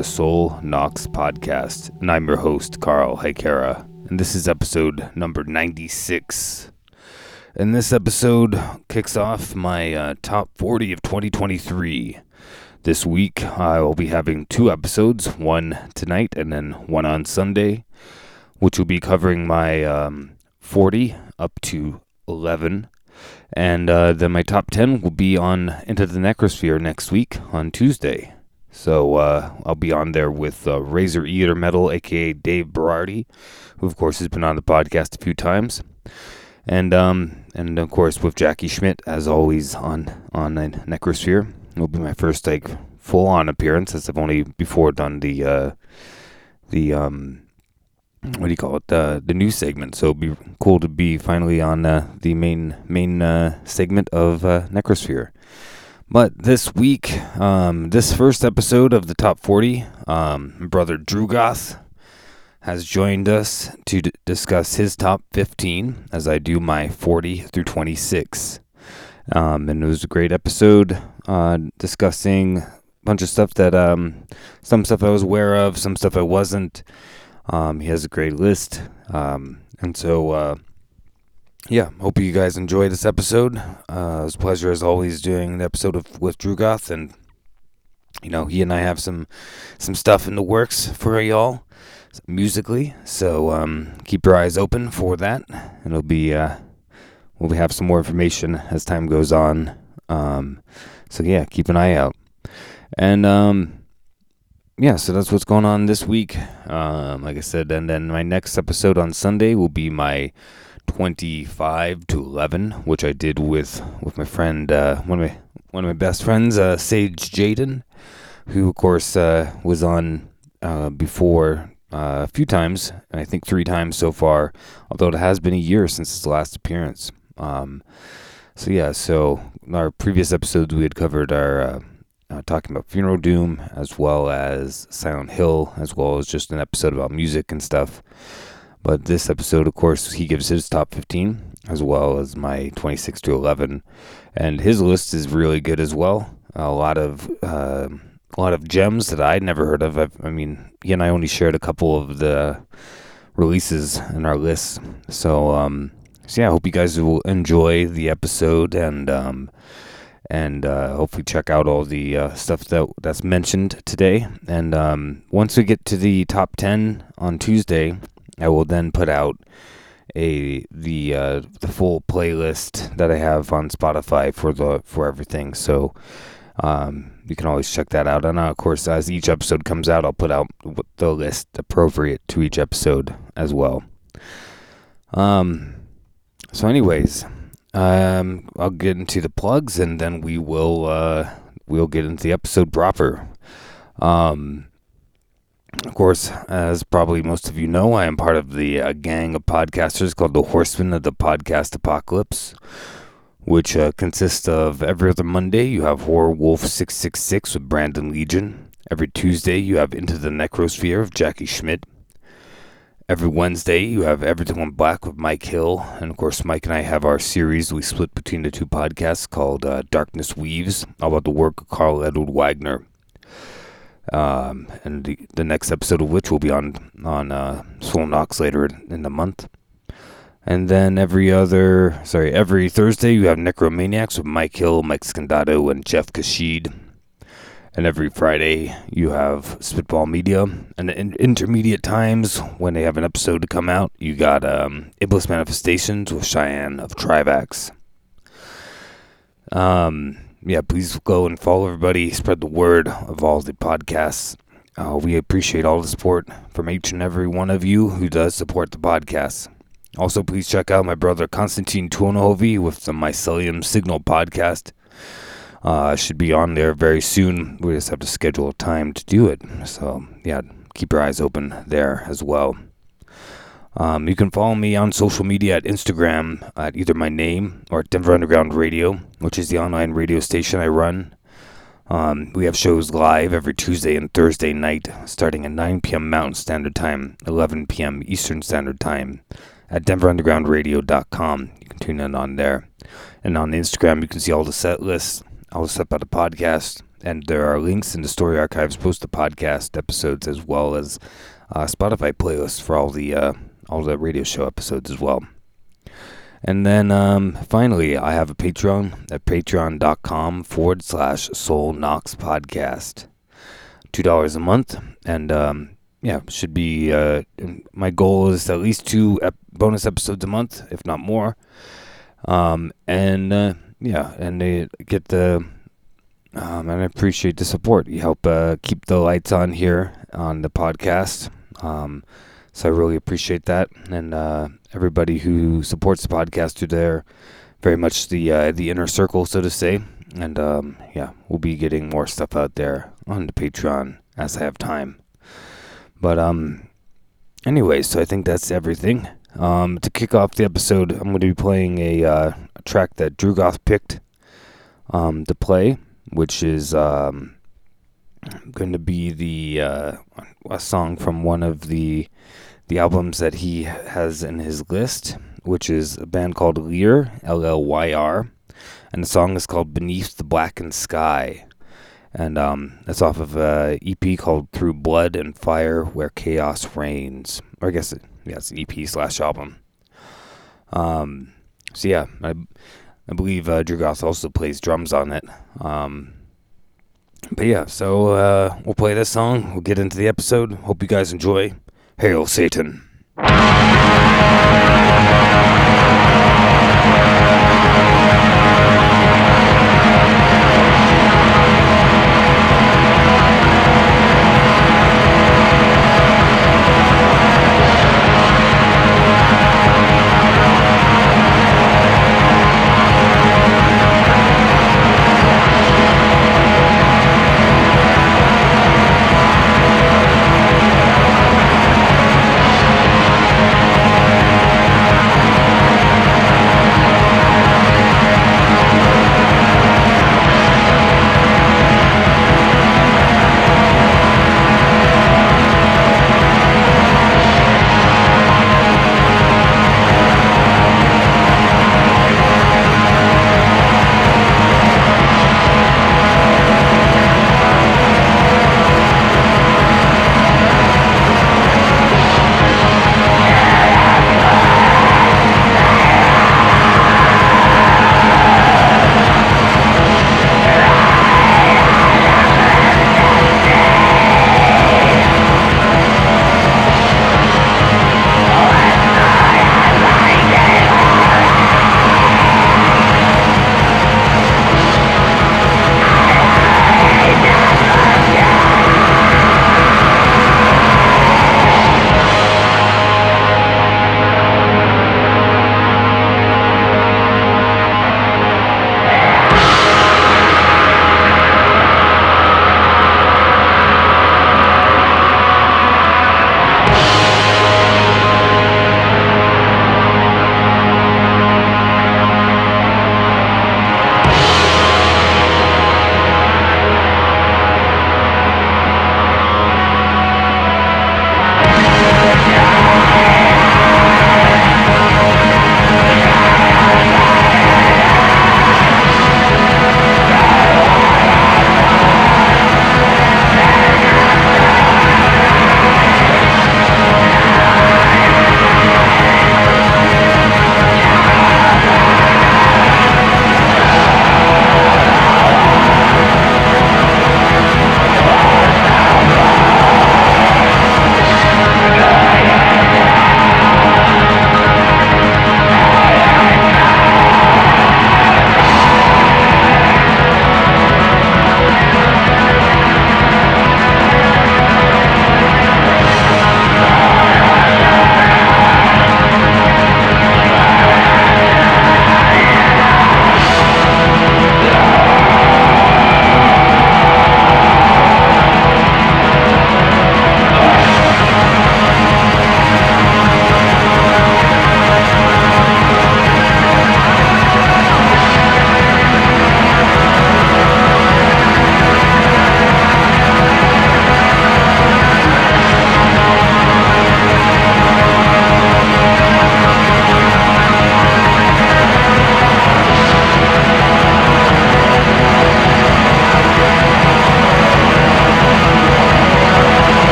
to Sol Nox Podcast, and I'm your host, Carl Hikera, and this is episode number 96. And this episode kicks off my uh, top 40 of 2023. This week, I will be having two episodes, one tonight and then one on Sunday, which will be covering my um, 40 up to 11 and uh, then my top 10 will be on Into the Necrosphere next week on Tuesday. So uh, I'll be on there with uh, Razor Eater Metal, aka Dave Berardi, who of course has been on the podcast a few times, and um, and of course with Jackie Schmidt as always on on Necrosphere. It'll be my first like full on appearance as I've only before done the uh, the um, what do you call it the the news segment. So it'd be cool to be finally on uh, the main main uh, segment of uh, Necrosphere. But this week, um, this first episode of the top 40, um, brother Drugoth has joined us to d- discuss his top 15 as I do my 40 through 26. Um, and it was a great episode uh, discussing a bunch of stuff that um, some stuff I was aware of, some stuff I wasn't. Um, he has a great list. Um, and so, uh, yeah, hope you guys enjoy this episode. Uh, it was a pleasure as always doing an episode of, with Drugoth, and you know he and I have some some stuff in the works for y'all musically. So um, keep your eyes open for that. It'll be uh, we'll have some more information as time goes on. Um, so yeah, keep an eye out. And um, yeah, so that's what's going on this week. Um, like I said, and then my next episode on Sunday will be my 25 to 11, which I did with with my friend, uh, one of my one of my best friends, uh, Sage Jaden, who of course uh, was on uh, before uh, a few times, I think three times so far. Although it has been a year since his last appearance. Um, so yeah, so our previous episodes we had covered our uh, uh, talking about Funeral Doom as well as Silent Hill, as well as just an episode about music and stuff. But this episode, of course, he gives his top 15 as well as my 26 to 11, and his list is really good as well. A lot of uh, a lot of gems that I'd never heard of. I've, i mean, he and I only shared a couple of the releases in our list. So, um, so yeah, I hope you guys will enjoy the episode and um, and uh, hopefully check out all the uh, stuff that that's mentioned today. And um, once we get to the top 10 on Tuesday, I will then put out a the uh, the full playlist that I have on Spotify for the for everything. So um, you can always check that out. And uh, of course, as each episode comes out, I'll put out the list appropriate to each episode as well. Um. So, anyways, um, I'll get into the plugs, and then we will uh, we'll get into the episode proper. Um of course, as probably most of you know, I am part of the uh, gang of podcasters called the Horsemen of the Podcast Apocalypse, which uh, consists of every other Monday you have Horror Wolf 666 with Brandon Legion. Every Tuesday you have Into the Necrosphere of Jackie Schmidt. Every Wednesday you have Everything Went Black with Mike Hill. And of course, Mike and I have our series we split between the two podcasts called uh, Darkness Weaves, about the work of Karl Edward Wagner um, and the, the next episode of which will be on on uh, later in the month. And then every other, sorry, every Thursday you have Necromaniacs with Mike Hill, Mike Scandato, and Jeff Kashid. And every Friday you have Spitball Media. And in intermediate times, when they have an episode to come out, you got um, Iblis Manifestations with Shahin of Trivax. Um, yeah, please go and follow everybody. Spread the word of all the podcasts. Uh, we appreciate all the support from each and every one of you who does support the podcast. Also, please check out my brother Konstantin Tuonohovi with the Mycelium Signal podcast. Uh, should be on there very soon. We just have to schedule a time to do it. So, yeah, keep your eyes open there as well. Um, you can follow me on social media at Instagram at either my name or Denver Underground Radio, which is the online radio station I run. Um, we have shows live every Tuesday and Thursday night, starting at 9 p.m. Mountain Standard Time, 11 p.m. Eastern Standard Time, at DenverUndergroundRadio.com. You can tune in on there. And on Instagram, you can see all the set lists, all the stuff about the podcast, and there are links in the story archives post the podcast episodes as well as uh, Spotify playlists for all the uh, all the radio show episodes as well. And then um, finally, I have a Patreon at patreon.com forward slash Sol Nox Podcast. $2 a month. And um, yeah, should be. Uh, my goal is at least two ep- bonus episodes a month, if not more. Um, and uh, yeah, and they get the. Um, and I appreciate the support. You help uh, keep the lights on here on the podcast. Um, so I really appreciate that, and uh, everybody who supports the podcast through there, very much the uh, the inner circle, so to say. And um, yeah, we'll be getting more stuff out there on the Patreon as I have time. But um, anyway, so I think that's everything. Um, to kick off the episode, I'm going to be playing a, uh, a track that Drugoth picked um, to play, which is um, going to be the uh, a song from one of the the albums that he has in his list, which is a band called Llyr, L L Y R, and the song is called Beneath the Blackened Sky. And um, that's off of a EP called Through Blood and Fire, Where Chaos Reigns. Or I guess, it, yeah, it's an EP slash album. Um, so yeah, I, I believe uh, Drugoth also plays drums on it. Um, but yeah, so uh, we'll play this song. We'll get into the episode. Hope you guys enjoy. Hail Satan.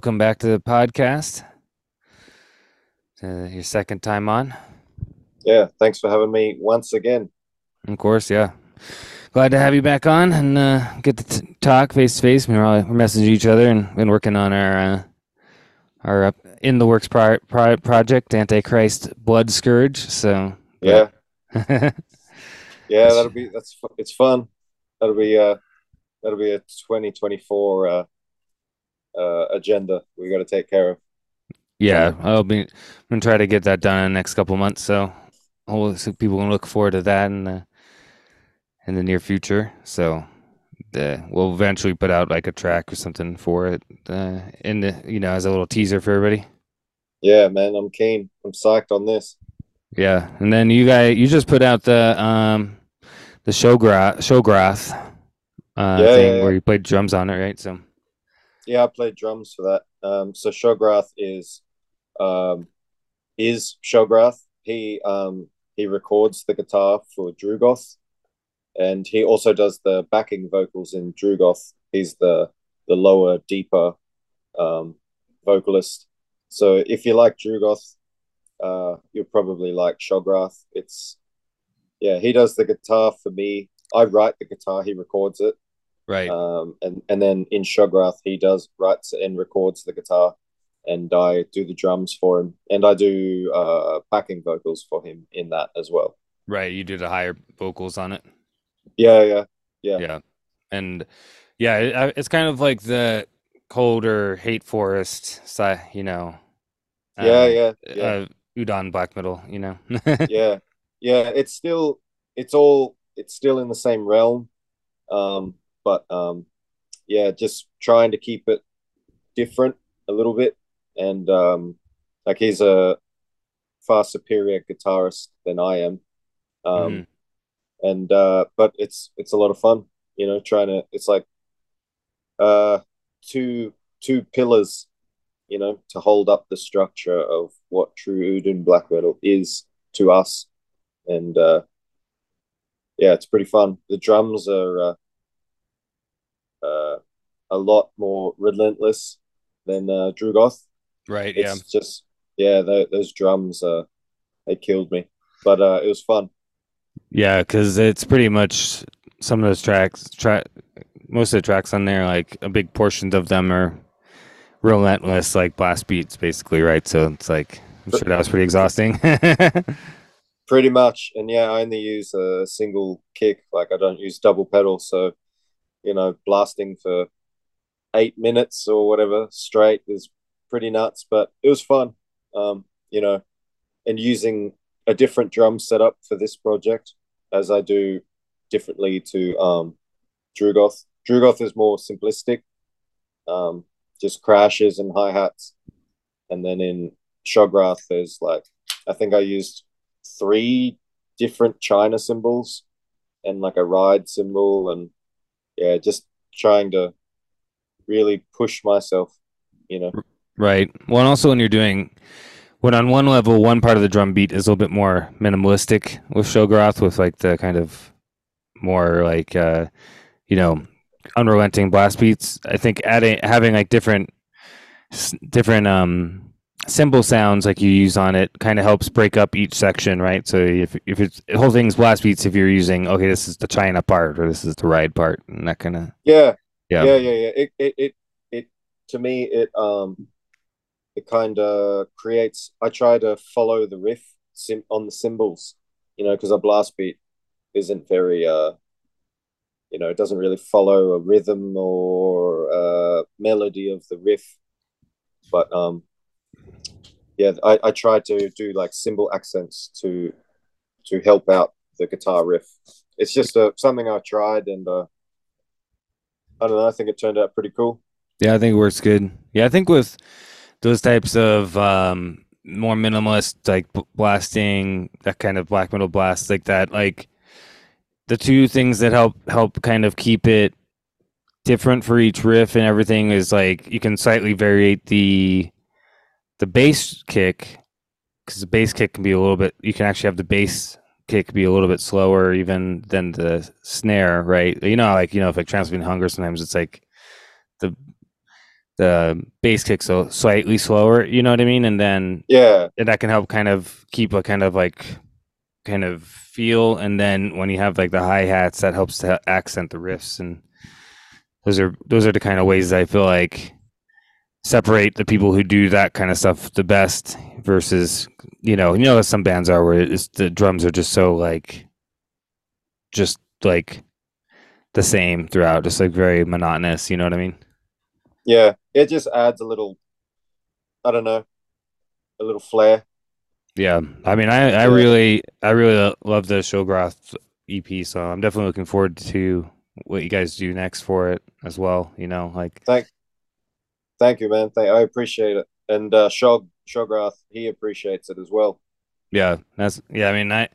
Welcome back to the podcast. Uh, your second time on. Yeah, thanks for having me once again. Of course, yeah. Glad to have you back on and uh, get to t- talk face to face. We're all we're messaging each other and been working on our uh, our uh, in the works pro- pro- project, Antichrist Blood Scourge. So yeah, yeah, that'll be that's it's fun. That'll be uh that'll be a 2024 uh, uh, agenda we got to take care of. Yeah, I'll be I'm gonna try to get that done in the next couple months. So, hopefully, people can look forward to that in the in the near future. So, the, we'll eventually put out like a track or something for it uh, in the you know as a little teaser for everybody. Yeah, man, I'm keen. I'm psyched on this. Yeah, and then you guys, you just put out the um the show graph show graph uh, Yeah, thing yeah, yeah. where you played drums on it, right? So Yeah, I played drums for that. Um, so Shoggoth is um, is Shoggoth. He um, he records the guitar for Drugoth, and he also does the backing vocals in Drugoth. He's the the lower, deeper um, vocalist. So if you like Drugoth, uh, you'll probably like Shoggoth. It's yeah, he does the guitar for me. I write the guitar, he records it. Right, Um, and and then in Shoggoth, he does writes and records the guitar, and I do the drums for him, and I do uh, backing vocals for him in that as well. right. You do the higher vocals on it. Yeah, yeah, yeah, Yeah, and yeah, it, it's kind of like the colder hate forest side, you know. yeah, um, yeah, yeah, Uh, Udon black metal, you know. yeah, yeah. It's still, it's all, it's still in the same realm, um, but um, yeah, just trying to keep it different a little bit, and um, like he's a far superior guitarist than I am. Um, Mhm. and uh but it's it's a lot of fun you know trying to it's like uh two two pillars you know to hold up the structure of what true Udon black metal is to us and uh yeah it's pretty fun the drums are uh, uh a lot more relentless than uh Drew Drugoth Right. Yeah. it's just yeah tho- those drums uh they killed me but uh it was fun Yeah, because it's pretty much some of those tracks. Track most of the tracks on there, like a big portion of them are relentless, like blast beats, basically, right? So it's like I'm sure that was pretty exhausting. Pretty much. And yeah, I only use a single kick. Like I don't use double pedal. So, you know, blasting for eight minutes or whatever straight is pretty nuts, but it was fun. Um, you know, and using a different drum setup for this project as I do differently to um Drugoth. Drugoth is more simplistic. Um, just crashes and hi-hats. And then in Shoggoth there's like I think I used three different China cymbals and like a ride cymbal and yeah, just trying to really push myself, you know. right. Well, and also when you're doing, when on one level, one part of the drum beat is a little bit more minimalistic with Shoggoth, with like the kind of more like, uh, you know, unrelenting blast beats. I think adding having like different, different um cymbal sounds like you use on it kind of helps break up each section, right? So if if it's the whole thing's blast beats, if you're using okay, this is the China part or this is the ride part, and that kind of Yeah. Yeah. Yeah, yeah, yeah. It it it, it to me it um it kind of creates I try to follow the riff sim- on the cymbals, you know, because a blast beat isn't very uh you know, it doesn't really follow a rhythm or a melody of the riff. But um yeah, I, I try to do like cymbal accents to to help out the guitar riff. It's just uh, something I tried and uh I don't know, I think it turned out pretty cool. Yeah, I think it works good. Yeah, I think with those types of um, more minimalist, like blasting, that kind of black metal blast, like that, like the two things that help help kind of keep it different for each riff and everything is like you can slightly variate the the bass kick because the bass kick can be a little bit. You can actually have the bass kick be a little bit slower even than the snare, right? You know, like you know, if like Transylvanian Hunger, sometimes it's like the the bass kick so slightly slower. You know what I mean? And then Yeah, and that can help kind of keep a kind of like kind of feel. And then when you have like the hi hats, that helps to accent the riffs. And those are those are the kind of ways that I feel like separate the people who do that kind of stuff the best versus you know you know some bands are where the drums are just so like just like the same throughout just like very monotonous you know what i mean yeah. It just adds a little, I don't know, a little flair. yeah i mean i i really i really love the showgroth ep so i'm definitely looking forward to what you guys do next for it as well you know like Thank, thank you, man. Thank, I appreciate it. And uh, Shog Shograth, he appreciates it as well. Yeah, that's yeah. I mean, I,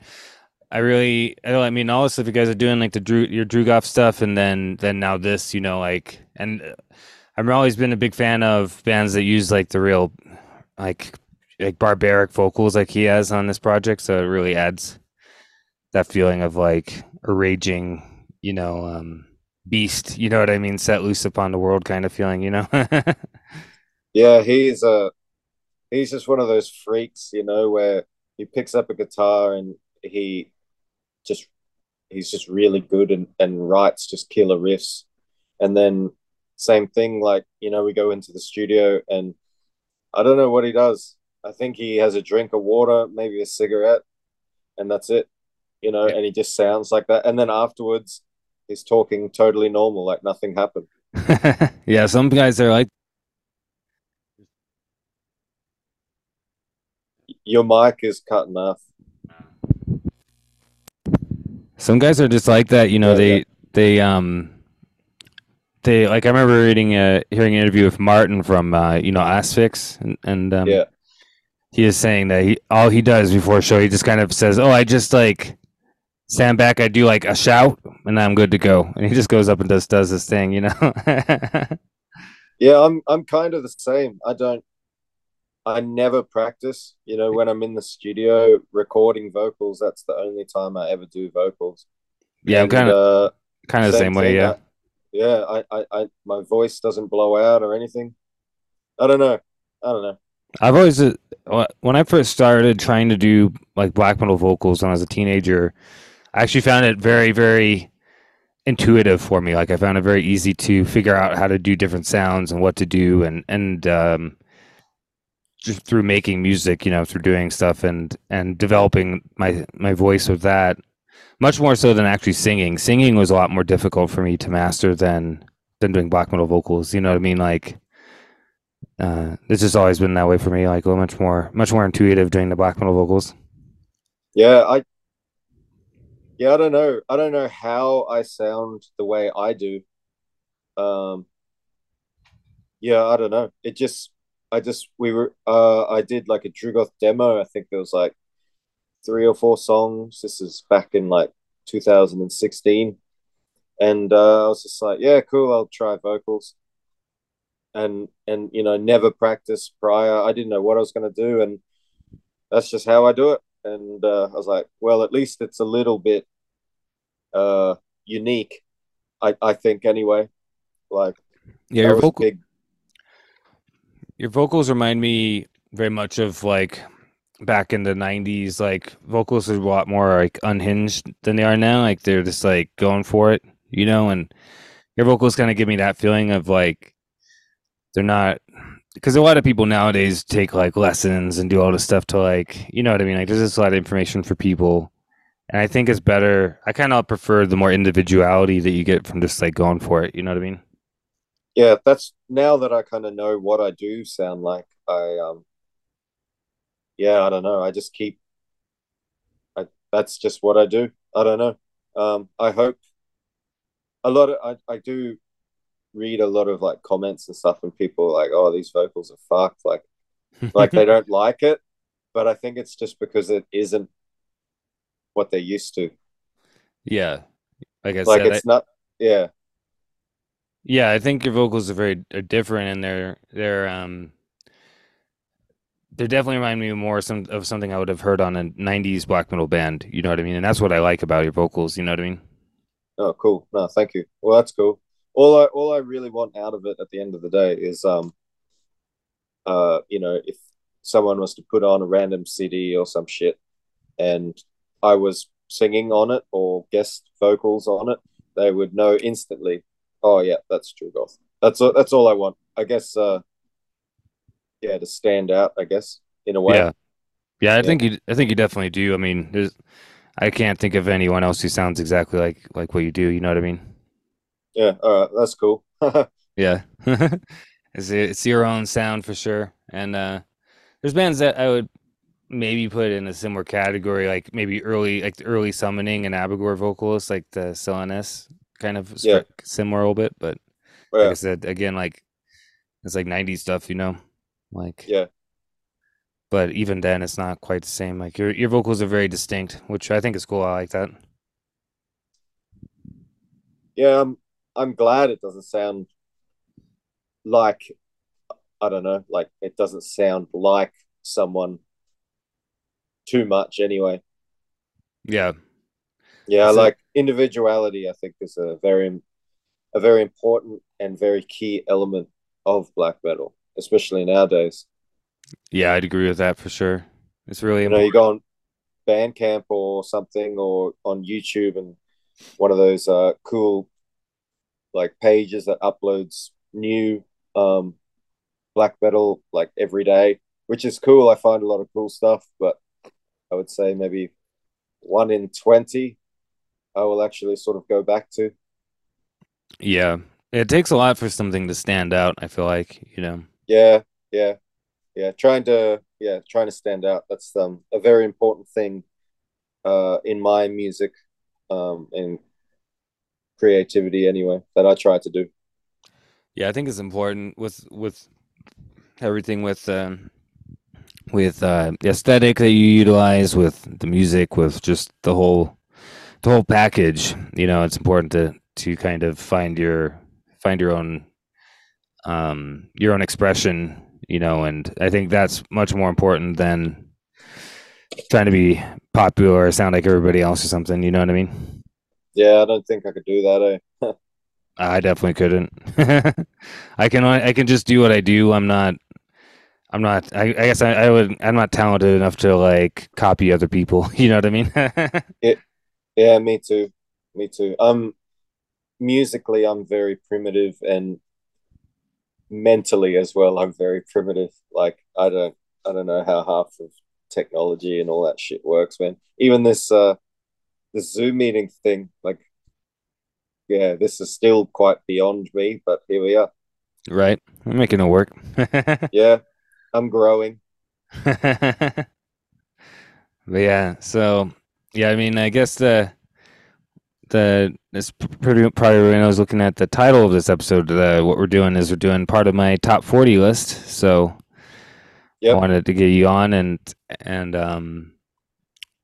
I really, I, mean, all the stuff you guys are doing, like the Drew, your Drugoth stuff, and then then now this, you know, like, and uh, I've always been a big fan of bands that use like the real, like, like barbaric vocals, like he has on this project. So it really adds that feeling of like a raging, you know, um, beast. You know what I mean? Set loose upon the world kind of feeling. You know? Yeah, he's a, he's just one of those freaks, you know, where he picks up a guitar and he just he's just really good and, and writes just killer riffs. And then same thing, like, you know, we go into the studio and I don't know what he does. I think he has a drink of water, maybe a cigarette, and that's it. You know, and he just sounds like that. And then afterwards he's talking totally normal, like nothing happened. yeah, some guys are like, Your mic is cutting off. Some guys are just like that, you know. Yeah, they yeah. they um they like. I remember reading a hearing an interview with Martin from uh, you know Asphyx, and, and um, Yeah. he is saying that he all he does before a show, he just kind of says, "Oh, I just like stand back, I do like a shout, and I'm good to go." And he just goes up and just does this thing, you know. Yeah, I'm I'm kind of the same. I don't I never practice, you know, when I'm in the studio recording vocals, that's the only time I ever do vocals. yeah, I'm kind of uh kind of the same way. thing, Yeah, I- yeah, I, I, I my voice doesn't blow out or anything. I don't know. I don't know. I've always uh, when I first started trying to do like black metal vocals when I was a teenager, I actually found it very very intuitive for me. Like I found it very easy to figure out how to do different sounds and what to do and and um just through making music, you know, through doing stuff and and developing my my voice with that much more so than actually singing. Singing was a lot more difficult for me to master than than doing black metal vocals. You know what I mean? Like uh, it's just always been that way for me. Like much more, much more intuitive doing the black metal vocals. Yeah, I yeah, I don't know. I don't know how I sound the way I do. Um yeah, I don't know. It just I just we were uh I did like a Drugoth demo. I think there was like three or four songs. This is back in like 2016. And uh I was just like, yeah, cool, I'll try vocals. And and you know, never practiced prior. I didn't know what I was gonna do and that's just how I do it. And uh, I was like, well, at least it's a little bit uh unique. I I think anyway. Like Yeah, your vocal, big your vocals remind me very much of like back in the '90s. Like vocals are a lot more like unhinged than they are now. Like they're just like going for it, you know. And your vocals kind of give me that feeling of like they're not because a lot of people nowadays take like lessons and do all this stuff to like you know what I mean. Like there's just a lot of information for people. And I think it's better. I kind of prefer the more individuality that you get from just like going for it. You know what I mean? yeah, that's now that I kind of know what I do sound like. I um yeah, I don't know. I just keep I that's just what I do. I don't know. Um I hope a lot of I, I do read a lot of like comments and stuff and people are like, oh, these vocals are fucked. Like like they don't like it. But I think it's just because it isn't what they're used to. yeah. Like I Like said, I- it's not yeah. Yeah, I think your vocals are very are different, and they're they're um they definitely remind me more some of something I would have heard on a '90s black metal band. You know what I mean? And that's what I like about your vocals. You know what I mean? Oh, cool. No, thank you. Well, that's cool. All I all I really want out of it at the end of the day is um uh you know if someone was to put on a random CD or some shit and I was singing on it or guest vocals on it, they would know instantly. Oh yeah, that's Drugoth. That's all, that's all I want. I guess. Uh, yeah, to stand out. I guess in a way. Yeah, yeah. I yeah. think you. I think you definitely do. I mean, there's. I can't think of anyone else who sounds exactly like like what you do. You know what I mean? Yeah. All right. That's cool. yeah. it's it's your own sound for sure, and uh, there's bands that I would maybe put in a similar category, like maybe early, like the early summoning and Abigor vocalists, like the Silenius, kind of yeah. similar a little bit. But yeah. like I said, again, like it's like '90s stuff, you know, like yeah. But even then, it's not quite the same. Like your your vocals are very distinct, which I think is cool. I like that. Yeah, I'm I'm glad it doesn't sound like I don't know, like it doesn't sound like someone too much anyway. Yeah. Yeah, so, like individuality I think is a very a very important and very key element of black metal, especially nowadays. Yeah, I'd agree with that for sure. It's really you know, you go on Bandcamp or something or on YouTube and one of those uh cool like pages that uploads new um black metal like every day, which is cool. I find a lot of cool stuff, but I would say maybe one in 20 I will actually sort of go back to. Yeah. It takes a lot for something to stand out, I feel like, you know. Yeah, yeah. Yeah, trying to yeah, trying to stand out. That's um a very important thing uh in my music um and creativity anyway that I try to do. Yeah, I think it's important with with everything with um with uh, the aesthetic that you utilize, with the music, with just the whole the whole package. You know, it's important to to kind of find your find your own um, your own expression. You know, and I think that's much more important than trying to be popular or sound like everybody else or something. You know what I mean? Yeah, I don't think I could do that. Eh? I definitely couldn't. I can I can just do what I do. I'm not I'm not. I, I guess I, I, would. I'm not talented enough to like copy other people. You know what I mean? it, yeah, me too. Me too. Um, musically, I'm very primitive, and mentally as well, I'm very primitive. Like I don't, I don't know how half of technology and all that shit works, man. Even this, uh, the Zoom meeting thing, like, yeah, this is still quite beyond me, but here we are. Right, we're making it work. yeah, I'm growing. but yeah, so yeah, I mean, I guess the the it's pretty probably when I was looking at the title of this episode. The, what we're doing is we're doing part of my top forty list. So yep. I wanted to get you on and and um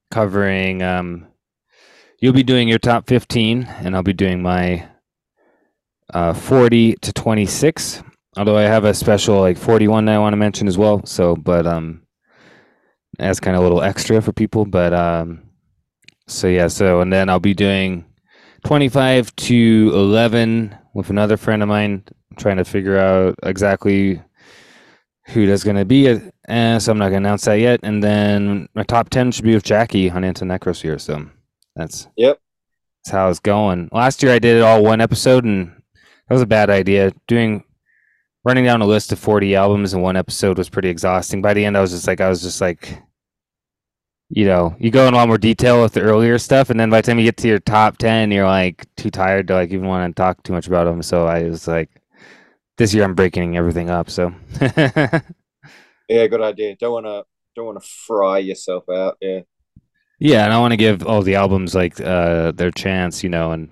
covering um you'll be doing your top 15 and I'll be doing my uh 40 to 26 Although I have a special like 41 that I want to mention as well. So, but um, that's kind of a little extra for people. But um, so yeah. So and then I'll be doing 25 to 11 with another friend of mine, trying to figure out exactly who that's going to be. And so I'm not going to announce that yet. And then my top 10 should be with Jackie on Into Necrosphere. So that's yep. That's how it's going. Last year I did it all one episode, and that was a bad idea. Doing running down a list of 40 albums in one episode was pretty exhausting. By the end, I was just like, I was just like, you know, you go in a lot more detail with the earlier stuff, and then by the time you get to your top 10, you're like too tired to like even want to talk too much about them. So I was like, this year I'm breaking everything up. So yeah, good idea. Don't want to don't want to fry yourself out. Yeah. Yeah, and I want to give all the albums like uh, their chance, you know, and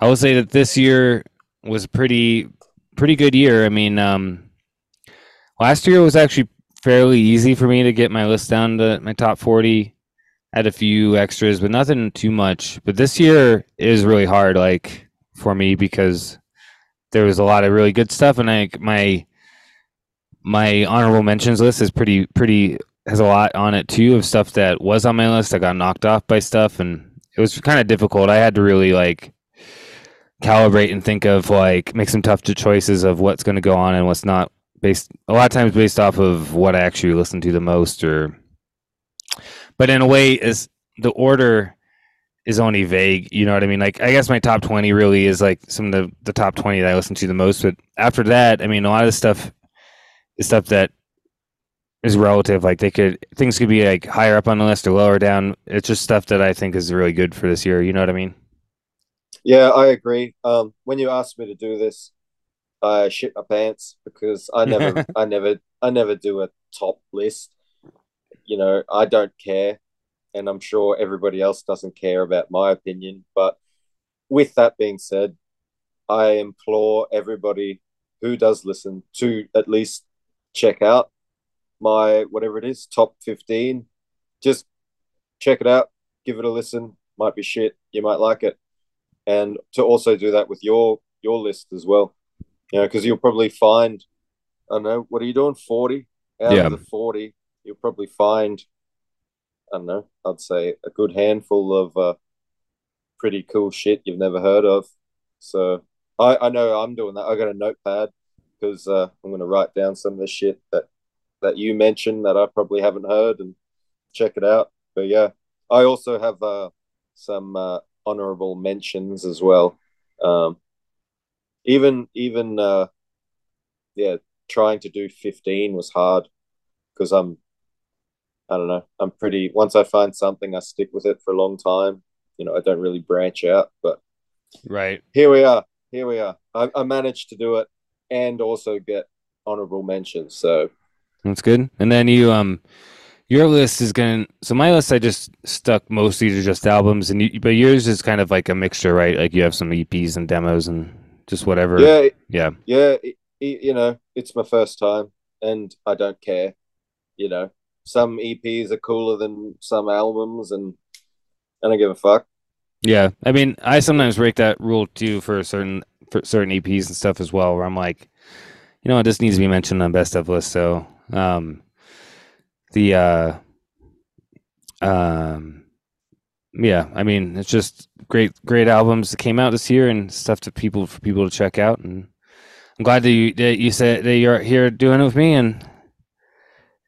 I will say that this year was pretty pretty good year. I mean, um, last year was actually fairly easy for me to get my list down to my top 40. I had a few extras, but nothing too much. But this year is really hard, like for me, because there was a lot of really good stuff, and I my my honorable mentions list is pretty pretty has a lot on it too of stuff that was on my list. I got knocked off by stuff, and it was kind of difficult. I had to really like calibrate and think of like make some tough choices of what's going to go on and what's not based a lot of times based off of what I actually listen to the most or but in a way is the order is only vague you know what I mean like I guess my top 20 really is like some of the the top 20 that I listen to the most but after that I mean a lot of the stuff is stuff that is relative like they could things could be like higher up on the list or lower down it's just stuff that I think is really good for this year you know what I mean Yeah, I agree. Um, when you asked me to do this, I shit my pants because I never, I never, I never do a top list. You know, I don't care, and I'm sure everybody else doesn't care about my opinion. But with that being said, I implore everybody who does listen to at least check out my whatever it is top 15 just check it out give it a listen. Might be shit you might like it. And to also do that with your your list as well. You know because you'll probably find i don't know what are you doing 40 out Yeah. of the 40 you'll probably find i don't know i'd say a good handful of uh, pretty cool shit you've never heard of. So i i know i'm doing that. I got a notepad because uh, i'm going to write down some of the shit that that you mentioned that i probably haven't heard and check it out but yeah i also have uh, some uh, honorable mentions as well. Um, even even uh, yeah, trying to do fifteen was hard because I'm I don't know I'm pretty once I find something I stick with it for a long time. You know I don't really branch out, but right here we are. Here we are. I, I managed to do it and also get honorable mentions. So That's good. And then you um your list is going to so my list I just stuck mostly to just albums and you, but yours is kind of like a mixture, right? Like you have some EPs and demos and just whatever. yeah, Yeah. yeah, it, it- you know, it's my first time and I don't care. You know, some EPs are cooler than some albums and I don't give a fuck. Yeah. I mean, I sometimes break that rule too for certain for certain EPs and stuff as well where I'm like, you know it just needs to be mentioned on best of list. So, um the uh um yeah, I mean, it's just great great albums that came out this year and stuff to people for people to check out and I'm glad that you that you said that you're here doing it with me and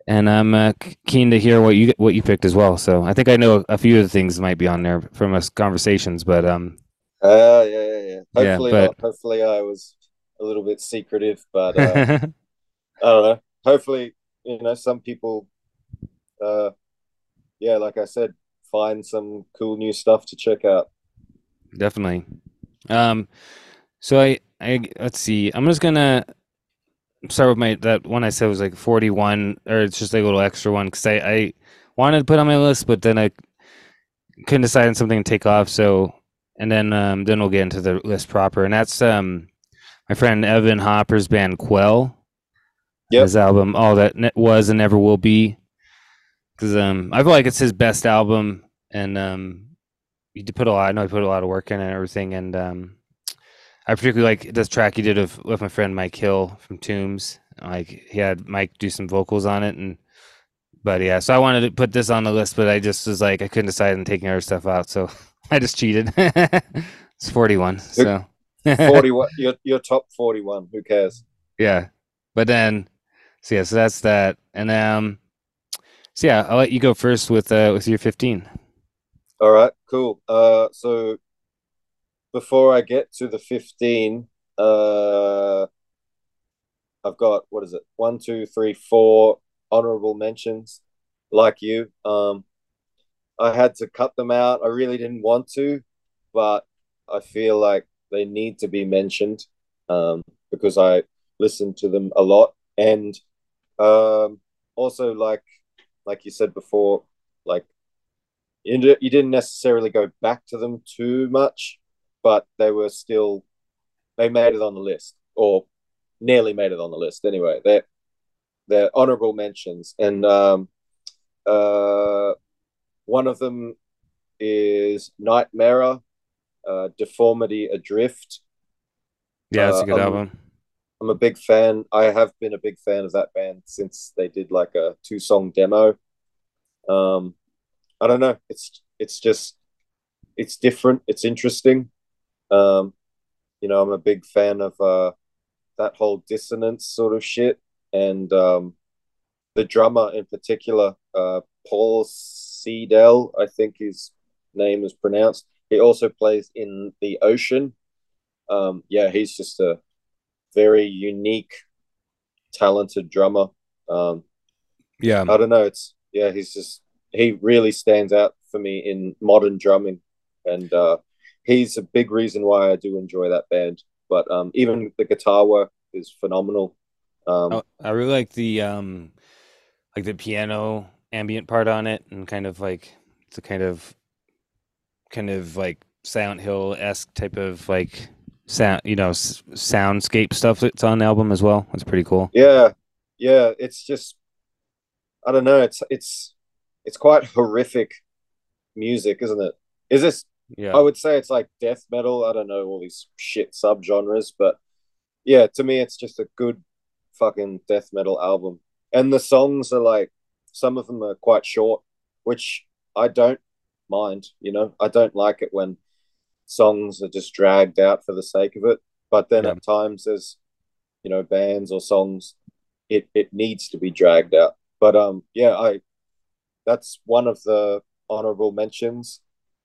and I'm uh, keen to hear what you what you picked as well. So I think I know a few of the things might be on there from us conversations, but um, Uh, yeah, yeah, yeah. Yeah, Hopefully but- not. Hopefully I was a little bit secretive, but uh, I don't know. Hopefully, you know, some people, uh, yeah, like I said, find some cool new stuff to check out. definitely. Um, so I I let's see. I'm just gonna start with my that one I said was like 41, or it's just a little extra one because I I wanted to put on my list, but then I couldn't decide on something to take off. So and then um then we'll get into the list proper, and that's um my friend Evan Hopper's band Quell. Yep. His album, All That Was and Never Will Be. Because um, I feel like it's his best album, and um, he put a lot. I know he put a lot of work in and everything, and um, I particularly like this track he did with, with my friend Mike Hill from Tombs. Like he had Mike do some vocals on it, and but yeah, so I wanted to put this on the list, but I just was like I couldn't decide on taking other stuff out, so I just cheated. it's forty one, so 41, your, your top 41, who cares? yeah, but then so yeah, so that's that, and um, so yeah, I'll let you go first with uh with your fifteen. All right, cool. Uh, so before I get to the 15, uh, I've got, what is it? One, two, three, four honorable mentions like you. Um, I had to cut them out. I really didn't want to, but I feel like they need to be mentioned um, because I listen to them a lot. And um, also, like like you said before, like you, you didn't necessarily go back to them too much, but they were still they made it on the list or nearly made it on the list. Anyway, they're they're honorable mentions, and um, uh, one of them is Nightmarer, uh, Deformity Adrift. Yeah, that's a Uh, good um, album. I'm a big fan. I have been a big fan of that band since they did like a two song demo. Um, I don't know. It's it's just it's different. It's interesting. Um, you know, I'm a big fan of uh, that whole dissonance sort of shit, and um, the drummer in particular, uh, Paul Seidel, I think his name is pronounced. He also plays in the Ocean. Um, yeah, he's just a very unique, talented drummer. Um, Yeah. I don't know. It's yeah, he's just he really stands out for me in modern drumming, and uh, he's a big reason why I do enjoy that band. But um, even the guitar work is phenomenal. Um, Oh, I really like the um like the piano ambient part on it and kind of like it's a kind of kind of like Silent Hill esque type of like sound you know soundscape stuff that's on the album as well. That's pretty cool. yeah, yeah, it's just I don't know. It's it's it's quite horrific music, isn't it? Is this? Yeah. I would say it's like death metal. I don't know all these shit subgenres, but yeah, to me, it's just a good fucking death metal album. And the songs are like some of them are quite short, which I don't mind. You know, I don't like it when songs are just dragged out for the sake of it. But then Yeah. at times, there's you know bands or songs, it it needs to be dragged out. But um, yeah, I that's one of the honorable mentions.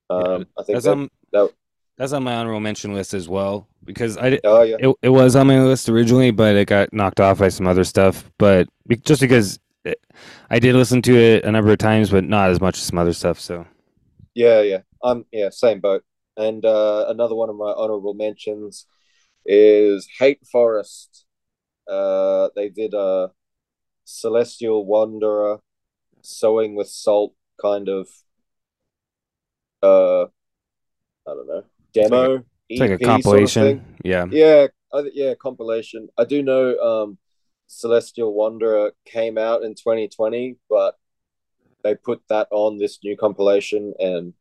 Um, I think That's that, on that that's on my honorable mention list as well because I oh yeah, it, it was on my list originally, but it got knocked off by some other stuff. But just because it, I did listen to it a number of times, but not as much as some other stuff. So Yeah, yeah. I'm yeah, same boat. And uh, another one of my honorable mentions is Hate Forest. Uh, they did a Celestial Wanderer sewing with salt kind of uh I don't know demo it's like a EP sort of compilation. thing. yeah. Yeah, I, yeah, compilation. I do know um Celestial Wanderer came out in 2020, but they put that on this new compilation and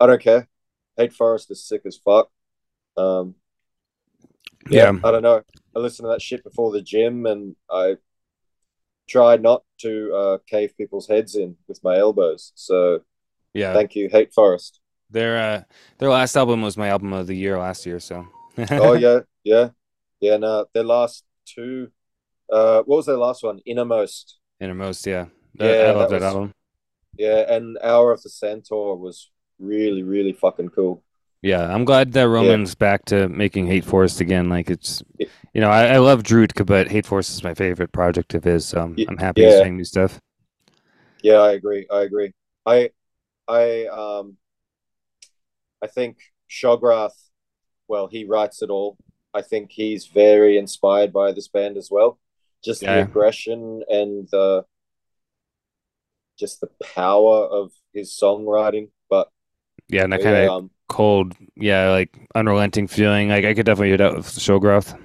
I don't care. Hate Forest is sick as fuck. Um yeah, Yeah. I don't know. I listen to that shit before the gym and I try not to uh cave people's heads in with my elbows. So Yeah. thank you, Hate Forest. Their uh their last album was my album of the year last year, so oh yeah, yeah. Yeah, no, their last two uh what was their last one? Innermost. Innermost, yeah. Yeah, I love that that was- album. Yeah, and Hour of the Centaur was really, really fucking cool. Yeah, I'm glad that Roman's back to making Hate Forest again. Like it's you know, I, I love Drudka, but Hate Forest is my favorite project of his, so I'm, Y- I'm happy he's yeah. doing new stuff. Yeah, I agree. I agree. I I um I think Shograth, well, he writes it all. I think he's very inspired by this band as well. Just the aggression and the just the power of his songwriting. Yeah, and that kind of yeah, um, cold, yeah, like unrelenting feeling. Like I could definitely out with Shograth.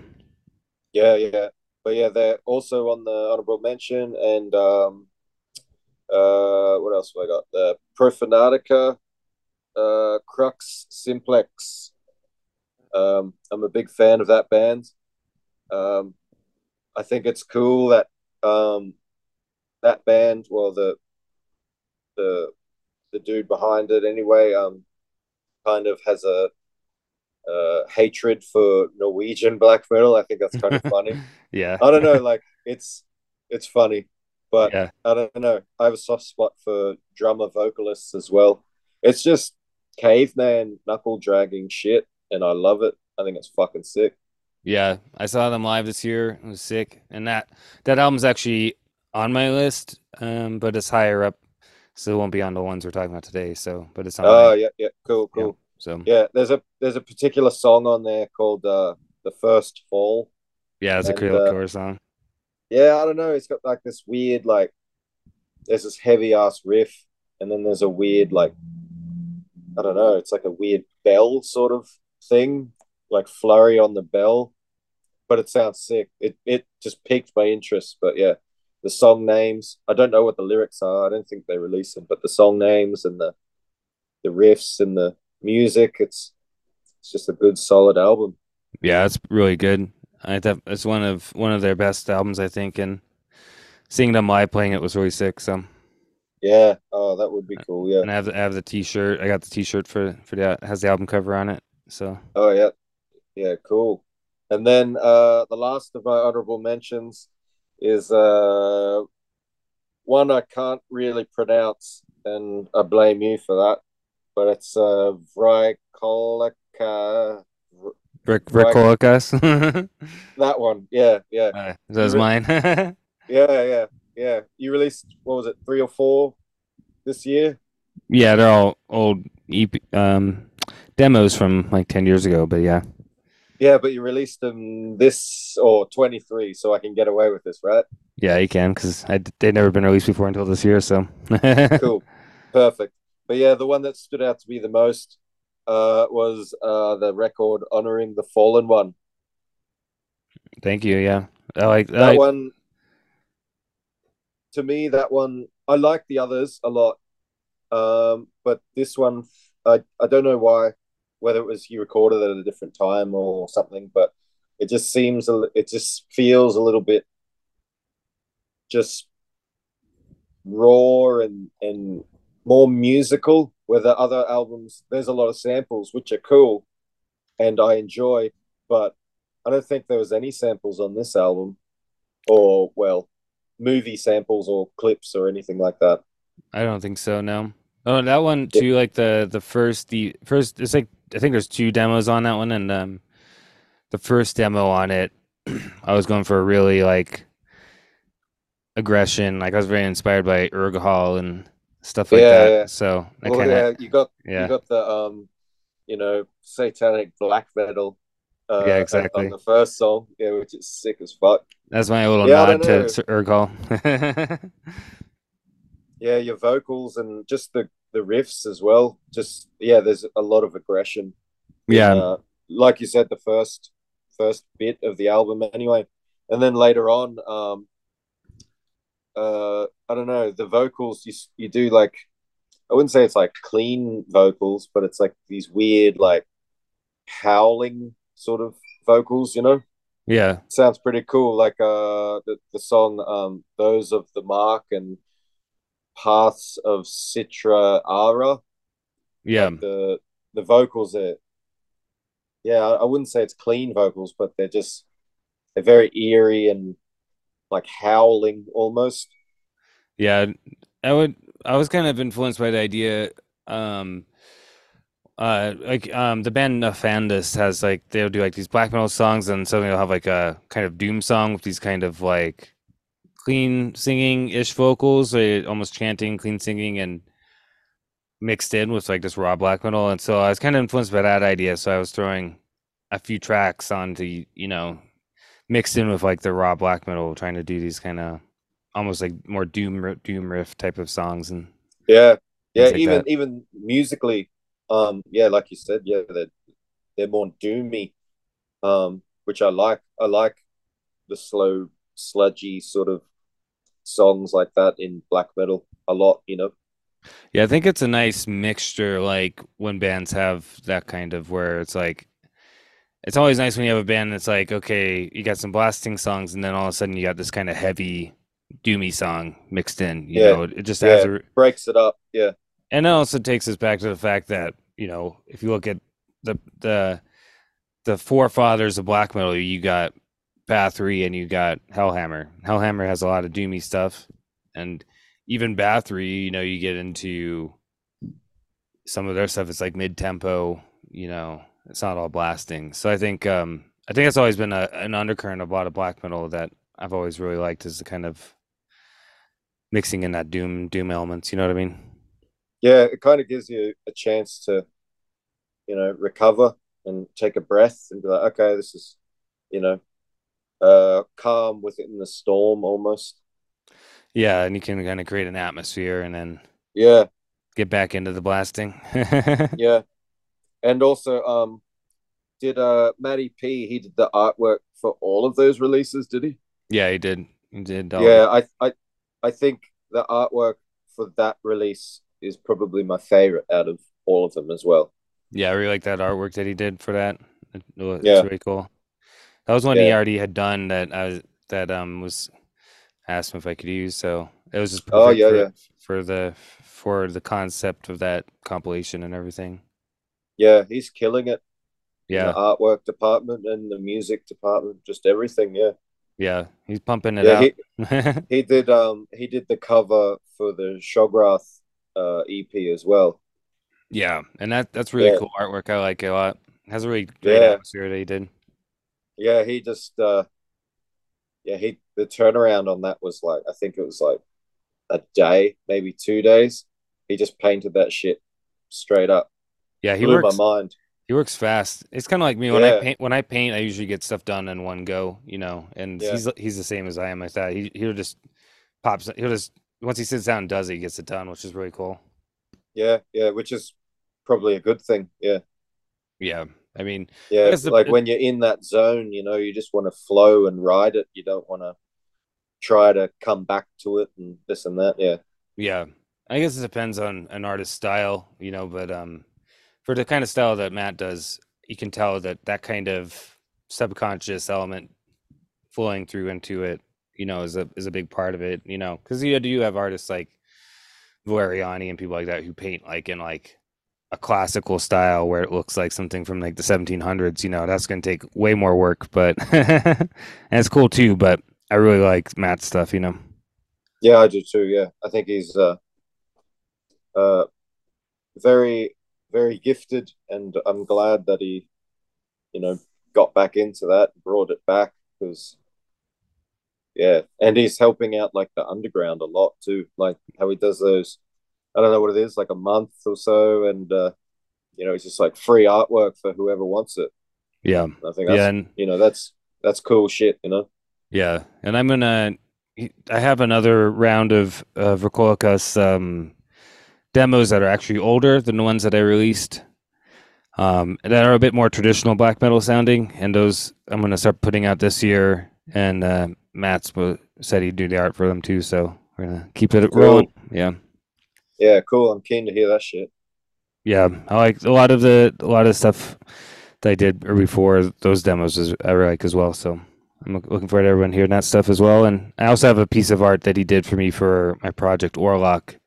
Yeah, yeah. But yeah, they're also on the honorable mention and um uh what else have I got? The Profanatica, uh Crux Simplex. Um I'm a big fan of that band. Um I think it's cool that um that band, well the the the dude behind it anyway, um kind of has a uh hatred for Norwegian black metal. I think that's kind of funny. Yeah. I don't know, like it's it's funny, but Yeah. I don't know. I have a soft spot for drummer vocalists as well. It's just caveman knuckle dragging shit, and I love it. I think it's fucking sick. Yeah, I saw them live this year. It was sick, and that that album's actually on my list, um, but it's higher up, so it won't be on the ones we're talking about today. So, but it's on. Oh yeah, yeah, cool, Yeah. cool. so Yeah, there's a there's a particular song on there called uh, "The First Fall." yeah, it's a and, cool, uh, cool song. Yeah, I don't know. It's got like this weird like there's this heavy ass riff, and then there's a weird like I don't know. It's like a weird bell sort of thing, like flurry on the bell, but it sounds sick. It it just piqued my interest. But yeah, the song names I don't know what the lyrics are. I don't think they release them, but the song names and the the riffs and the music, it's it's just a good solid album. Yeah, it's really good. I thought it's one of one of their best albums, I think, and seeing them live playing it was really sick. So, Yeah. Oh, that would be cool. Yeah. and I have the, I have the T-shirt. I got the T-shirt for for that has the album cover on it. So Oh yeah. Yeah, cool. And then uh, the last of my honorable mentions is uh, one I can't really pronounce, and I blame you for that. But it's uh, Vrykolica. Vrykolakas. That one, yeah, yeah, uh, that was mine. yeah, yeah, yeah. You released what was it, three or four this year? yeah, they're all old EP, um, demos from like ten years ago. But yeah, Yeah, but you released them this or twenty three, so I can get away with this, right? yeah, you can because they'd never been released before until this year. So cool perfect but yeah the one that stood out to me the most uh was uh the record honoring the fallen one thank you. Yeah, I like that like- one to me that one i like the others a lot um but this one i i don't know why whether it was you recorded at a different time or something but it just seems a it just feels a little bit just raw and and more musical where the other albums there's a lot of samples which are cool and i enjoy but i don't think there was any samples on this album or well movie samples or clips or anything like that I don't think so. No. Oh, that one too. Like the the first the first. It's like I think there's two demos on that one, and um, the first demo on it, I was going for a really like aggression. Like I was very inspired by Urgahal and stuff like Yeah, that. yeah. So I well kind yeah of you got yeah. you got the um you know satanic black metal uh, Yeah, exactly. on the first song yeah which is sick as fuck that's my little Yeah, nod to, to Urgahal. yeah your vocals and just the the riffs as well. Just yeah there's a lot of aggression. yeah, uh, like you said the first first bit of the album anyway. And then later on um uh i don't know the vocals you you do like i wouldn't say it's like clean vocals but it's like these weird like howling sort of vocals you know? Yeah, sounds pretty cool. Like uh the, the song um those of the mark and paths of citra ara yeah. like the the vocals are yeah I, wouldn't say it's clean vocals but they're just they're very eerie and like howling almost Yeah, I would. I was kind of influenced by the idea. Um, uh, like um, the band Nefandus has like they'll do like these black metal songs, and suddenly they'll have like a kind of doom song with these kind of like clean singing ish vocals, like almost chanting, clean singing, and mixed in with like this raw black metal. And so I was kind of influenced by that idea. So I was throwing a few tracks onto you know mixed in with like the raw black metal, trying to do these kind of almost like more doom doom riff type of songs and yeah yeah like even that. even musically um yeah like you said yeah they're they're more doomy um which i like i like the slow sludgy sort of songs like that in black metal a lot you know? Yeah i think it's a nice mixture like when bands have that kind of where it's like it's always nice when you have a band that's like okay you got some blasting songs and then all of a sudden you got this kind of heavy doomy song mixed in you Yeah. know? It just yeah a, breaks it up yeah. And it also takes us back to the fact that you know if you look at the the the forefathers of black metal you got bathory and you got hellhammer. Hellhammer has a lot of doomy stuff. And even bathory you know you get into some of their stuff. It's like mid-tempo you know it's not all blasting. So i think um i think it's always been a, an undercurrent of a lot of black metal that i've always really liked is the kind of mixing in that doom doom elements. You know what i mean? Yeah, it kind of gives you a chance to, you know, recover and take a breath and be like, okay, this is, you know, uh, calm within the storm almost. Yeah, and you can kind of create an atmosphere and then Yeah, get back into the blasting. yeah, and also, um, did uh Matty P? He did the artwork for all of those releases, did he? yeah, he did. He did. yeah, I, I, I think the artwork for that release is probably my favorite out of all of them as well. Yeah, I really like that artwork that he did for that. It- It's Yeah. really cool. That was one he already had done that I was that um was asked him if I could use. So it was just Oh, perfect yeah, for, yeah. for the for the concept of that compilation and everything. Yeah, he's killing it. Yeah. the artwork department and the music department, just everything. Yeah, Yeah. He's pumping it yeah. He, out. he did um he did the cover for the Shograth uh EP as well. yeah. And that that's really Yeah. cool artwork. I like it a lot. It has a really great Yeah. atmosphere that he did. Yeah, he just uh yeah, he the turnaround on that was like I think it was like a day, maybe two days. He just painted that shit straight up. Yeah, he Blew works my mind. he works fast. It's kind of like me when I paint when I paint I usually get stuff done in one go, you know. And Yeah. he's he's the same as I am like that. He he'll just pops he'll just once he sits down and does it, he gets it done, which is really cool. Yeah, yeah, which is probably a good thing. Yeah. Yeah. I mean, Yeah, the- like when you're in that zone, you know, you just want to flow and ride it. You don't want to try to come back to it and this and that. Yeah, Yeah, I guess it depends on an artist's style, you know, but um, for the kind of style that Matt does, you can tell that that kind of subconscious element flowing through into it, you know, is a is a big part of it, you know, because you do have artists like Valeriani and people like that who paint like in like a classical style where it looks like something from like the 1700s, you know, that's going to take way more work, but and it's cool too, but I really like Matt's stuff, you know. yeah, I do too. Yeah, I think he's uh, uh, very, very gifted, and I'm glad that he, you know, got back into that, brought it back because, yeah, and he's helping out like the underground a lot too, like how he does those. I don't know what it is, like a month or so, and uh, you know, it's just like free artwork for whoever wants it. Yeah. I think that's Yeah, and you know that's that's cool shit. You know. Yeah, and I'm gonna. I have another round of of Vrykolakas um, demos that are actually older than the ones that I released, um, that are a bit more traditional black metal sounding, and those I'm gonna start putting out this year. And uh, Matt's said he'd do the art for them too, so we're gonna keep it Cool. rolling. Yeah, Yeah, cool. I'm keen to hear that shit. yeah. I like a lot of the a lot of stuff that I did before those demos. Is, I really like as well. So I'm looking forward to everyone hearing that stuff as well. And I also have a piece of art that he did for me for my project Orlock.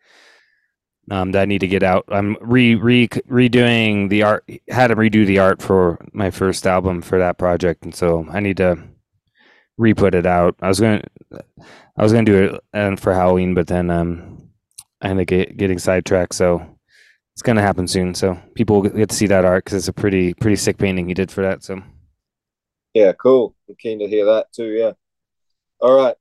Um, that I need to get out. I'm re re redoing the art. Had to redo the art for my first album for that project, and so I need to re-put it out. I was gonna, I was gonna do it uh, for Halloween, but then um, I ended up get, getting sidetracked. So it's gonna happen soon. So people will get to see that art because it's a pretty pretty sick painting he did for that. So Yeah, cool. I'm keen to hear that too. Yeah. All right.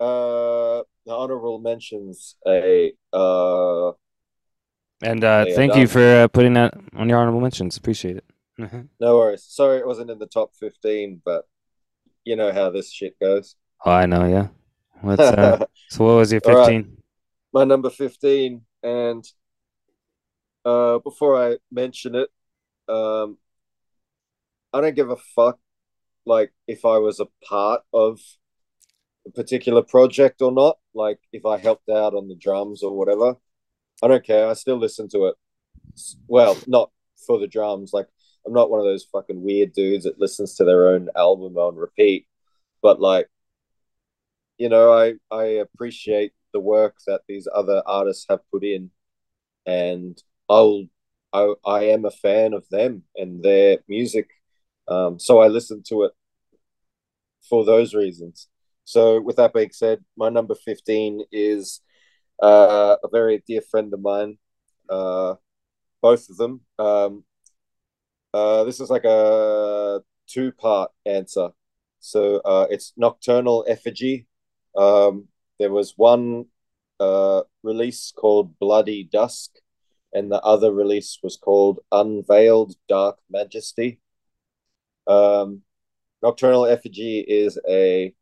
Uh, the honorable mentions a uh, and uh, Yeah, thank you for uh, putting that on your honorable mentions. Appreciate it. no worries. Sorry, it wasn't in the top fifteen, but you know how this shit goes. Oh, I know. Yeah. What's uh, so? What was your All right. fifteen? My number fifteen, and uh, before I mention it, um, I don't give a fuck. Like if I was a part of a particular project or not, like if I helped out on the drums or whatever, I don't care. I still listen to it. Well, not for the drums. Like I'm not one of those fucking weird dudes that listens to their own album on repeat. But like, you know, I I appreciate the work that these other artists have put in, and I'll I I am a fan of them and their music. Um, so I listen to it for those reasons. So, with that being said, my number 15 is uh, a very dear friend of mine, uh, both of them. Um, uh, this is like a two part answer. So, uh, it's Nocturnal Effigy. Um, there was one uh, release called Bloody Dusk, and the other release was called Unveiled Dark Majesty. Um, Nocturnal Effigy is a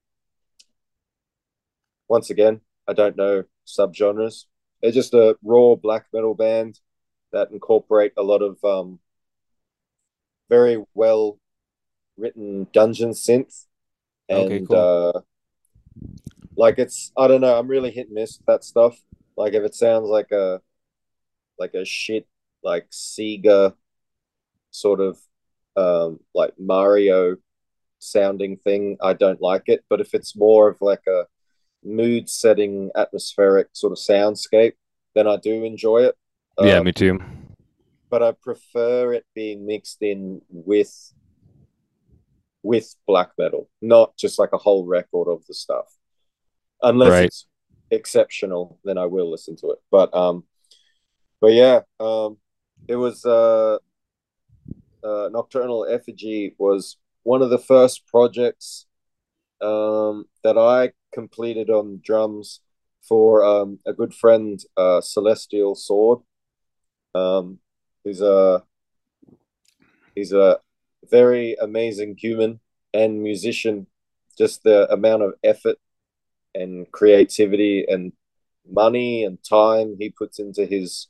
once again, I don't know subgenres. They're just a raw black metal band that incorporate a lot of um, very well written dungeon synth, and Okay, cool. uh, like it's I don't know. I'm really hit and miss with that stuff. Like if it sounds like a like a shit like Sega sort of um, like Mario sounding thing, I don't like it. But if it's more of like a mood setting, atmospheric sort of soundscape, then I do enjoy it. yeah, Um, me too. but I prefer it being mixed in with with black metal, not just like a whole record of the stuff. Unless right. it's exceptional, then I will listen to it. But um, but yeah, um, it was uh, uh, Nocturnal Effigy was one of the first projects um that I completed on drums for um a good friend, uh, Celestial Sword. Um, he's a he's a very amazing human and musician. Just the amount of effort and creativity and money and time he puts into his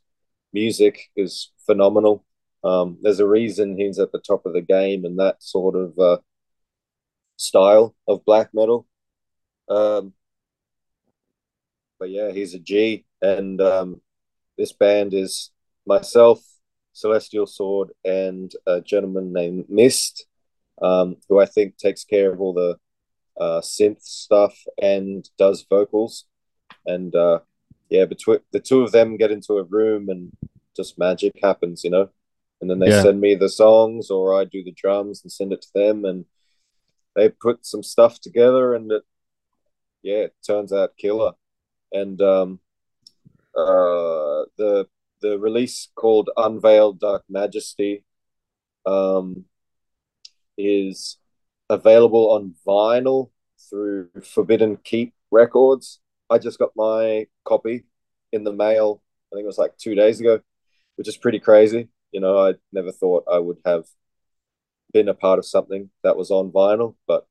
music is phenomenal. Um, there's a reason he's at the top of the game and that sort of uh, style of black metal. Um, but yeah, he's a G, and um, this band is myself, Celestial Sword, and a gentleman named Mist, um, who I think takes care of all the uh, synth stuff and does vocals. And uh, yeah, between the two of them get into a room and just magic happens, you know. And then they yeah. send me the songs, or I do the drums and send it to them, and they put some stuff together, and it yeah, it turns out killer. And um, uh, the the release called Unveiled Dark Majesty um, is available on vinyl through Forbidden Keep Records. I just got my copy in the mail. I think it was like two days ago, which is pretty crazy. You know, I never thought I would have been a part of something that was on vinyl, but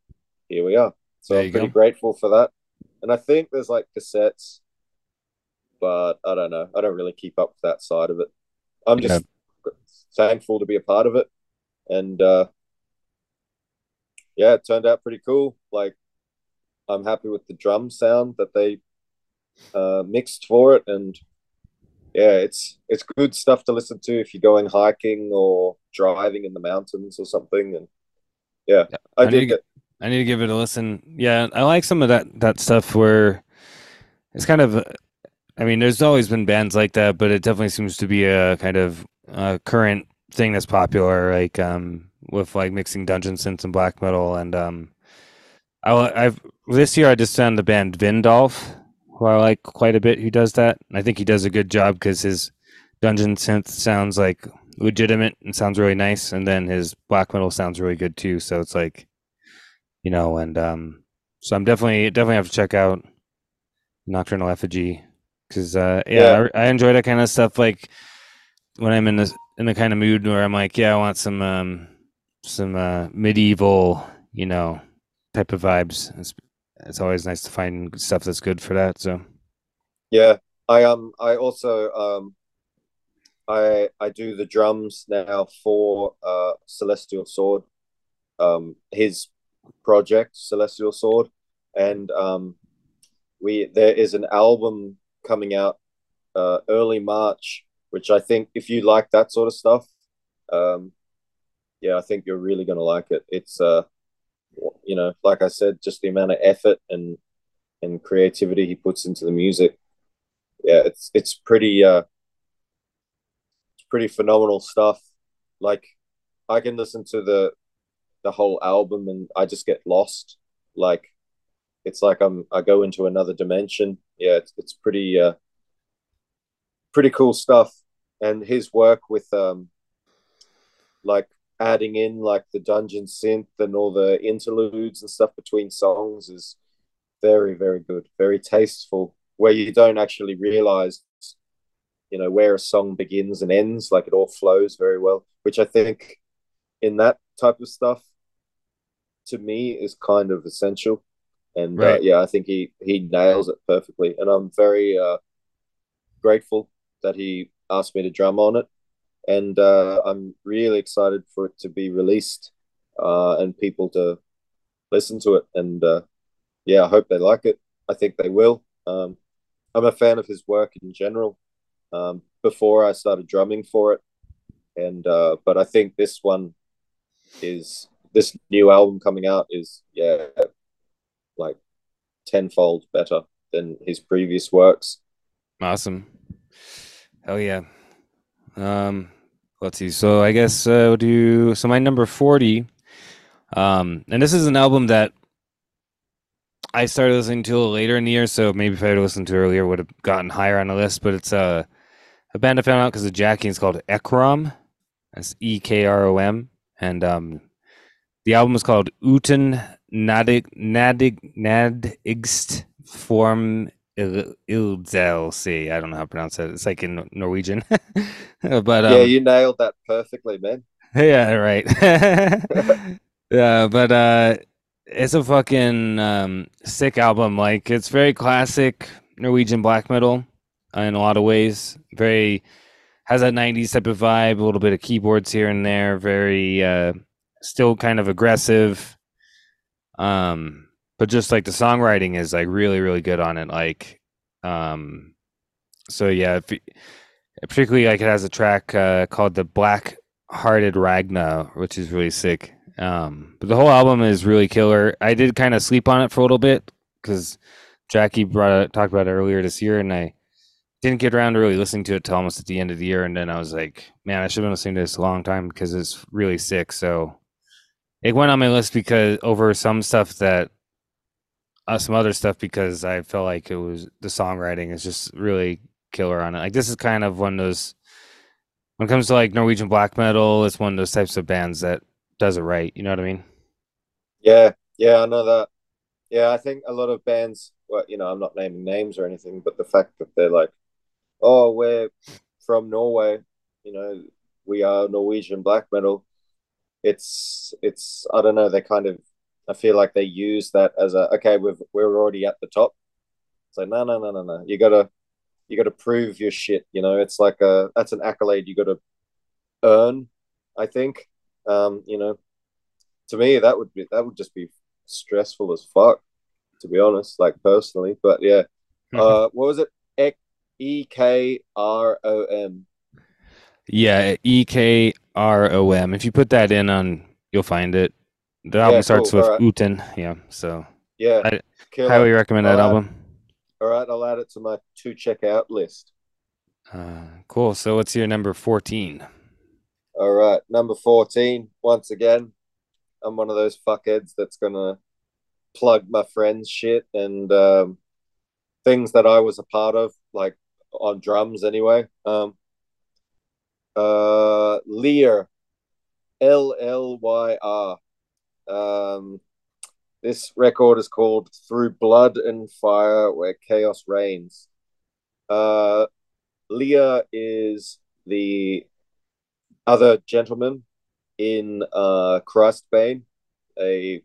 here we are. So I'm pretty go. grateful for that. And I think there's like cassettes but I don't know. I don't really keep up with that side of it. I'm just yeah. thankful to be a part of it, and uh, yeah, it turned out pretty cool. Like I'm happy with the drum sound that they uh, mixed for it, and yeah, it's it's good stuff to listen to if you're going hiking or driving in the mountains or something. And yeah, yeah. I, I did. I need to give it a listen. Yeah, I like some of that that stuff where it's kind of I mean, there's always been bands like that, but it definitely seems to be a kind of uh, current thing that's popular, like um, with like mixing dungeon synths and black metal. And um, I, have this year I just found the band Vindolf, who I like quite a bit. Who does that? And I think he does a good job because his dungeon synth sounds like legitimate and sounds really nice, and then his black metal sounds really good too. So it's like, you know, and um, so I'm definitely definitely have to check out Nocturnal Effigy because uh, yeah, yeah. I, I, enjoy that kind of stuff. Like when I'm in the in the kind of mood where I'm like, yeah, I want some um, some uh, medieval, you know, type of vibes. It's it's always nice to find stuff that's good for that. So yeah, I um I also um I I do the drums now for uh Celestial Sword, um his project Celestial Sword, and um we there is an album coming out uh, early March, which I think if you like that sort of stuff, um, yeah, I think you're really going to like it. It's, uh, you know, like I said, just the amount of effort and and creativity he puts into the music. Yeah, it's it's pretty uh, it's pretty phenomenal stuff. Like I can listen to the the whole album and I just get lost. Like it's like I'm I go into another dimension. Yeah, it's it's pretty uh, pretty cool stuff. And his work with um, like adding in like the dungeon synth and all the interludes and stuff between songs is very very good, very tasteful. Where you don't actually realize, you know, where a song begins and ends. Like it all flows very well, which I think in that type of stuff to me is kind of essential and uh, right. uh, yeah, I think he he nails it perfectly, and I'm very uh, grateful that he asked me to drum on it, and uh, I'm really excited for it to be released uh, and people to listen to it, and uh, yeah, I hope they like it. I think they will. Um, I'm a fan of his work in general. Um, before I started drumming for it, and but I think this one is this new album coming out is yeah like tenfold better than his previous works. Awesome. Hell yeah. Um, Let's see. So I guess uh, we'll do so. My number forty, um, and this is an album that I started listening to a little later in the year. So maybe if I had listened to earlier, would have gotten higher on the list. But it's uh, a band I found out because of Jackie. It's called Ekrom. That's E K R O M, and um, the album is called Uten Nadig Nadig Nadigst Form Ildzel. See, I don't know how to pronounce it. It's like in Norwegian, but um, yeah, you nailed that perfectly, man. yeah, right. yeah, but uh, it's a fucking um, sick album. Like it's very classic Norwegian black metal uh, in a lot of ways. Very has that '90s type of vibe. A little bit of keyboards here and there. Very uh, still kind of aggressive. Um, but just like the songwriting is like really really good on it. Like, um, so yeah, if, particularly like it has a track uh, called the Black Hearted Ragna, which is really sick. Um, but the whole album is really killer. I did kind of sleep on it for a little bit because Jackie brought it, talked about it earlier this year, and I didn't get around to really listening to it till almost at the end of the year. And then I was like, man, I should have been listening to this a long time because it's really sick. So it went on my list because over some stuff that uh, some other stuff because I felt like it was the songwriting is just really killer on it. Like this is kind of one of those when it comes to like Norwegian black metal, it's one of those types of bands that does it right. You know what I mean? Yeah, yeah, I know that. Yeah, I think a lot of bands, well, you know, I'm not naming names or anything, but the fact that they're like, oh, we're from Norway, you know, we are Norwegian black metal. It's, it's, I don't know, they kind of, I feel like they use that as a, okay, we've, we're already at the top. So no, no, no, no, no. You gotta, you gotta prove your shit. You know, it's like a, that's an accolade you gotta earn. I think um, you know, to me that would be that would just be stressful as fuck, to be honest. Like personally, but yeah. Mm-hmm. Uh, what was it? E K R O M. Yeah, E K R O M. If you put that in on, you'll find it. The album yeah, starts cool. with right. Uten. Yeah, so yeah, I highly recommend that album. All right, I'll add it to my to check out list. Uh, cool. So what's your number fourteen? All right, number 14. Once again, I'm one of those fuckheads that's going to plug my friends' shit and um, things that I was a part of, like on drums anyway. Um, uh, Llyr, L L Y R. Um, this record is called Through Blood and Fire Where Chaos Reigns. Uh, Llyr is the other gentleman in uh, Christbane, a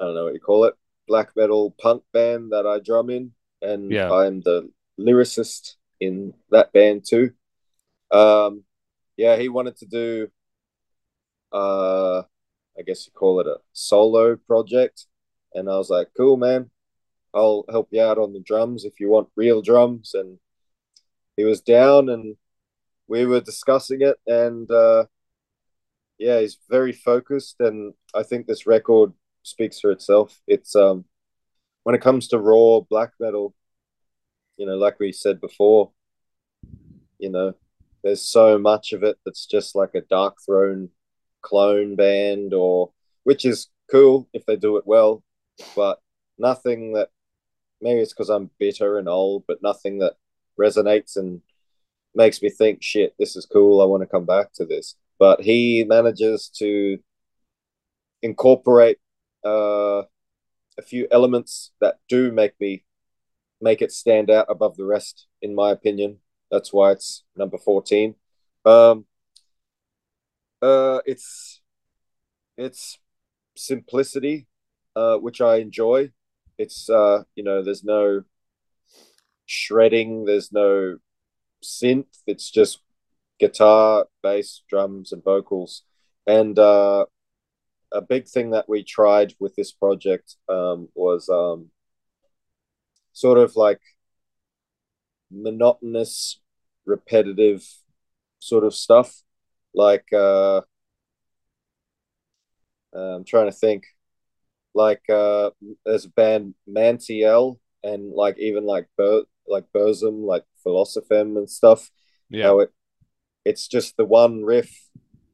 I don't know what you call it, black metal punk band that I drum in, and yeah. I'm the lyricist in that band too. Um, yeah, he wanted to do, uh, I guess you call it a solo project, and I was like, cool, man. I'll help you out on the drums if you want real drums, and he was down, and we were discussing it, and uh, yeah, he's very focused, and I think this record speaks for itself. It's um, when it comes to raw black metal, you know, like we said before, you know, there's so much of it that's just like a Darkthrone clone band, or which is cool if they do it well, but nothing that maybe it's because I'm bitter and old, but nothing that resonates and makes me think, shit, this is cool. I want to come back to this. But he manages to incorporate uh, a few elements that do make me make it stand out above the rest, in my opinion. That's why it's number 14. Um, uh, it's it's simplicity, uh, which I enjoy. It's uh, you know, there's no shredding, there's no synth. It's just guitar, bass, drums, and vocals. And uh, a big thing that we tried with this project um, was um, sort of like monotonous, repetitive sort of stuff. Like, uh, I'm trying to think. Like, uh, there's a band Mantiel, and like even like Bur- like Burzum, like Filosofem and stuff. Yeah. How it it's just the one riff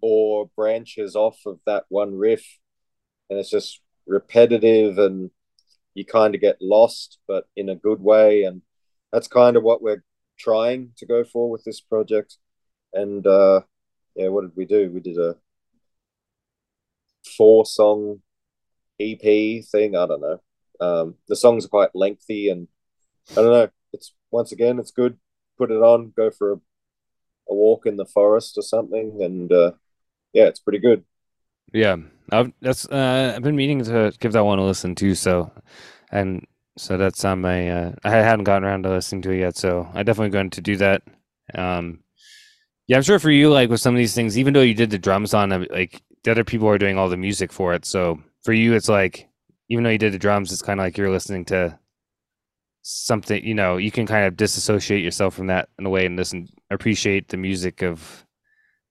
or branches off of that one riff, and it's just repetitive and you kind of get lost, but in a good way. And that's kind of what we're trying to go for with this project. And uh, yeah, what did we do? We did a four song EP thing. I don't know. Um, the songs are quite lengthy, and I don't know. It's once again, it's good. Put it on, go for a, a walk in the forest or something, and uh, yeah, it's pretty good. Yeah, I've that's uh, I've been meaning to give that one a listen too. So, and so that's on my. Uh, I hadn't gotten around to listening to it yet, so I definitely going to do that. Um, yeah, I'm sure for you, like with some of these things, even though you did the drums on it, like the other people are doing all the music for it. So for you, it's like even though you did the drums, it's kind of like you're listening to something. You know, you can kind of disassociate yourself from that in a way and listen, appreciate the music of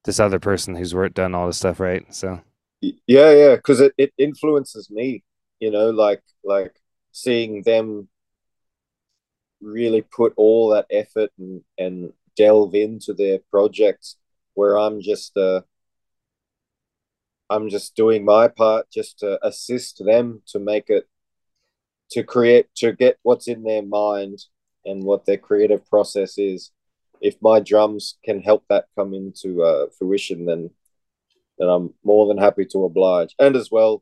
this other person who's worked done all this stuff, right? So yeah yeah because it, it influences me you know like like seeing them really put all that effort and and delve into their projects where i'm just uh i'm just doing my part just to assist them to make it to create to get what's in their mind and what their creative process is if my drums can help that come into uh, fruition then then I'm more than happy to oblige. And as well,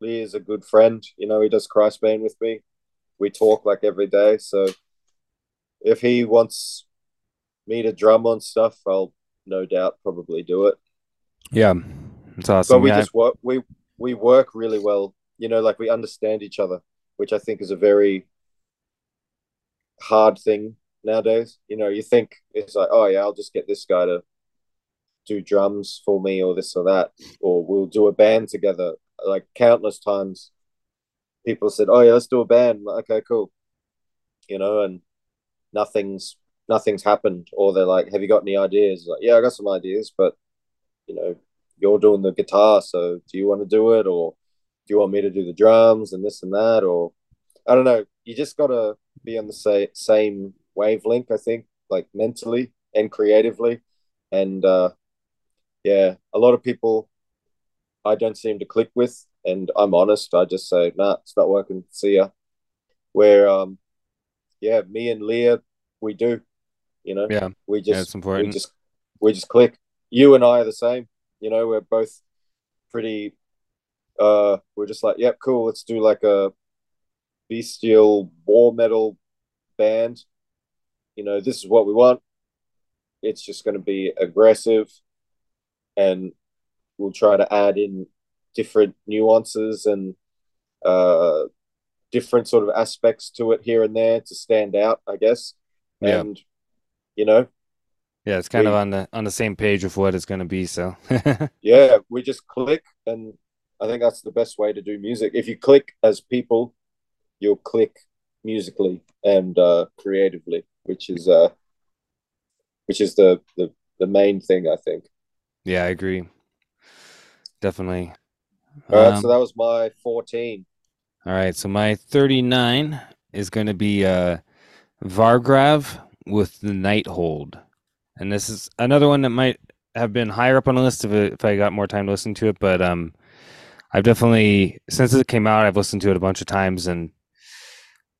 Lee is a good friend. You know, he does Christbane with me. We talk like every day. So if he wants me to drum on stuff, I'll no doubt probably do it. Yeah, it's awesome. But we yeah. just work. We we work really well. You know, like we understand each other, which I think is a very hard thing nowadays. You know, you think it's like, oh yeah, I'll just get this guy to do drums for me or this or that, or we'll do a band together. Like countless times, people said, "Oh yeah, let's do a band." Like, okay, cool. You know, and nothing's nothing's happened, or they're like, "Have you got any ideas?" Like, yeah, I got some ideas, but you know, you're doing the guitar, so do you want to do it, or do you want me to do the drums and this and that, or I don't know. You just gotta be on the sa- same wavelength, I think, like mentally and creatively, and uh, yeah, a lot of people I don't seem to click with, and I'm honest. I just say, nah, it's not working. See ya. Where, um, yeah, me and Leah, we do. You know, yeah, we just, yeah, it's important. we just, we just click. You and I are the same. You know, we're both pretty. Uh, we're just like, yep, cool. Let's do like a bestial war metal band. You know, this is what we want. It's just going to be aggressive and we'll try to add in different nuances and uh, different sort of aspects to it here and there to stand out, I guess. Yeah. And you know, yeah, it's kind we, of on the on the same page of what it's going to be. So yeah, we just click, and I think that's the best way to do music. If you click as people, you'll click musically and uh, creatively, which is uh, which is the the the main thing I think. Yeah, I agree. Definitely. All right, um, so that was my 14. All right, so my 39 is going to be uh, Vargrav with the Nighthold. And this is another one that might have been higher up on the list if, it, if I got more time to listen to it. But um, I've definitely, since it came out, I've listened to it a bunch of times and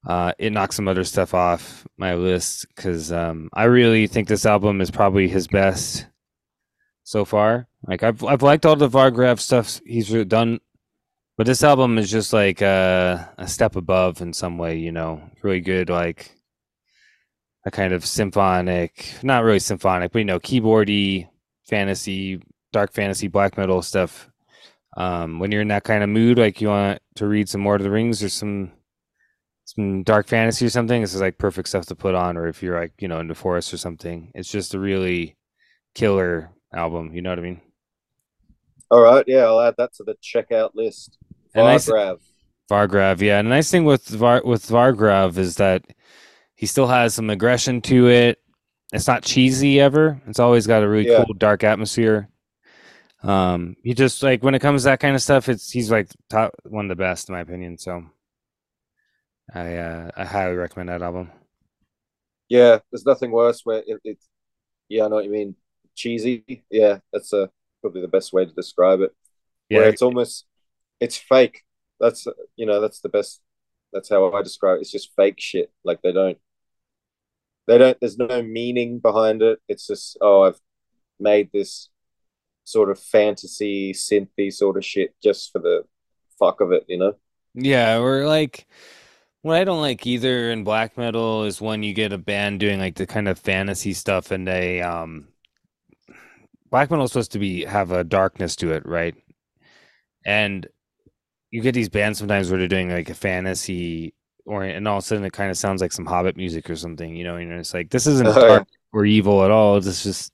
uh, it knocks some other stuff off my list because um, I really think this album is probably his best so far. Like I've I've liked all the Vargrav stuff he's done, but this album is just like uh, a step above in some way. You know, really good like a kind of symphonic, not really symphonic, but you know, keyboardy fantasy, dark fantasy, black metal stuff. Um, when you're in that kind of mood, like you want to read some Lord of the Rings or some some dark fantasy or something, this is like perfect stuff to put on. Or if you're like you know in the forest or something, it's just a really killer album. You know what I mean? All right, yeah, I'll add that to the checkout list. Vargrav. Vargrav, yeah. And the nice thing with Var with Vargrav is that he still has some aggression to it. It's not cheesy ever. It's always got a really yeah. cool dark atmosphere. Um, he just like when it comes to that kind of stuff, it's he's like top one of the best in my opinion. So I uh, I highly recommend that album. Yeah, there's nothing worse where it, it yeah, I know what you mean cheesy. Yeah, that's a probably the best way to describe it. Yeah, Where it's almost it's fake. That's you know that's the best. That's how I describe it. It's just fake shit. Like they don't they don't. There's no meaning behind it. It's just oh I've made this sort of fantasy synthy sort of shit just for the fuck of it, you know. yeah, or like what I don't like either in black metal is when you get a band doing like the kind of fantasy stuff and they um black metal is supposed to be have a darkness to it, right? And you get these bands sometimes where they're doing like a fantasy or and all of a sudden it kind of sounds like some Hobbit music or something, you know, and it's like this isn't yeah. dark or evil at all. It's just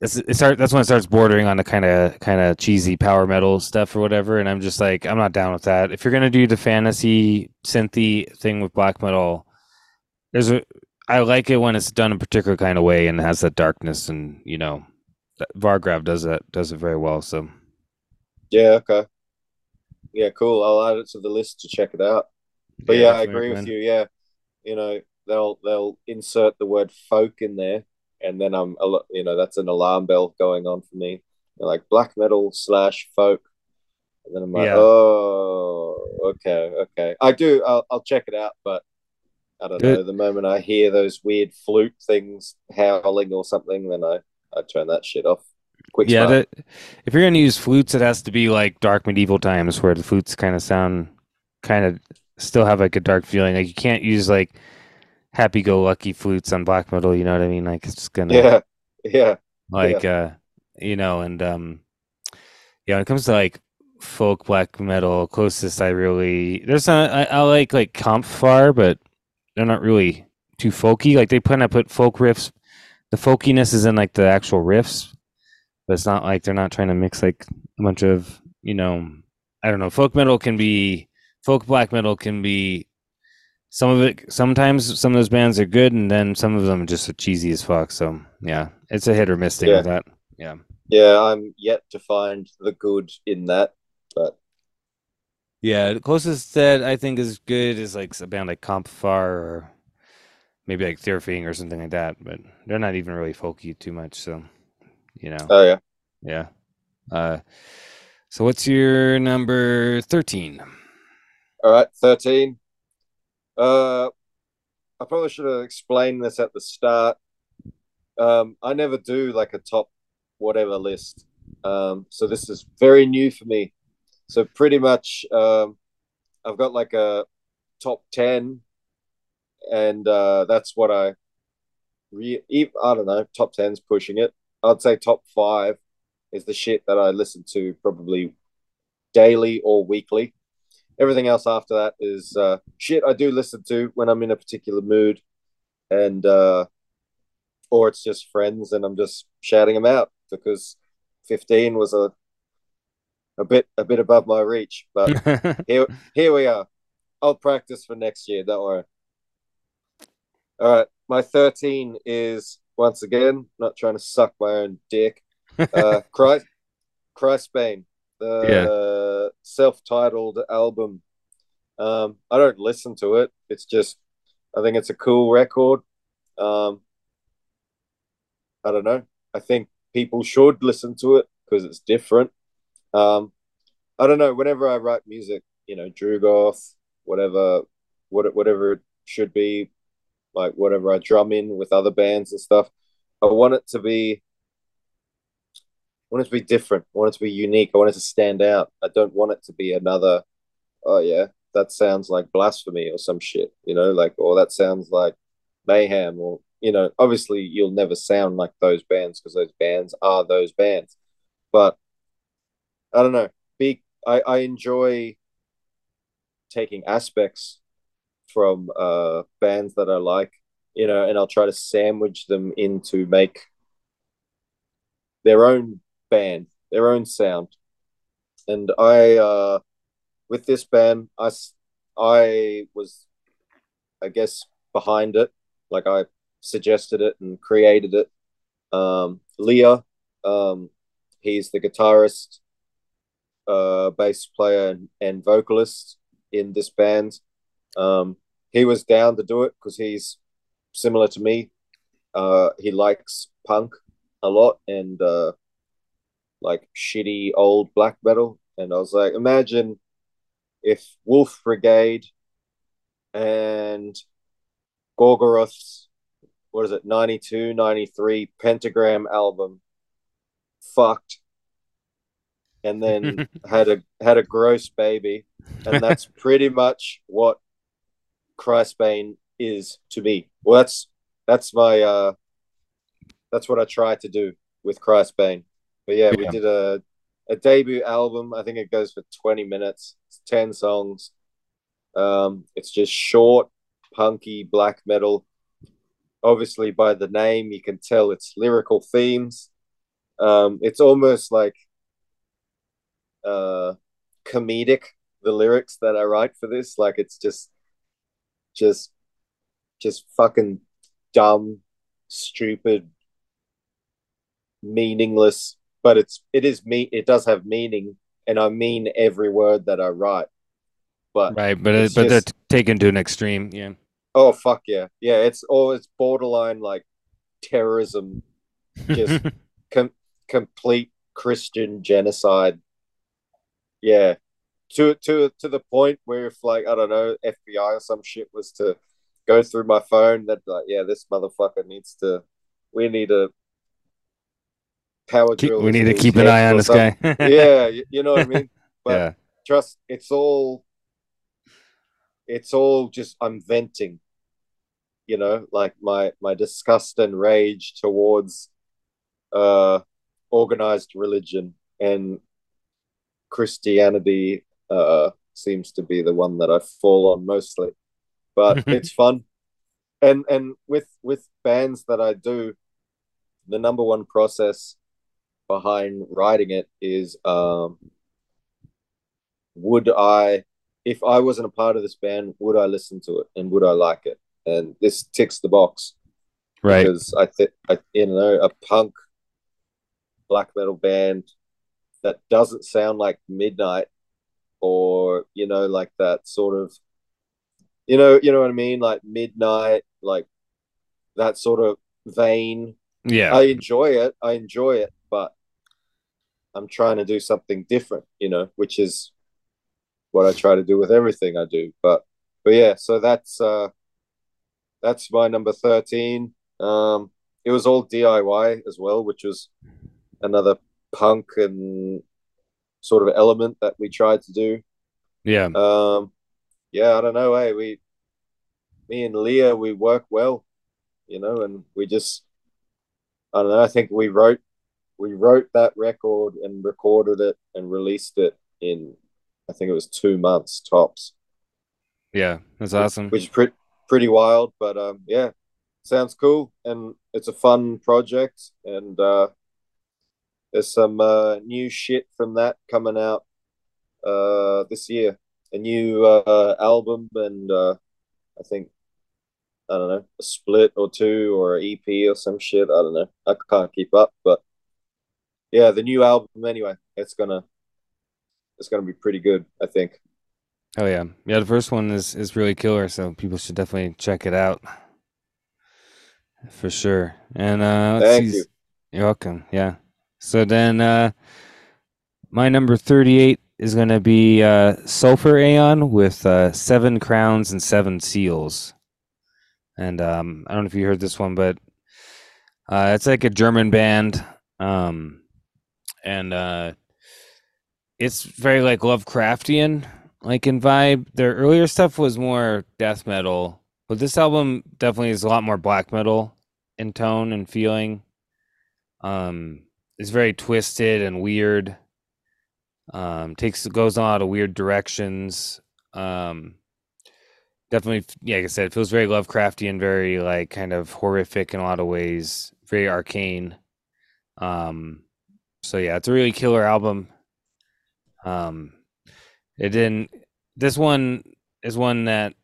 it's, it start that's when it starts bordering on the kind of kind of cheesy power metal stuff or whatever, and I'm just like I'm not down with that. If you're gonna do the fantasy synthy thing with black metal, there's a I like it when it's done a particular kind of way and has that darkness and you know Vargrav does that does it very well. So Yeah. Okay. Yeah. Cool. I'll add it to the list to check it out. But yeah, I agree with you. Yeah, you know they'll they'll insert the word folk in there, and then I'm you know that's an alarm bell going on for me. They're like black metal slash folk, and then I'm like, Yeah. oh, okay, okay. I do. I'll I'll check it out, but I don't know. The moment I hear those weird flute things howling or something, then I I turn that shit off. Quick Yeah, that, if you're gonna use flutes, it has to be like dark medieval times where the flutes kind of sound kind of still have like a dark feeling. Like you can't use like happy-go-lucky flutes on black metal. You know what I mean? Like it's just gonna yeah, yeah, like uh you know and um yeah when it comes to like folk black metal closest I really there's not I, I like like Kampfar but they're not really too folky. Like they kind of put folk riffs. The folkiness is in like the actual riffs, but it's not like they're not trying to mix like a bunch of you know I don't know. Folk metal can be folk black metal can be some of it. Sometimes some of those bands are good, and then some of them just are cheesy as fuck. So yeah, it's a hit or miss thing Yeah. with that. Yeah. yeah. I'm yet to find the good in that, but Yeah, the closest that I think is good is like a band like Kampfar or maybe like Thyrfing or something like that, but they're not even really folky too much, so you know. oh yeah. Yeah. Uh so what's your number 13? All right, 13. Uh, I probably should have explained this at the start. Um, I never do like a top whatever list. Um, so this is very new for me. So pretty much, um, I've got like a top 10, and uh, that's what I re- I don't know, top 10's pushing it. I'd say top five is the shit that I listen to probably daily or weekly. Everything else after that is uh, shit I do listen to when I'm in a particular mood, and uh, or it's just friends and I'm just shouting them out because 15 was a a bit a bit above my reach, but here here we are. I'll practice for next year. Don't worry. All right, my 13 is once again not trying to suck my own dick. Uh, Christ, Christbane, the self-titled album. Um, I don't listen to it. It's just I think it's a cool record. Um, I don't know. I think people should listen to it because it's different. Um, I don't know. Whenever I write music, you know, Drugoth, whatever, what whatever it should be, like whatever I drum in with other bands and stuff, I want it to be, I want it to be different. I want it to be unique. I want it to stand out. I don't want it to be another. Oh yeah, that sounds like blasphemy or some shit. You know, like or that sounds like mayhem or you know. Obviously, you'll never sound like those bands because those bands are those bands. But I don't know. Be I, I enjoy taking aspects from uh bands that I like, you know, and I'll try to sandwich them in to make their own band, their own sound. And I uh with this band, I, I was I guess behind it, like I suggested it and created it. Um Leah, um he's the guitarist uh, bass player and, and vocalist in this band. Um, he was down to do it because he's similar to me. Uh, he likes punk a lot and uh, like shitty old black metal. And I was like, imagine if Wolf Brigade and Gorgoroth's, what is it, 92, 93 Pentagram album fucked and then had a had a gross baby. And that's pretty much what Christbane is to me. Well that's that's my uh that's what I try to do with Christbane. But yeah, yeah, we did a a debut album. I think it goes for 20 minutes. It's 10 songs. Um, it's just short, punky black metal. Obviously, by the name, you can tell it's lyrical themes. Um, it's almost like uh, comedic, the lyrics that I write for this. Like, it's just, just, just fucking dumb, stupid, meaningless but it's it is me it does have meaning and I mean every word that I write. But right, but uh, it, but just, they're taken to an extreme, yeah. Oh fuck yeah, yeah! It's all it's borderline like terrorism, just com- complete Christian genocide. Yeah, to to to the point where if like I don't know FBI or some shit was to go through my phone, that like yeah, this motherfucker needs to. We need to power drill. We need to keep an eye on this guy. yeah, you, you, know what I mean. But yeah. trust, it's all, it's all just I'm venting. You know, like my my disgust and rage towards uh organized religion and Christianity uh seems to be the one that I fall on mostly. But it's fun. And and with with bands that I do, the number one process behind writing it is um, would I, if I wasn't a part of this band, would I listen to it and would I like it? And this ticks the box, right? Because I think you know, a punk black metal band that doesn't sound like Midnight or you know, like that sort of, you know, you know what I mean, like Midnight, like that sort of vein. Yeah, I enjoy it. I enjoy it, I'm trying to do something different, you know, which is what I try to do with everything I do. But but yeah, so that's uh that's my number 13. Um it was all DIY as well, which was another punk and sort of element that we tried to do. Yeah. Um yeah, I don't know, hey, we me and Leah we work well, you know, and we just I don't know, I think we wrote we wrote that record and recorded it and released it in I think it was two months tops. Yeah, that's awesome. Which is pretty pretty wild, but um, yeah, sounds cool and it's a fun project and uh, there's some uh, new shit from that coming out uh, this year. A new uh, album and uh, I think I don't know a split or two or an EP or some shit. I don't know. I can't keep up, but yeah, the new album anyway. It's gonna it's gonna be pretty good, I think. Oh yeah, yeah. The first one is is really killer, so people should definitely check it out for sure. And uh, thank see. you. You're welcome. Yeah. So then, uh, my number thirty-eight is gonna be uh, Sulphur Aeon with uh, seven crowns and seven seals. And um, I don't know if you heard this one, but uh, it's like a German band. Um, and uh, it's very like Lovecraftian, like in vibe. Their earlier stuff was more death metal, but this album definitely is a lot more black metal in tone and feeling. Um, it's very twisted and weird. Um, takes goes in a lot of weird directions. Um, definitely, yeah, like I said, it feels very Lovecraftian, very like kind of horrific in a lot of ways, very arcane. Um, so yeah, it's a really killer album. Um, it didn't. This one is one that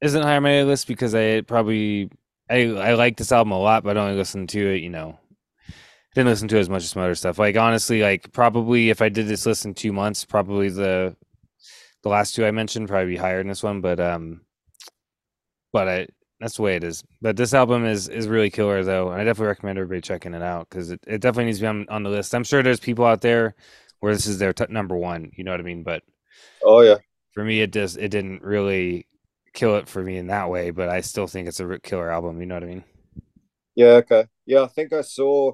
isn't high on my list because I probably I I like this album a lot, but I only listen to it. You know, didn't listen to it as much as some other stuff. Like honestly, like probably if I did this list in two months, probably the the last two I mentioned probably be higher than this one. But um, but I That's the way it is. But this album is is really killer though. And I definitely recommend everybody checking it out because it, it definitely needs to be on, on the list. I'm sure there's people out there where this is their t- number one. You know what I mean? But oh yeah, for me, it does. It didn't really kill it for me in that way, but I still think it's a killer album. You know what I mean? Yeah. Okay. Yeah. I think I saw.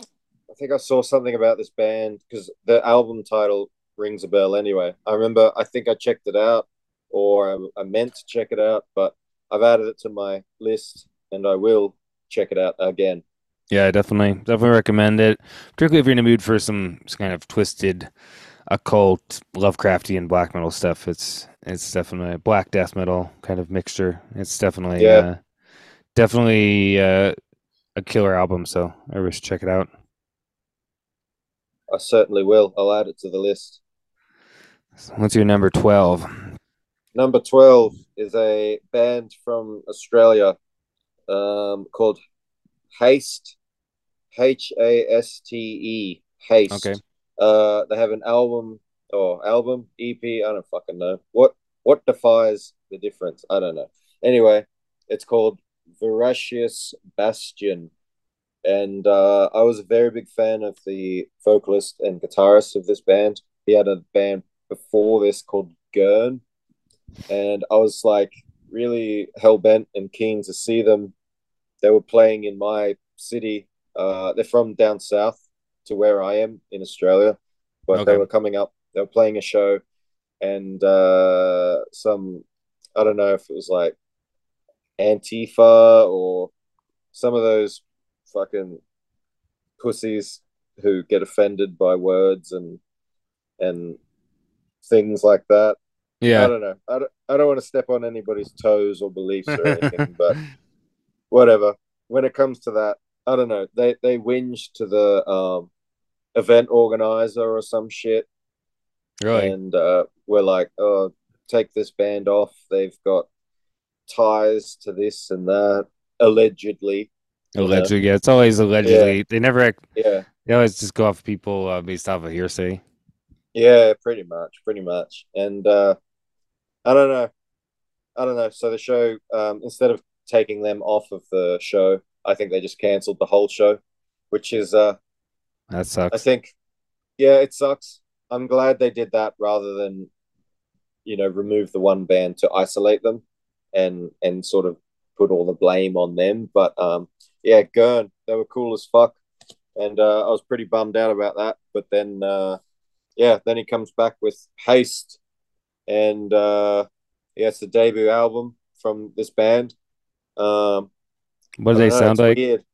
I think I saw something about this band because the album title rings a bell. Anyway, I remember. I think I checked it out, or I, I meant to check it out, but I've added it to my list, and I will check it out again. Yeah, definitely, definitely recommend it. Particularly if you're in the mood for some, kind of twisted, occult, Lovecraftian black metal stuff. It's it's definitely a black death metal kind of mixture. It's definitely yeah, uh, definitely uh, a killer album. So I wish check it out. I certainly will. I'll add it to the list. What's your number twelve? Number twelve is a band from Australia um, called Haste, H A S T E, Haste. Okay. Uh, they have an album or album EP. I don't fucking know what what defies the difference. I don't know. Anyway, it's called Voracious Bastion, and uh, I was a very big fan of the vocalist and guitarist of this band. He had a band before this called Gurn, and I was like really hell bent and keen to see them they were playing in my city. Uh, they're from down south to where I am in Australia, but okay. they were coming up. They were playing a show, and uh, some I don't know if it was like Antifa or some of those fucking pussies who get offended by words and and things like that. Yeah, I don't know. I don't, I don't want to step on anybody's toes or beliefs or anything, but whatever. When it comes to that, I don't know. They they whinge to the um, event organizer or some shit. Really? And uh, we're like, oh, take this band off. They've got ties to this and that, allegedly. Allegedly, yeah. It's always allegedly. Yeah. They never act. Yeah. They always just go off people uh, based off of hearsay. Yeah, pretty much, pretty much. And uh, I don't know. I don't know. So the show, um, instead of taking them off of the show. I think they just cancelled the whole show, which is uh that sucks. I think yeah, it sucks. I'm glad they did that rather than you know remove the one band to isolate them and and sort of put all the blame on them. But um yeah, Gurn, they were cool as fuck. And uh, I was pretty bummed out about that. But then uh yeah, then he comes back with Haste and uh yeah, it's the debut album from this band um, what do they know, sound like? Weird.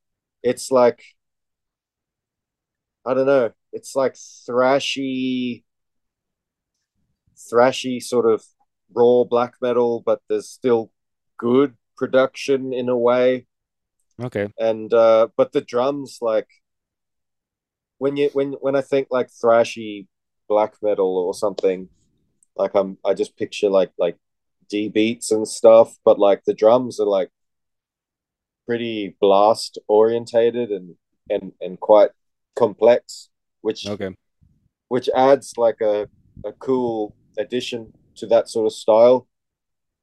It's like I don't know. It's like thrashy, thrashy sort of raw black metal, but there's still good production in a way. Okay. And uh, but the drums, like when you when when I think like thrashy black metal or something, like I'm I just picture like like D beats and stuff, but like the drums are like pretty blast orientated and and and quite complex, which okay, which adds like a a cool addition to that sort of style.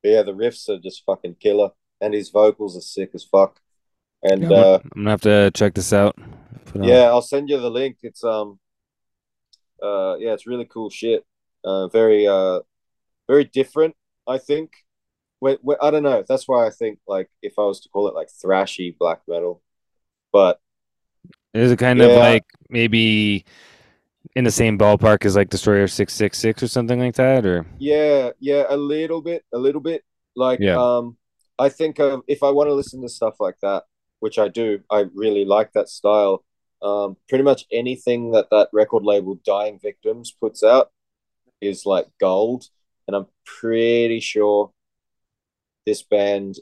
But yeah, the riffs are just fucking killer, and his vocals are sick as fuck. And yeah, uh, I'm gonna have to check this out. Yeah, I'll send you the link. It's um, uh, yeah, it's really cool shit. Uh, very uh, very different. I think we, we, I don't know. That's why I think like if I was to call it like thrashy black metal, but is it kind yeah. of like maybe in the same ballpark as like Destroyer six six six or something like that, or yeah, yeah, a little bit, a little bit. Like, yeah. um, I think um, if I want to listen to stuff like that, which I do, I really like that style. Um, pretty much anything that that record label Dying Victims puts out is like gold, and I'm pretty sure this band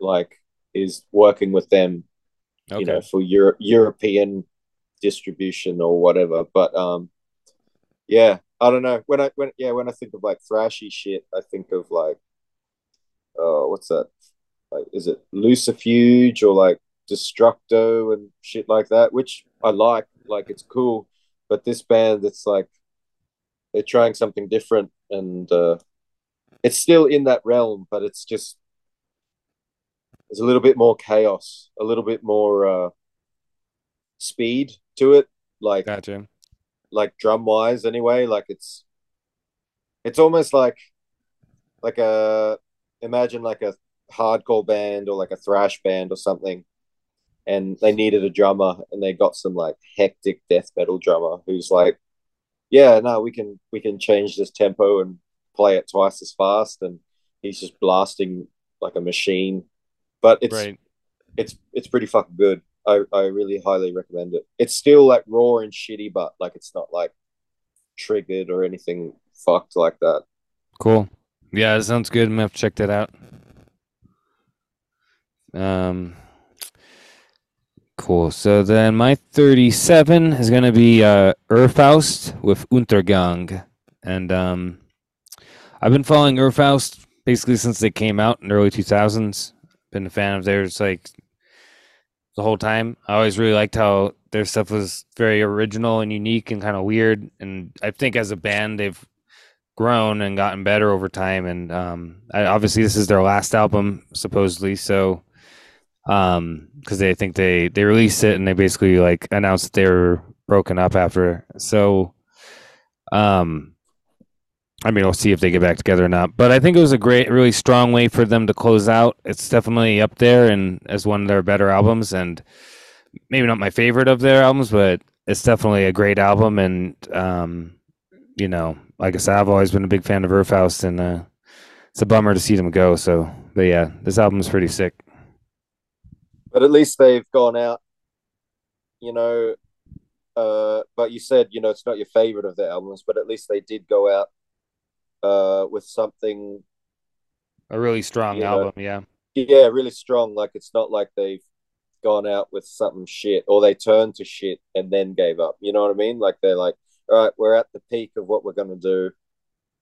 like is working with them, okay. you know, for Euro- European distribution or whatever. But um, yeah, I don't know. When I when yeah when I think of like thrashy shit, I think of like, oh, what's that? Like, is it Lucifuge or like Destructo and shit like that? Which I like. Like, it's cool. But this band, it's like they're trying something different, and uh, it's still in that realm, but it's just there's a little bit more chaos, a little bit more uh, speed to it, like Gotcha. like drum wise anyway. Like it's it's almost like like a imagine like a hardcore band or like a thrash band or something, and they needed a drummer and they got some like hectic death metal drummer who's like, yeah, no, we can we can change this tempo and play it twice as fast, and he's just blasting like a machine. But it's Right. it's it's pretty fucking good. I, I really highly recommend it. It's still like raw and shitty, but like it's not like triggered or anything fucked like that. Cool. Yeah, that sounds good. I'm gonna have to check that out. Um, cool. So then my 37 is gonna be uh, Urfaust with Untergang, and um, I've been following Urfaust basically since they came out in the early 2000s. Been a fan of theirs like the whole time. I always really liked how their stuff was very original and unique and kind of weird. And I think as a band, they've grown and gotten better over time. And um, I, obviously, this is their last album, supposedly. So, um, because they think they they released it and they basically like announced they were broken up after. So, um, I mean, we'll see if they get back together or not. But I think it was a great, really strong way for them to close out. It's definitely up there and as one of their better albums, and maybe not my favorite of their albums, but it's definitely a great album. And um, you know, like I said, I've always been a big fan of Urfaust, and uh, it's a bummer to see them go. So, but yeah, this album's pretty sick. But at least they've gone out, you know. Uh, but you said you know it's not your favorite of their albums, but at least they did go out uh, with something, A really strong You know, album, yeah. yeah, really strong. Like it's not like they've gone out with something shit or they turned to shit and then gave up. You know what I mean? Like they're like, all right, we're at the peak of what we're gonna do.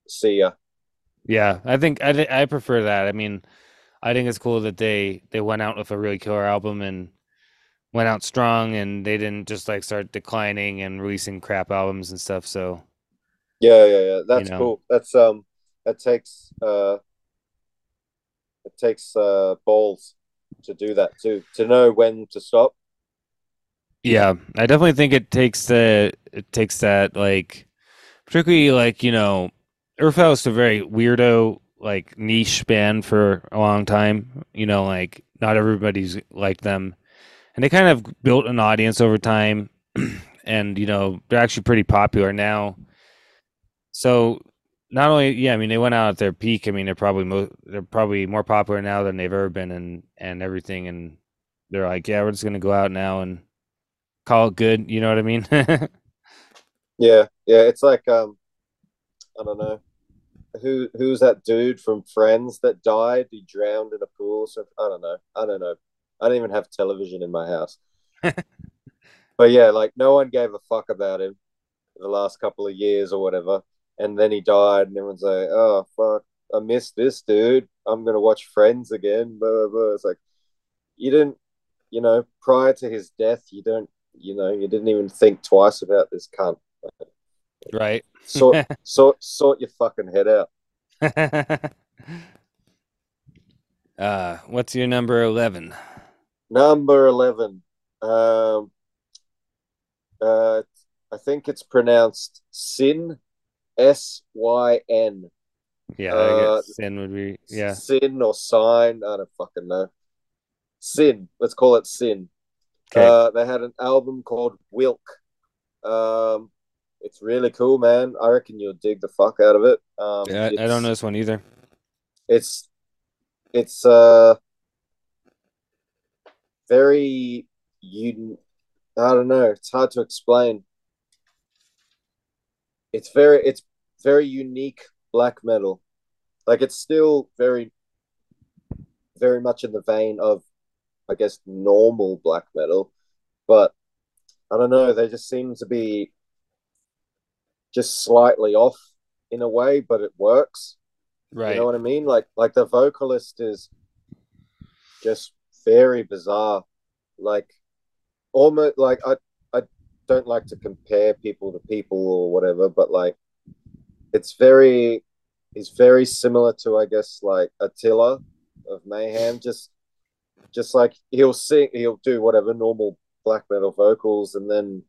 See ya. Yeah, I think I I prefer that. I mean, I think it's cool that they they went out with a really killer album and went out strong, and they didn't just like start declining and releasing crap albums and stuff. So Yeah, yeah, yeah. That's know. cool. That's um, that takes uh, it takes uh balls to do that too. To know when to stop. yeah, I definitely think it takes the it takes that like particularly like you know, Urfaust is a very weirdo like niche band for a long time. You know, like not everybody's like them, and they kind of built an audience over time, and you know they're actually pretty popular now. So not only yeah, I mean they went out at their peak. I mean they're probably mo- they're probably more popular now than they've ever been, and and everything. And they're like, yeah, we're just gonna go out now and call it good. You know what I mean? Yeah, yeah. It's like um, I don't know. Who who's that dude from Friends that died? He drowned in a pool. So I don't know. I don't know. I don't even have television in my house. but yeah, like no one gave a fuck about him the last couple of years or whatever. And then he died, and everyone's like, "Oh fuck, I missed this dude. I'm gonna watch Friends again." Blah blah blah. It's like you didn't, you know, prior to his death, you don't, you know, you didn't even think twice about this cunt. Right. Sort sort sort your fucking head out. uh, what's your number eleven? Number eleven. Um, uh, I think it's pronounced Sin, S Y N. Yeah, Uh, I guess sin would be yeah. Sin or sign. I don't fucking know. Sin. Let's call it Sin. Okay. Uh, they had an album called Wilk. Um, it's really cool, man. I reckon you'll dig the fuck out of it. Um, Yeah, I, I don't know this one either. it's it's uh very you I don't know, it's hard to explain. It's very it's very unique black metal. Like it's still very very much in the vein of I guess normal black metal, but I don't know, they just seem to be just slightly off in a way, but it works. Right. You know what I mean? Like like the vocalist is just very bizarre. Like almost like I I don't like to compare people to people or whatever, but like it's very it's very similar to I guess like Attila of Mayhem. Just just like he'll sing, he'll do whatever normal black metal vocals, and then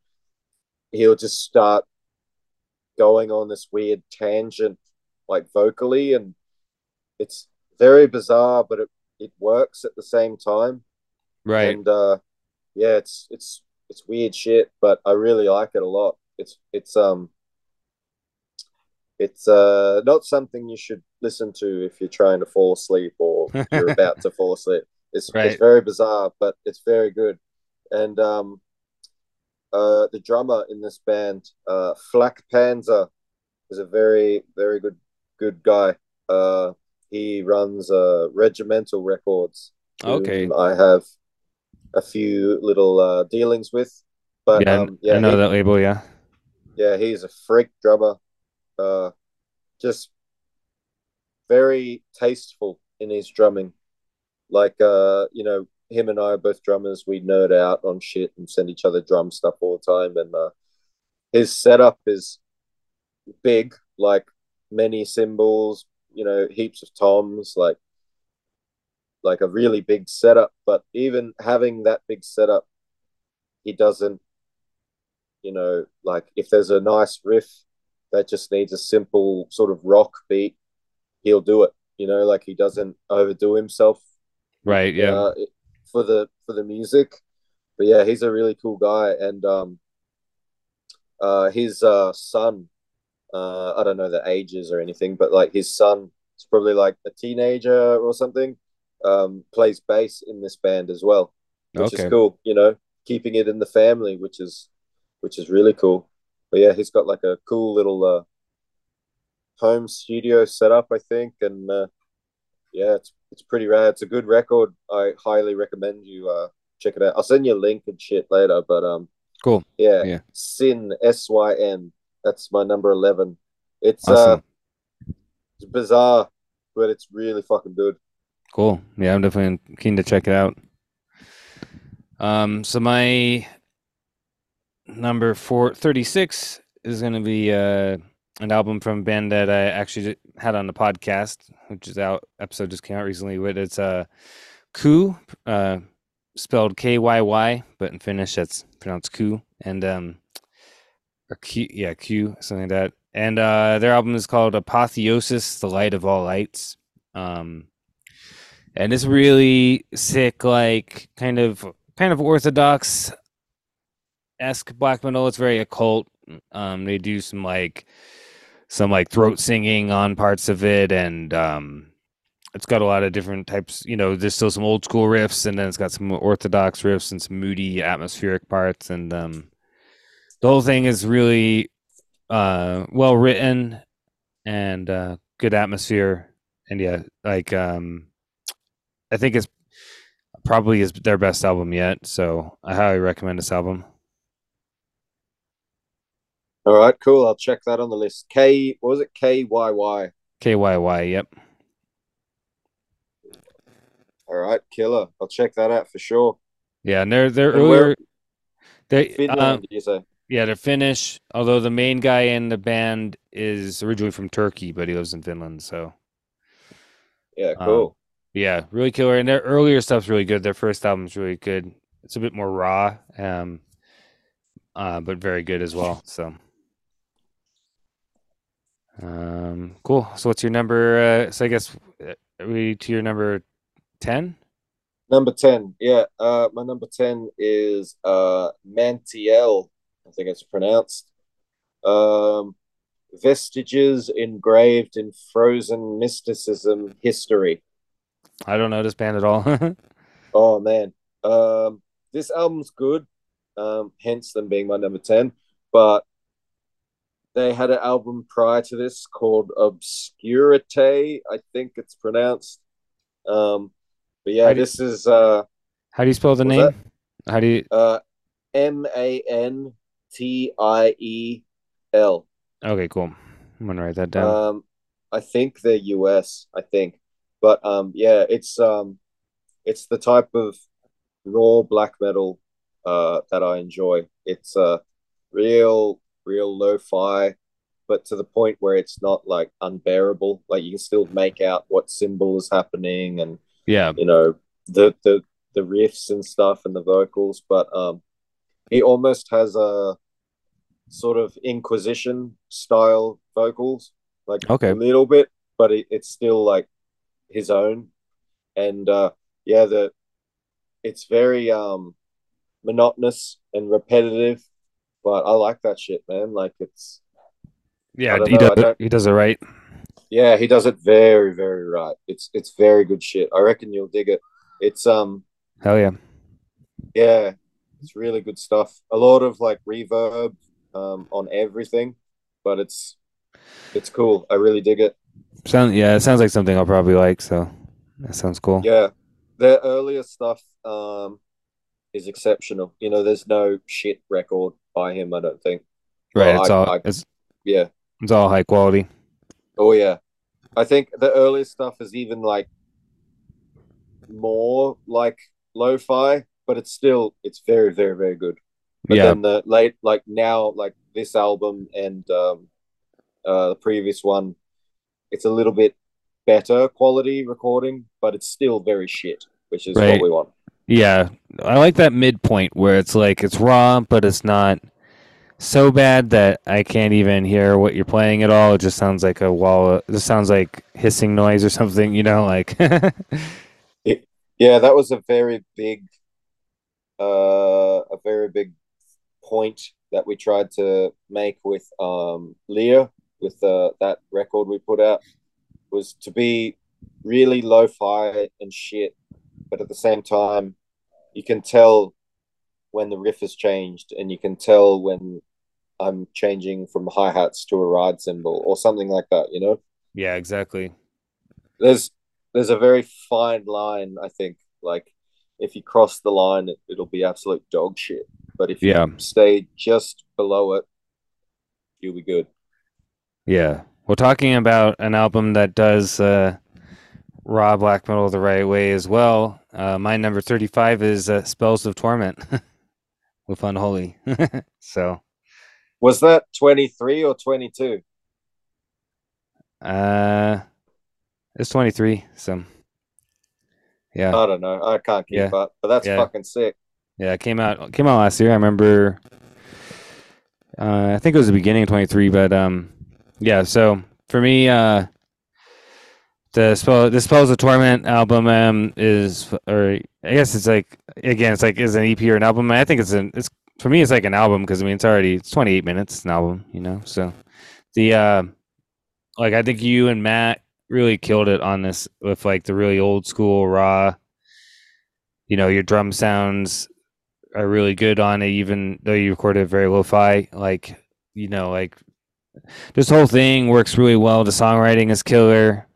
he'll just start going on this weird tangent, like vocally, and it's very bizarre, but it it works at the same time. Right. And uh, yeah, it's it's it's weird shit, but I really like it a lot. It's it's um it's uh not something you should listen to if you're trying to fall asleep or you're about to fall asleep. It's Right. it's very bizarre, but it's very good. And um uh the drummer in this band, uh Flak Panzer, is a very, very good good guy. Uh he runs uh regimental records. Okay. I have a few little uh dealings with. But yeah, um yeah, I know he- that label. Yeah. yeah, he's a freak drummer. Uh, just very tasteful in his drumming. Like, uh, you know, him and I are both drummers. We nerd out on shit and send each other drum stuff all the time. And uh, his setup is big, like many cymbals, you know, heaps of toms, like like a really big setup. But even having that big setup, he doesn't you know, like if there's a nice riff that just needs a simple sort of rock beat, he'll do it. You know, like he doesn't overdo himself Right. Yeah. uh, for the for the music. But yeah, he's a really cool guy, and um, uh, his uh son, uh, I don't know the ages or anything, but like his son is probably like a teenager or something. Um, plays bass in this band as well, which okay. is cool. You know, keeping it in the family, which is which is really cool. But yeah, he's got like a cool little uh, home studio set up, I think, and uh, yeah, it's it's pretty rad. It's a good record. I highly recommend you uh, check it out. I'll send you a link and shit later. But um, Cool. yeah, Yeah. Sin S Y N. That's my number eleven. It's Awesome. uh, it's bizarre, but it's really fucking good. Cool. Yeah, I'm definitely keen to check it out. Um, so my number four thirty-six is going to be uh, an album from a band that I actually had on the podcast, which is out. Episode just came out recently. But it's uh, Ku, uh, spelled K Y Y, but in Finnish that's pronounced Ku, and um, or Q, yeah, Q, something like that. And uh, their album is called Apotheosis: The Light of All Lights. Um, and it's really sick, like kind of kind of orthodox esque black metal. It's very occult. Um, they do some like some like throat singing on parts of it, and um, it's got a lot of different types. You know, there's still some old school riffs, and then it's got some orthodox riffs and some moody atmospheric parts, and um, the whole thing is really uh, well written and uh, good atmosphere. And yeah, like um, I think it's probably is their best album yet. So I highly recommend this album. All right, cool. I'll check that on the list. K, what was it? K Y Y. KYY. Yep. All right, killer. I'll check that out for sure. Yeah, and they're they're And earlier. They Finland, um, you say? yeah, they're Finnish. Although the main guy in the band is originally from Turkey, but he lives in Finland. So Yeah, um, cool. yeah, really killer. And their earlier stuff's really good. Their first album's really good. It's a bit more raw, um, uh, but very good as well. So, um, cool. So, what's your number? Uh, so, I guess uh, are we to your number ten? Number 10. Yeah, uh, my number 10 is uh, Mantiel, I think it's pronounced. Um, Vestiges engraved in frozen mysticism history. I don't know this band at all. Oh, man. Um, this album's good, um, hence them being my number 10. But they had an album prior to this called Obscurite, I think it's pronounced. Um, but yeah, do you- this is. Uh, How do you spell the name? How do you? Uh, M A N T I E L. Okay, cool. I'm gonna write that down. Um, I think they're US. I think, but um, yeah, it's um, it's the type of raw black metal uh that I enjoy. It's uh real, real lo-fi, but to the point where it's not like unbearable. Like you can still make out what cymbal is happening and yeah, you know the the the riffs and stuff and the vocals, but um, he almost has a sort of Inquisition style vocals, like Okay. a little bit, but it, it's still like his own. And uh, yeah, the it's very um monotonous and repetitive, but I like that shit, man. Like it's Yeah, he know, does. It, he does it right. yeah, he does it very, very right. It's it's very good shit. I reckon you'll dig it. It's um Hell yeah. yeah, it's really good stuff. A lot of like reverb um on everything, but it's it's cool. I really dig it. Sound yeah. It sounds like something I'll probably like. So that sounds cool. Yeah. their earlier stuff um is exceptional. You know, there's no shit record by him, I don't think. right. Well, it's I- all I- it's Yeah. it's all high quality. Oh yeah. I think the earliest stuff is even like more like lo-fi, but it's still it's very, very, very good. But yeah. then the late like now, like this album and um uh the previous one, it's a little bit better quality recording, but it's still very shit, which is Right. what we want. Yeah, I like that midpoint where it's like it's raw, but it's not so bad that I can't even hear what you're playing at all. It just sounds like a wall. It sounds like hissing noise or something. You know, like Yeah, that was a very big uh a very big point that we tried to make with um Llyr with uh, that record we put out was to be really lo-fi and shit, but at the same time you can tell when the riff has changed and you can tell when I'm changing from hi-hats to a ride cymbal or something like that, you know? yeah, exactly. there's there's a very fine line i think like if you cross the line it, it'll be absolute dog shit but if you stay just below it you'll be good Yeah. We're talking about an album that does uh, raw black metal the right way as well. Uh, my number thirty-five is uh, "Spells Ov Torment" with Unholy. so, was that 23 or 22 uh, it's twenty-three. So, yeah. i don't know i can't keep Yeah. up but that's Yeah. fucking sick Yeah, it came out came out last year. I remember. Uh, I think it was the beginning of twenty three, but um, yeah. So for me, uh, the Spell Ov Torment album um is or I guess it's like again it's like is an EP or an album. I think it's an it's for me it's like an album because I mean it's already it's twenty eight minutes it's an album you know so the uh like I think you and Matt really killed it on this with like the really old school raw. You know your drum sounds are really good on it, even though you recorded very lo-fi. Like, you know, like this whole thing works really well. The songwriting is killer.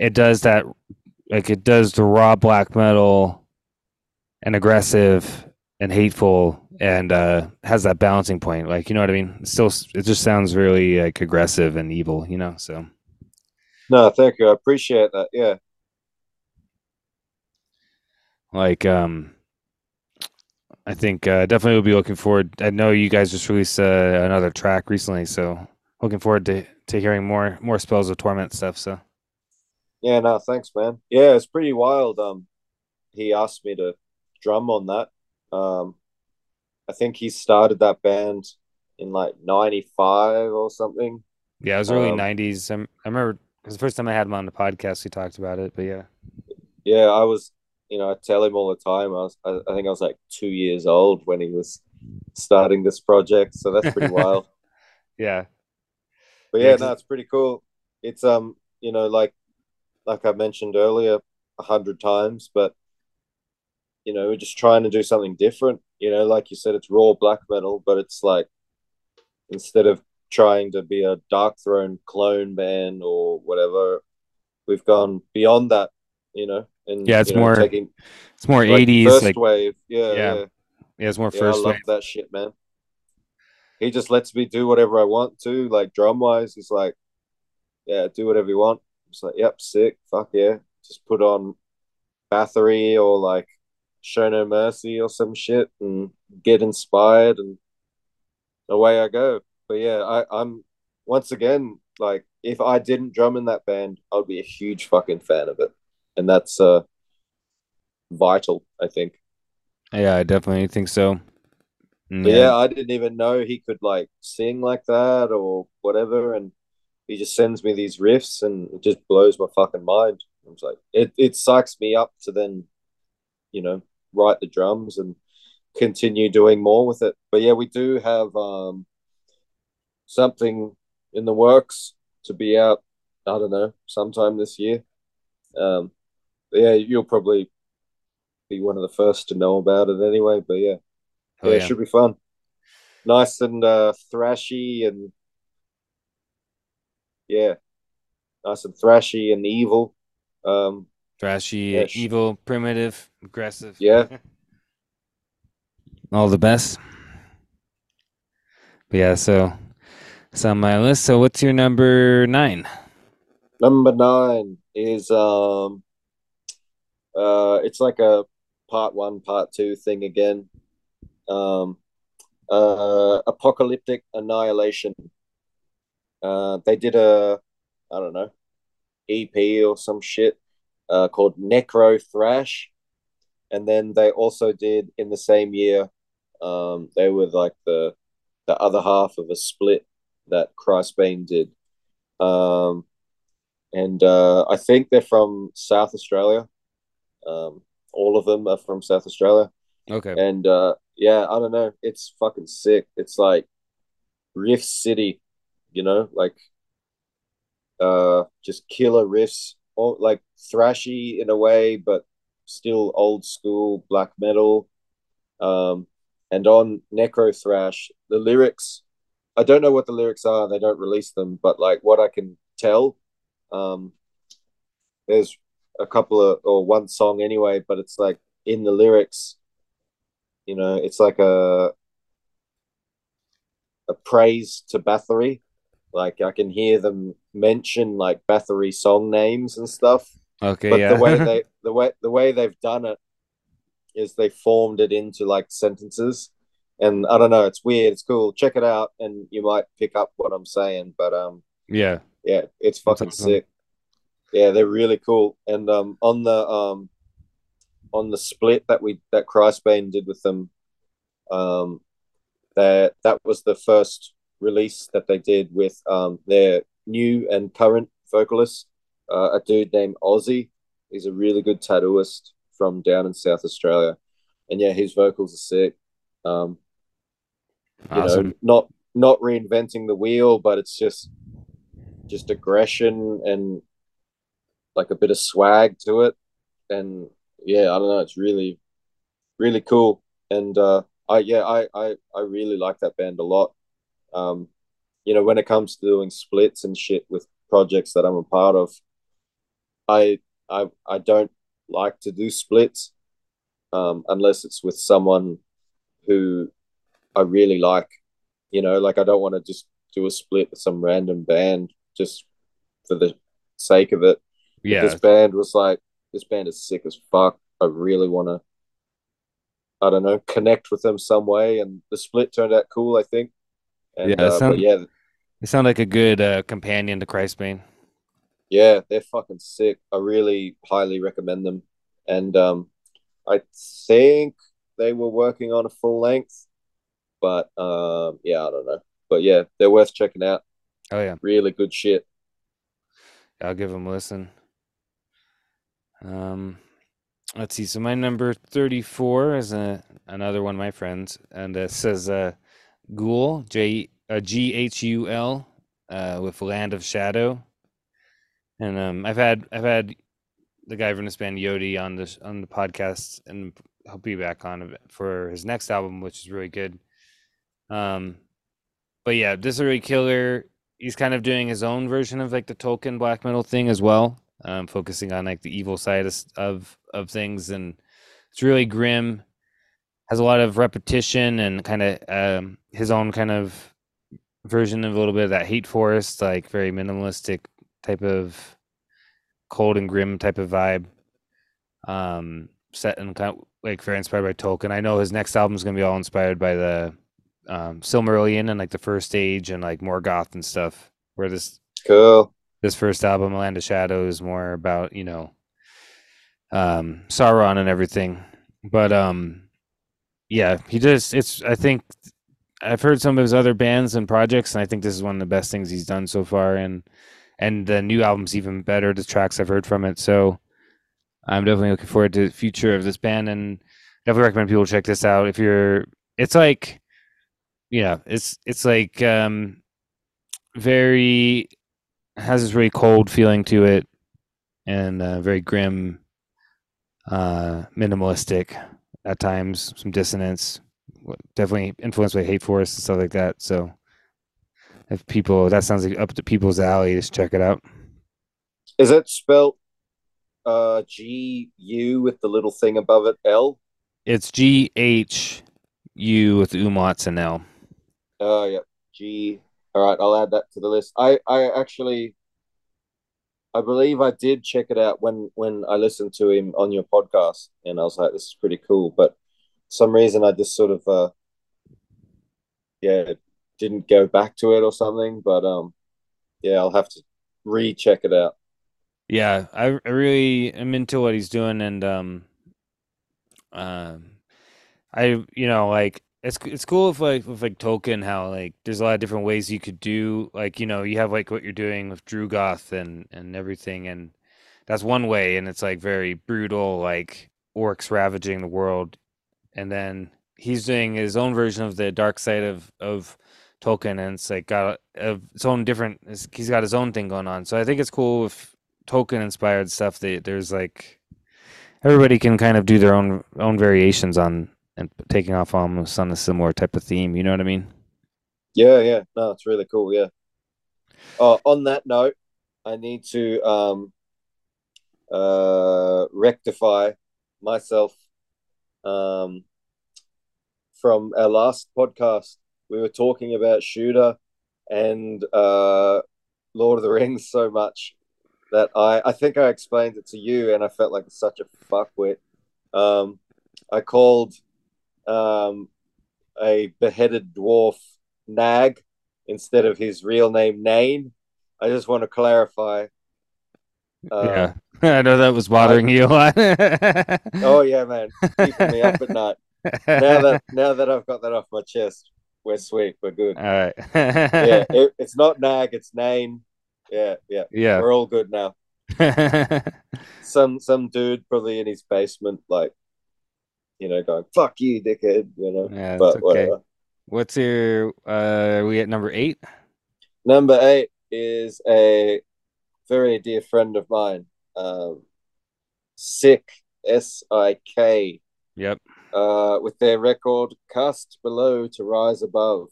It does that, like it does the raw black metal and aggressive and hateful, and uh, has that balancing point. Like, you know what I mean? It still, it just sounds really like aggressive and evil. You know, so no thank you i appreciate that yeah like um i think uh definitely will be looking forward i know you guys just released uh, another track recently so looking forward to to hearing more more Spells Ov Torment stuff so yeah no thanks man. Yeah it's pretty wild. Um he asked me to drum on that. Um i think he started that band in like 95 or something. Yeah it was early Um, 90s I'm, i remember because the first time i had him on the podcast we talked about it but yeah. Yeah, I was, you know, I tell him all the time. I was, I, I think I was like two years old when he was starting this project, so that's pretty wild. yeah. But Yeah, yeah, no, it's pretty cool. It's um, you know, like like I mentioned earlier a hundred times, but you know, we're just trying to do something different. You know, like you said, it's raw black metal, but it's like instead of trying to be a Darkthrone clone band or whatever, we've gone beyond that. You know, and Yeah, it's you know, more taking it's more like 80s first like wave. Yeah, Yeah, yeah. yeah it's more Yeah, first I love wave that shit, man. He just lets me do whatever I want to, like drum wise. He's like, yeah, do whatever you want. It's like, yep, sick, fuck yeah. Just put on Bathory or like Show No Mercy or some shit and get inspired and away I go. But yeah, I, I'm once again like, if I didn't drum in that band, I'd be a huge fucking fan of it. And that's uh, vital. I think. Yeah, I definitely think so. But yeah, I didn't even know he could like sing like that or whatever, and he just sends me these riffs, and it just blows my fucking mind. I was like, it it psychs me up to then, you know, write the drums and continue doing more with it. But yeah, we do have um something in the works to be out. I don't know, sometime this year. Um, yeah, you'll probably be one of the first to know about it anyway. But yeah, Oh, yeah, yeah. it should be fun. Nice and uh, thrashy and yeah, nice and thrashy and evil. Um, Thrashy, Yeah, evil, primitive, aggressive. Yeah. All the best. But yeah, so it's on my list. So what's your number nine? number nine is um, uh, it's like a part one, part two thing again. Um, uh, apocalyptic annihilation. Uh, they did a, I don't know, EP or some shit uh, called Necro Thrash, and then they also did in the same year. Um, they were like the the other half of a split that Christbane did, um, and uh, I think they're from South Australia. Um, all of them are from South Australia. Okay. And uh, yeah, I don't know. It's fucking sick. It's like Riff City, you know, like uh, just killer riffs, all like thrashy in a way, but still old school black metal. Um, and on Necro Thrash, the lyrics, I don't know what the lyrics are. They don't release them, but like what I can tell, um, there's a couple of or one song anyway, but it's like in the lyrics, you know, it's like a a praise to Bathory. Like I can hear them mention like Bathory song names and stuff. Okay. But yeah. the way they the way the way they've done it is they formed it into like sentences. And I don't know, it's weird, it's cool. Check it out and you might pick up what I'm saying. But um yeah. yeah, it's fucking awesome. sick. Yeah, they're really cool. And um, on the um, on the split that we that Christbane did with them, um, that that was the first release that they did with um their new and current vocalist, uh, a dude named Ozzy. He's a really good tattooist from down in South Australia, and yeah, his vocals are sick. Um, you Awesome. know, not not reinventing the wheel, but it's just just aggression and like a bit of swag to it. And yeah, I don't know, it's really really cool. And uh I yeah, I I, I really like that band a lot. Um, you know, when it comes to doing splits and shit with projects that I'm a part of, I I I don't like to do splits um unless it's with someone who I really like. You know, like I don't want to just do a split with some random band just for the sake of it. Yeah. This band was like, this band is sick as fuck. I really want to, I don't know, connect with them some way. And the split turned out cool, I think. And, Yeah, uh, sound- yeah, They sound like a good uh, companion to Christbane. yeah, they're fucking sick. I really highly recommend them. And um, I think they were working on a full length, but um, yeah, I don't know. But yeah, they're worth checking out. Oh yeah. Really good shit. I'll give them a listen. Um, let's see. So my number thirty-four is a another one of my friends, and it says uh, Ghül J uh, G H U L uh, with Land of Shadow, and um, I've had I've had the guy from this band Yodi on the on the podcast, and he'll be back on for his next album, which is really good. Um, but yeah, this is really killer he's kind of doing his own version of like the Tolkien black metal thing as well, um, focusing on like the evil side of of things, and it's really grim. Has a lot of repetition and kind of um, his own kind of version of a little bit of that hate forest, like very minimalistic type of cold and grim type of vibe. Um, set and kind of like very inspired by Tolkien. I know his next album is gonna be all inspired by the um Silmarillion and like the first age and like Morgoth and stuff. Where this Cool. this first album, Land of Shadows, is more about, you know, um, Sauron and everything. But um, yeah, he just it's. I think I've heard some of his other bands and projects, and I think this is one of the best things he's done so far. And and the new album's even better. The tracks I've heard from it, so I'm definitely looking forward to the future of this band, and definitely recommend people check this out. If you're, it's like, yeah, it's it's like um, very has this really cold feeling to it, and uh, very grim, uh, minimalistic at times, some dissonance. Definitely influenced by Hate Forest and stuff like that. So if people that sounds like up to people's alley, just check it out. Is it spelled uh G U with the little thing above it L? It's G H U with umlauts and L. Oh yeah, G. All right, I'll add that to the list. I I actually I believe I did check it out when when I listened to him on your podcast, and I was like, "This is pretty cool." But some reason, I just sort of, uh, yeah, didn't go back to it or something. But um, yeah, I'll have to recheck it out. Yeah, I, I really am into what he's doing, and um, um, I you know like it's it's cool if like with like Tolkien how like there's a lot of different ways you could do like you know you have like what you're doing with Drugoth and and everything and that's one way and it's like very brutal like orcs ravaging the world and then he's doing his own version of the dark side of of Tolkien and it's like got a, its own different he's got his own thing going on so I think it's cool with Tolkien inspired stuff that there's like everybody can kind of do their own own variations on and taking off almost on a similar type of theme. You know what I mean? Yeah, yeah. No, it's really cool. Yeah. Uh, on that note, I need to um, uh, rectify myself um, from our last podcast. We were talking about Shooter and uh, Lord of the Rings so much that I, I think I explained it to you and I felt like such a fuckwit. Um, I called um, a beheaded dwarf Nag instead of his real name Nain. I just want to clarify. Uh, yeah, I know that was bothering I, you a lot. oh yeah, man, keeping me up at night. Now that now that I've got that off my chest, we're sweet, we're good. All right. yeah, it, it's not Nag, it's Nain. Yeah, yeah, yeah. We're all good now. some some dude probably in his basement, like you know, going "fuck you, dickhead," you know. Yeah, but okay. whatever. What's your? Uh, are we at number eight? Number eight is a very dear friend of mine, um, Sik S I K. Yep. Uh, with their record "Cast Below to Rise Above."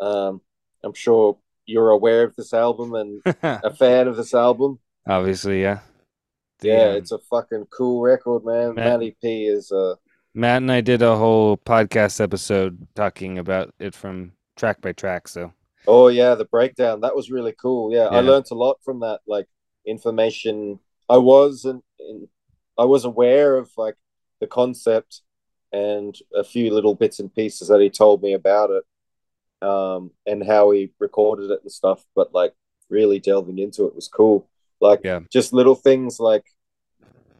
Um, I'm sure you're aware of this album and a fan of this album. Obviously, yeah yeah, um, it's a fucking cool record, man. Matt, Matty P is uh Matt and I did a whole podcast episode talking about it from track by track. So Oh yeah, the breakdown. That was really cool. Yeah, yeah. I learned a lot from that, like information I wasn't I was aware of like the concept and a few little bits and pieces that he told me about it. Um, and how he recorded it and stuff, but like really delving into it was cool. Like yeah. just little things like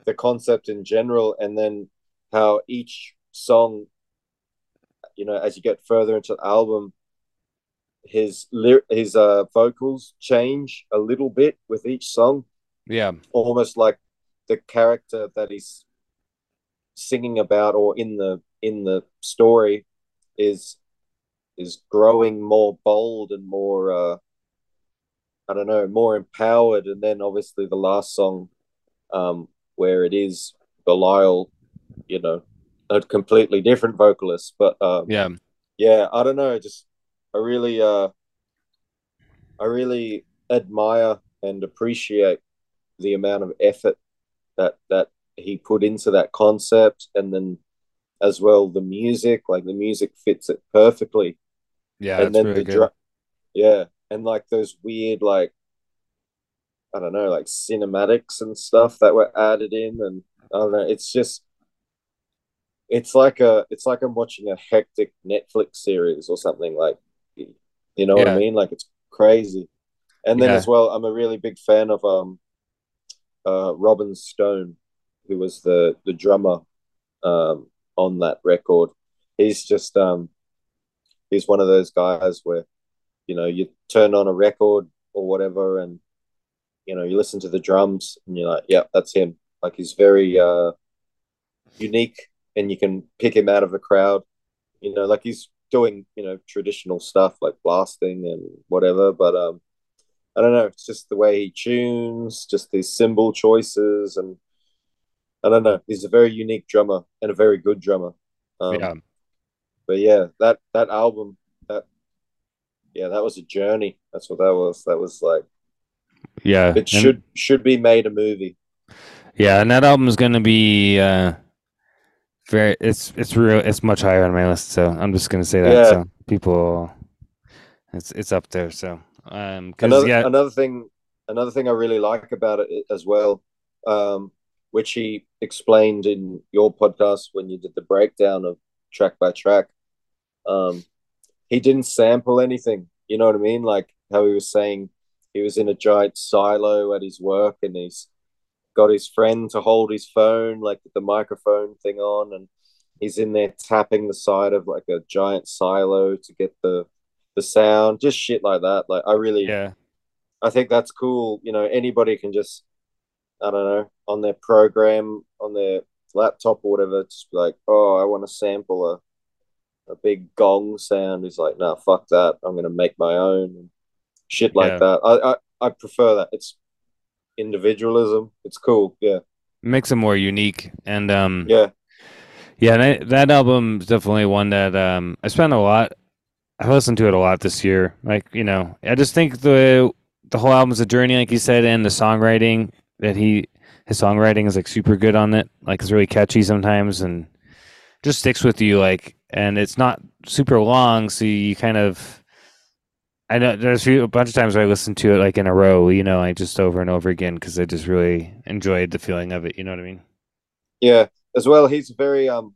the concept in general, and then how each song, you know, as you get further into the album, his his uh, vocals change a little bit with each song. Yeah, almost like the character that he's singing about or in the in the story is is growing more bold and more uh, I don't know, more empowered. And then obviously the last song, um, where it is Belial, you know, a completely different vocalist. But um, yeah, yeah, I don't know. Just I really, uh, I really admire and appreciate the amount of effort that that he put into that concept, and then as well the music. Like the music fits it perfectly. Yeah, and then really the yeah, and like those weird like I don't know, like cinematics and stuff that were added in, and I don't know. It's just, it's like a, it's like I'm watching a hectic Netflix series or something. Like, you know yeah. what I mean? Like it's crazy. And then yeah. as well, I'm a really big fan of um, uh, Robin Stone, who was the the drummer um, on that record. He's just um, he's one of those guys where you know you turn on a record or whatever, and you know you listen to the drums, and you're like, yeah, that's him. Like he's very uh, unique, and you can pick him out of a crowd. You know, like he's doing you know traditional stuff like blasting and whatever, but um, I don't know. It's just the way he tunes, just his cymbal choices, and I don't know. He's a very unique drummer and a very good drummer. Um, yeah. But yeah, that that album, yeah, that was a journey. That's what that was. That was like Yeah. it and- should should be made a movie. Yeah, and that album is gonna be uh very it's it's real it's much higher on my list, so I'm just gonna say that. Yeah. So people it's it's up there, so um 'cause Another yeah another thing another thing I really like about it as well, um, which he explained in your podcast when you did the breakdown of track by track. Um, he didn't sample anything. You know what I mean? Like how he was saying he was in a giant silo at his work and he's got his friend to hold his phone, like the microphone thing on, and he's in there tapping the side of like a giant silo to get the the sound, just shit like that. Like I really yeah. I think that's cool. You know, anybody can just, I don't know, on their program, on their laptop or whatever, just be like, oh, I want to sample a, a big gong sound. He's like, no, fuck that. I'm going to make my own shit like Yeah. that. I, I, I prefer that. It's individualism. It's cool. Yeah. Makes it more unique and um Yeah. Yeah, and I, that album is definitely one that um, I spent a lot. I listened to it a lot this year. Like you know, I just think the the whole album's a journey, like you said, and the songwriting that he his songwriting is like super good on it. Like it's really catchy sometimes, and just sticks with you. Like, and it's not super long, so you kind of. I know there's a bunch of times where I listened to it like in a row, you know, like just over and over again because I just really enjoyed the feeling of it. You know what I mean? Yeah. As well, he's very, um,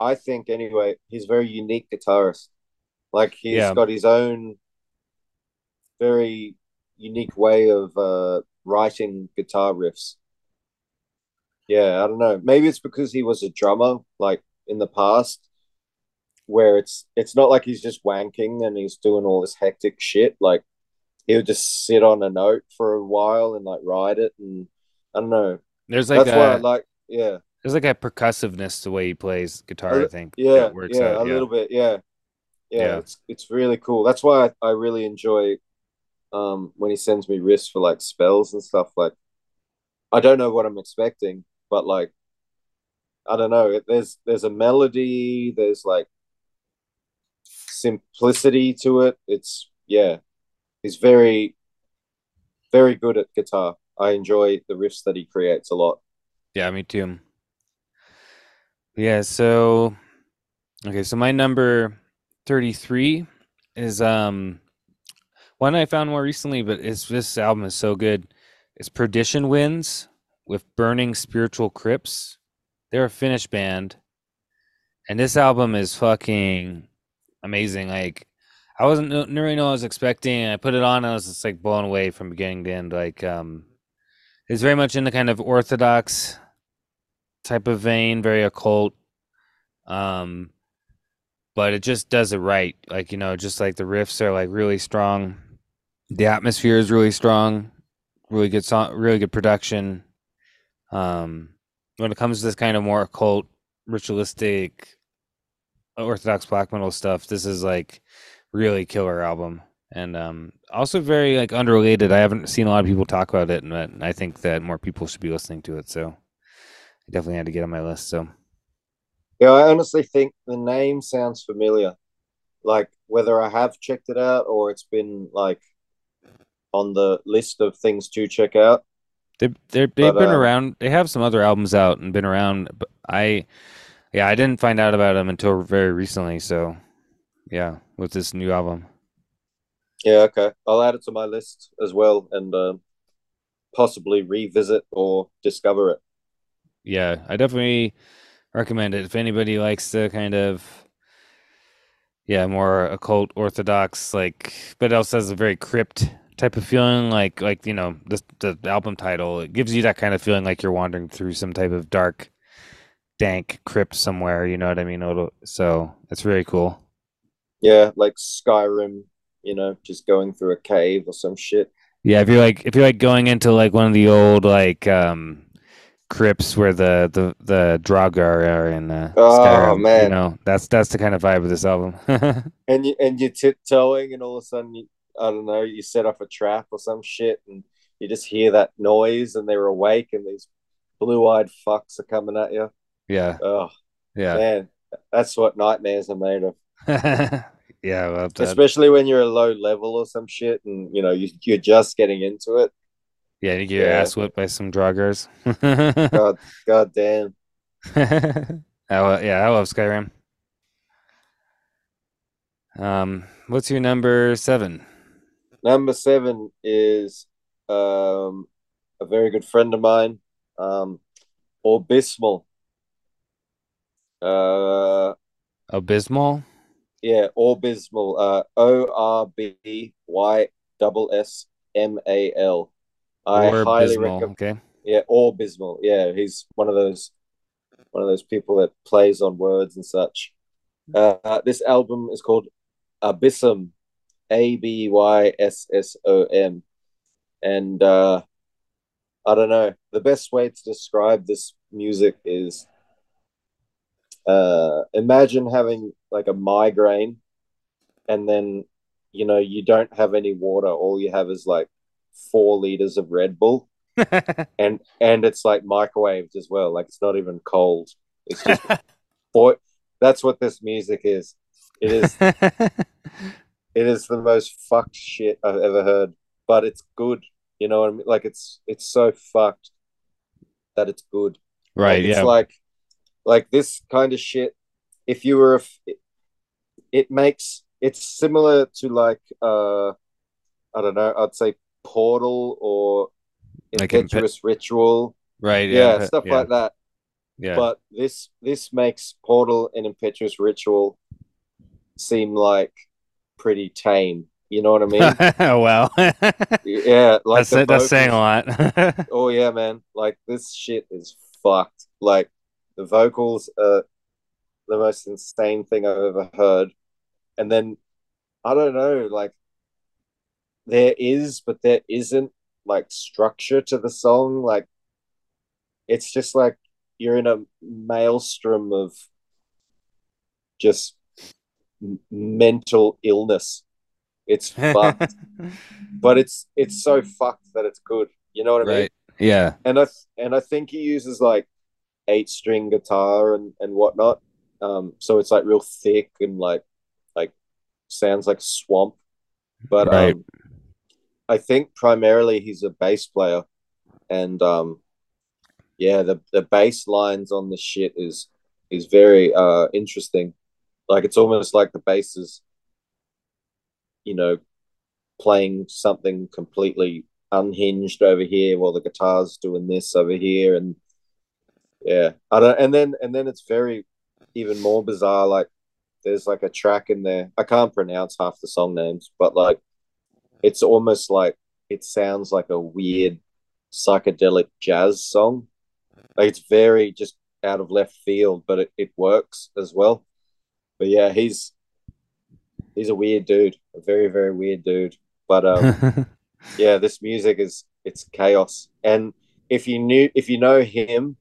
I think anyway, he's a very unique guitarist. Like he's Yeah. got his own very unique way of uh, writing guitar riffs. Yeah, I don't know. Maybe it's because he was a drummer, like in the past, where it's it's not like he's just wanking and he's doing all this hectic shit. Like he'll just sit on a note for a while and like write it, and I don't know. There's like That's why I a, like. Yeah, There's like a percussiveness to the way he plays guitar. I, think. yeah, that works yeah, out, a little bit. Yeah, yeah. Yeah. It's it's really cool. That's why I, I really enjoy um when he sends me riffs for like spells and stuff. Like I don't know what I'm expecting, but like I don't know. There's there's a melody. There's like simplicity to it. It's yeah. He's very very good at guitar. I enjoy the riffs that he creates a lot. Yeah, me too. Yeah, so okay, so my number 33 is um one I found more recently, but it's this album is so good. It's Perdition Winds with Burning Spiritual Crypts. They're a Finnish band. And this album is fucking amazing. Like I wasn't didn't really know what I was expecting. I put it on and I was just like blown away from beginning to end. Like um it's very much in the kind of orthodox type of vein, very occult. Um, but it just does it right. Like, you know, just like the riffs are like really strong. The atmosphere is really strong. Really good song, really good production. Um, when it comes to this kind of more occult, ritualistic, orthodox black metal stuff, this is like really killer album. And um, also very like unrelated. I haven't seen a lot of people talk about it, and I think that more people should be listening to it. So I definitely had to get on my list. So Yeah, I honestly think the name sounds familiar. Like whether I have checked it out or it's been like on the list of things to check out. They they they've But, been um, around. They have some other albums out and been around. But I, yeah, I didn't find out about them until very recently. So yeah, with this new album. Yeah, okay. I'll add it to my list as well and um, possibly revisit or discover it. Yeah, I definitely recommend it if anybody likes the kind of yeah more occult orthodox like, but also has a very crypt type of feeling like like you know the the album title it gives you that kind of feeling like you're wandering through some type of dark dank crypt somewhere you know what i mean? It'll, so it's really cool. Yeah, like Skyrim, you know, just going through a cave or some shit. yeah if you're like if you're like going into like one of the old like um crypts where the the the Draugr are in uh, Oh, Skyrim, you know that's that's the kind of vibe of this album. And you and you're tiptoeing and all of a sudden you I don't know, you set off a trap or some shit and you just hear that noise and they're awake and these blue eyed fucks are coming at you. yeah Oh yeah man, that's what nightmares are made of. yeah Especially when you're a low level or some shit and you know you, you're just getting into it. yeah you get your Yeah. ass whipped by some druggers. God god damn. I lo- yeah, I love Skyrim. Um, what's your number seven? Number seven is um, a very good friend of mine, um, Orbyssmal. Uh, Abysmal. yeah, Orbyssmal. Uh, O R B Y double S M A L. I or highly abysmal. recommend. Okay. Yeah, Orbyssmal. Yeah, he's one of those one of those people that plays on words and such. Uh, this album is called Abyssom, A B Y S S O M, and uh, I don't know. The best way to describe this music is uh, imagine having like a migraine, and then you know you don't have any water. All you have is like four liters of Red Bull and and it's like microwaved as well. Like it's not even cold. It's just boy. That's what this music is. It is. It is the most fucked shit I've ever heard, but it's good. You know what I mean? Like it's it's so fucked that it's good. right. Like, it's Yeah. like like this kind of shit. If you were, a f- it, it makes it's similar to like uh, I don't know. I'd say Portal or Like Impe- Impetuous Ritual. right. Yeah, Yeah. stuff yeah, like that. Yeah. But this this makes Portal and Impetuous Ritual seem like pretty tame. You know what I mean? oh well. yeah, like that's it. That's saying a lot. Oh yeah, man! Like this shit is fucked. Like the vocals are the most insane thing I've ever heard, and then I don't know, like there is, but there isn't like structure to the song. Like it's just like you're in a maelstrom of just mental illness. It's fucked, but it's it's so fucked that it's good. You know what I mean? Yeah. and I and I think he uses like eight string guitar and and whatnot. Um, so it's like real thick and like like sounds like swamp. But Right. um, I think primarily he's a bass player, and um, yeah, the the bass lines on the shit is is very uh interesting. Like it's almost like the bass is, you know, playing something completely unhinged over here while the guitar's doing this over here. And yeah i don't and then and then it's very even more bizarre. Like there's like a track in there. I can't pronounce half the song names but like it's almost like it sounds like a weird psychedelic jazz song. Like it's very just out of left field but it, it works as well but yeah he's he's a weird dude a very very weird dude. But um yeah this music is it's chaos. And if you knew if you know him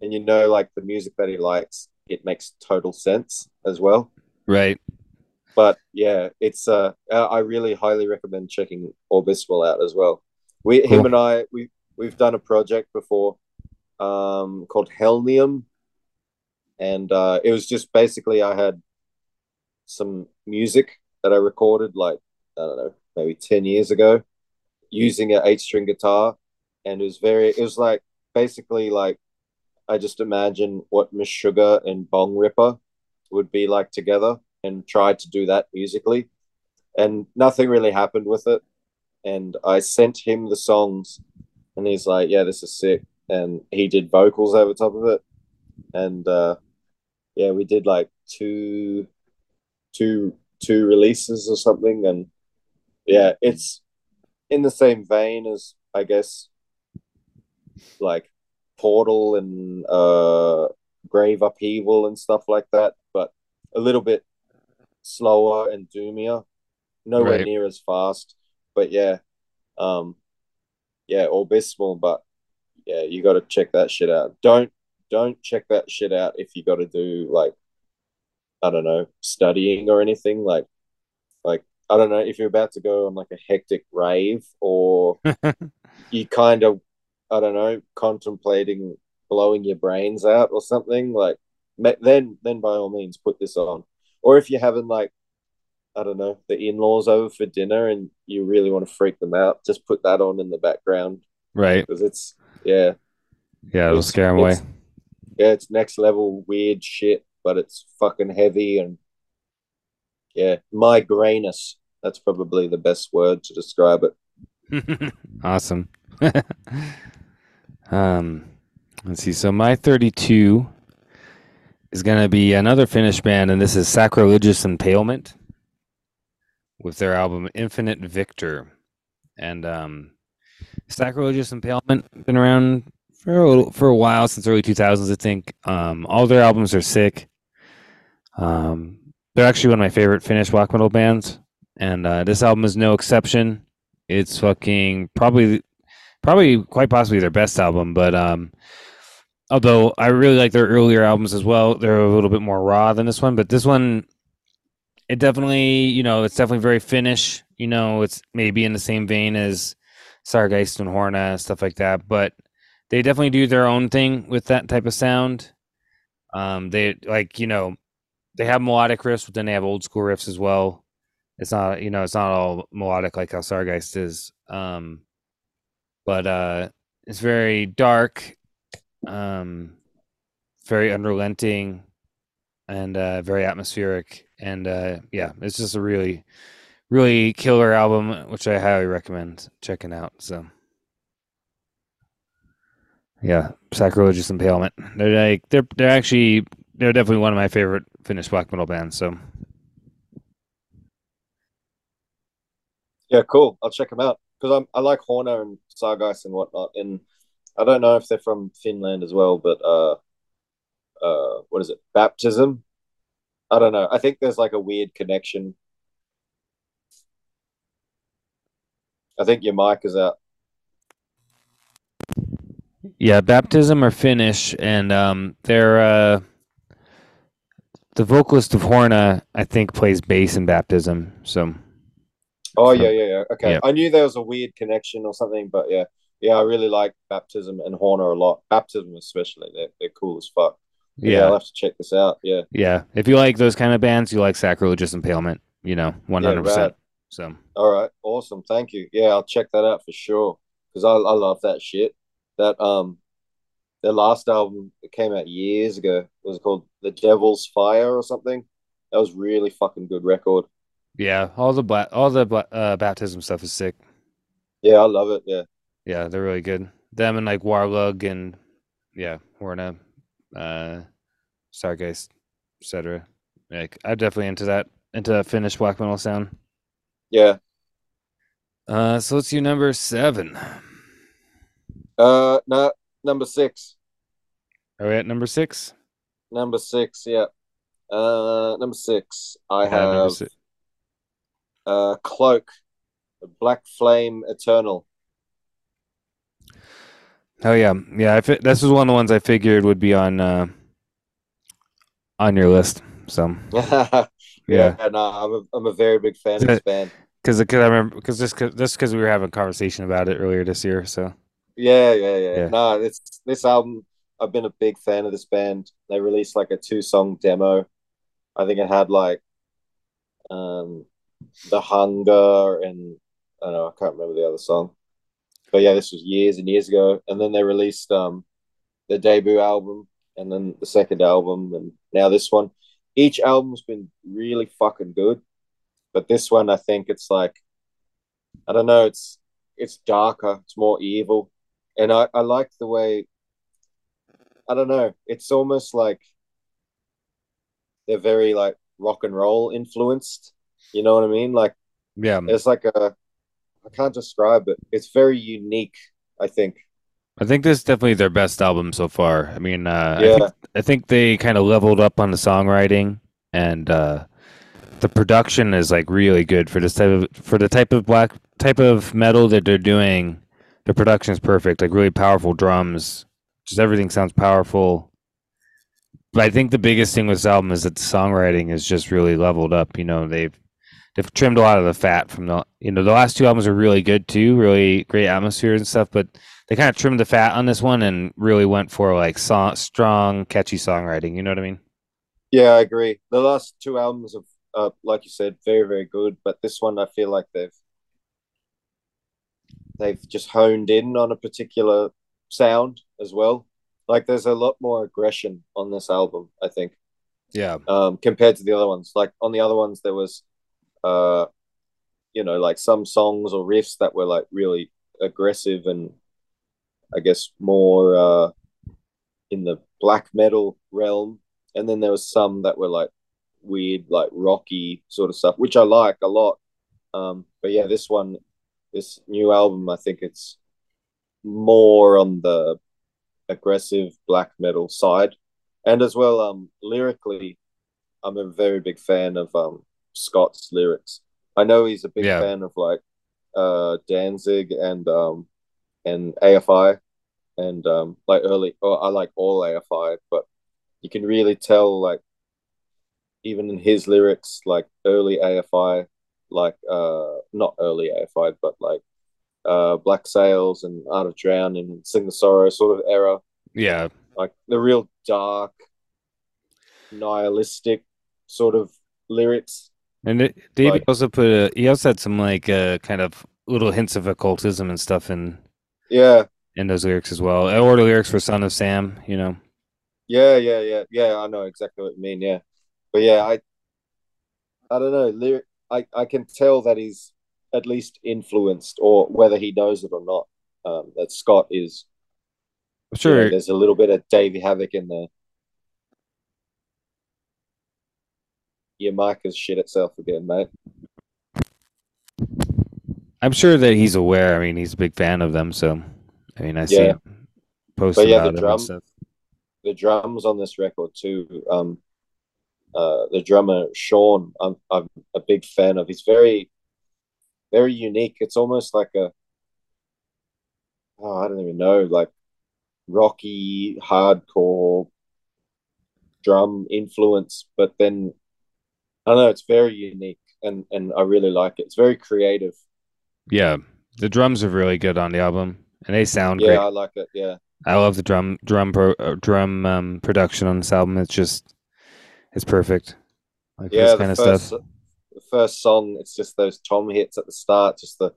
and you know like the music that he likes it makes total sense as well. Right. but yeah it's uh i really highly recommend checking orbiswell out as well. We Cool. him and i we we've done a project before um called helnium and uh it was just basically i had some music that i recorded like i don't know maybe 10 years ago using an eight string guitar. And it was very it was like basically like i just imagine what Meshuggah and Bongripper would be like together and tried to do that musically. And nothing really happened with it. And i sent him the songs and he's like yeah this is sick. And he did vocals over top of it. And uh yeah we did like two two two releases or something and yeah it's in the same vein as I guess like Portal and uh Grave Upheaval and stuff like that, but a little bit slower and doomier. Nowhere Right. near as fast. But yeah. Um yeah, abysmal, but yeah, you gotta check that shit out. Don't don't check that shit out if you gotta do like I don't know, studying or anything. Like like I don't know, if you're about to go on like a hectic rave or you kind of I don't know, contemplating blowing your brains out or something, like then then by all means put this on. Or if you're having like I don't know, the in-laws over for dinner and you really want to freak them out, just put that on in the background Right. because it's yeah, Yeah, it'll It's- scare them away. Yeah, it's next level weird shit, but it's fucking heavy and yeah, migrainous. That's probably the best word to describe it. awesome. um, let's see. So my 32 is going to be another Finnish band, and this is Sacrilegious Impalement with their album Infinite Victor. And um, Sacrilegious Impalement been around for a for a while since early 2000s, I think. Um, all their albums are sick. Um, they're actually one of my favorite Finnish black metal bands, and uh, this album is no exception. It's fucking probably probably quite possibly their best album, but um although I really like their earlier albums as well, they're a little bit more raw than this one, but this one it definitely, you know, it's definitely very Finnish, you know, it's maybe in the same vein as Sargeist and Horna stuff like that, but they definitely do their own thing with that type of sound. Um they like, you know, they have melodic riffs, but then they have old school riffs as well. It's not you know it's not all melodic like how Sargeist is. Um but uh it's very dark um very unrelenting and uh very atmospheric. And uh yeah it's just a really really killer album which I highly recommend checking out so yeah sacrilegious impalement they're like they're they're actually they're definitely one of my favorite Finnish black metal bands so Yeah, cool. I'll check them out because I'm I like Horna and Sargeist and whatnot, and I don't know if they're from Finland as well, but uh, uh, what is it? Baptism. I don't know. I think there's like a weird connection. I think your mic is out. Yeah, baptism are Finnish, and um, they're uh, the vocalist of Horna, I think, plays bass in baptism. So Oh From- yeah, yeah, yeah. Okay, yeah. I knew there was a weird connection or something, but yeah, yeah. I really like Baptism and Horna a lot. Baptism especially. They're they're cool as fuck. Yeah, yeah, I'll have to check this out. Yeah, yeah. If you like those kind of bands, you like Sacrilegious Impalement. You know, hundred percent. So All right, awesome. Thank you. Yeah, I'll check that out for sure because I I love that shit. That um, their last album it came out years ago. It was called The Devil's Fire or something. That was really fucking good record. yeah, all the bla- all the bla- uh, baptism stuff is sick. Yeah, I love it. Yeah, Yeah, they're really good. Them and like Warlug and yeah, Horna, uh, Sargeist, etc. Like I'm definitely into that into that Finnish black metal sound. yeah. Uh, so let's do number seven. Uh, no, number six. Are we at number six? Number six. Yeah. Uh, number six. I Yeah, have six. uh Cloak, Black Flame Eternal. Oh yeah, yeah. I fi- this was one of the ones I figured would be on uh, on your list. So yeah, yeah, no, I'm a, I'm a very big fan of this band. because because I remember because just cause, just because we were having a conversation about it earlier this year. So Yeah, yeah, yeah. Yeah. No, it's this album. I've been a big fan of this band. They released like a two song demo. I think it had like um The Hunger and I don't know, I can't remember the other song. But yeah, this was years and years ago. And then they released um the debut album and then the second album and now this one. Each album's been really fucking good. But this one I think it's like I don't know, it's it's darker, it's more evil and I, I like the way I don't know, it's almost like they're very like rock and roll influenced. You know what I mean? Like yeah, it's like a I can't describe it. It's very unique. I think. I think this is definitely their best album so far. I mean, uh, I, Yeah. think, I think they kind of leveled up on the songwriting and uh, the production is like really good for this type of for the type of black type of metal that they're doing. The production is perfect, like really powerful drums. Just everything sounds powerful. But I think the biggest thing with this album is that the songwriting is just really leveled up. You know, they've they've trimmed a lot of the fat from the you know the last two albums are really good too, really great atmosphere and stuff, but they kind of trimmed the fat on this one and really went for like song, strong, catchy songwriting. You know what I mean? Yeah, I agree. The last two albums have, uh, like you said, very very good. But this one, I feel like they've they've just honed in on a particular sound as well. Like there's a lot more aggression on this album, I think, Yeah, um, compared to the other ones. Like on the other ones, there was, uh, you know, like some songs or riffs that were like really aggressive and I guess more uh, in the black metal realm. And then there was some that were like weird, like rocky sort of stuff, which I like a lot. Um, but yeah, this one, this new album, I think it's more on the aggressive black metal side, and as well, um, lyrically, I'm a very big fan of um Scott's lyrics. I know he's a big Yeah. fan of like uh Danzig and um and AFI and um like early. Oh, I like all AFI, but you can really tell like even in his lyrics, like early AFI, like uh not early AFI, but like uh Black Sails and Art of Drowning and Sing the Sorrow sort of era, yeah, like the real dark, nihilistic sort of lyrics. and it, Davey Like- also put a, he also had some like uh, kind of little hints of occultism and stuff in Yeah, in those lyrics as well, or the lyrics for "Son of Sam." You know, yeah, yeah, yeah, yeah. I know exactly what you mean. Yeah, but yeah, I, I don't know. Lyric, I, I can tell that he's at least influenced, or whether he knows it or not. Um, that Scott is. you know, sure. there's a little bit of Davey Havok in there. Your mic has shit itself again, mate. I'm sure that he's aware. I mean, he's a big fan of them, so I mean, I see Yeah. him post But yeah, about the drum- the drums on this record too. Um, uh, the drummer Sean, I'm I'm a big fan of. He's very, very unique. It's almost like a, oh, I don't even know, like rocky, hardcore drum influence, but then I don't know. It's very unique, and and I really like it. It's very creative. Yeah, the drums are really good on the album, and they sound Yeah, great. I like it. Yeah, I love the drum drum pro, uh, drum um, production on this album. It's just it's perfect. Like yeah. this The kind of first, stuff. the first song, it's just those tom hits at the start, just the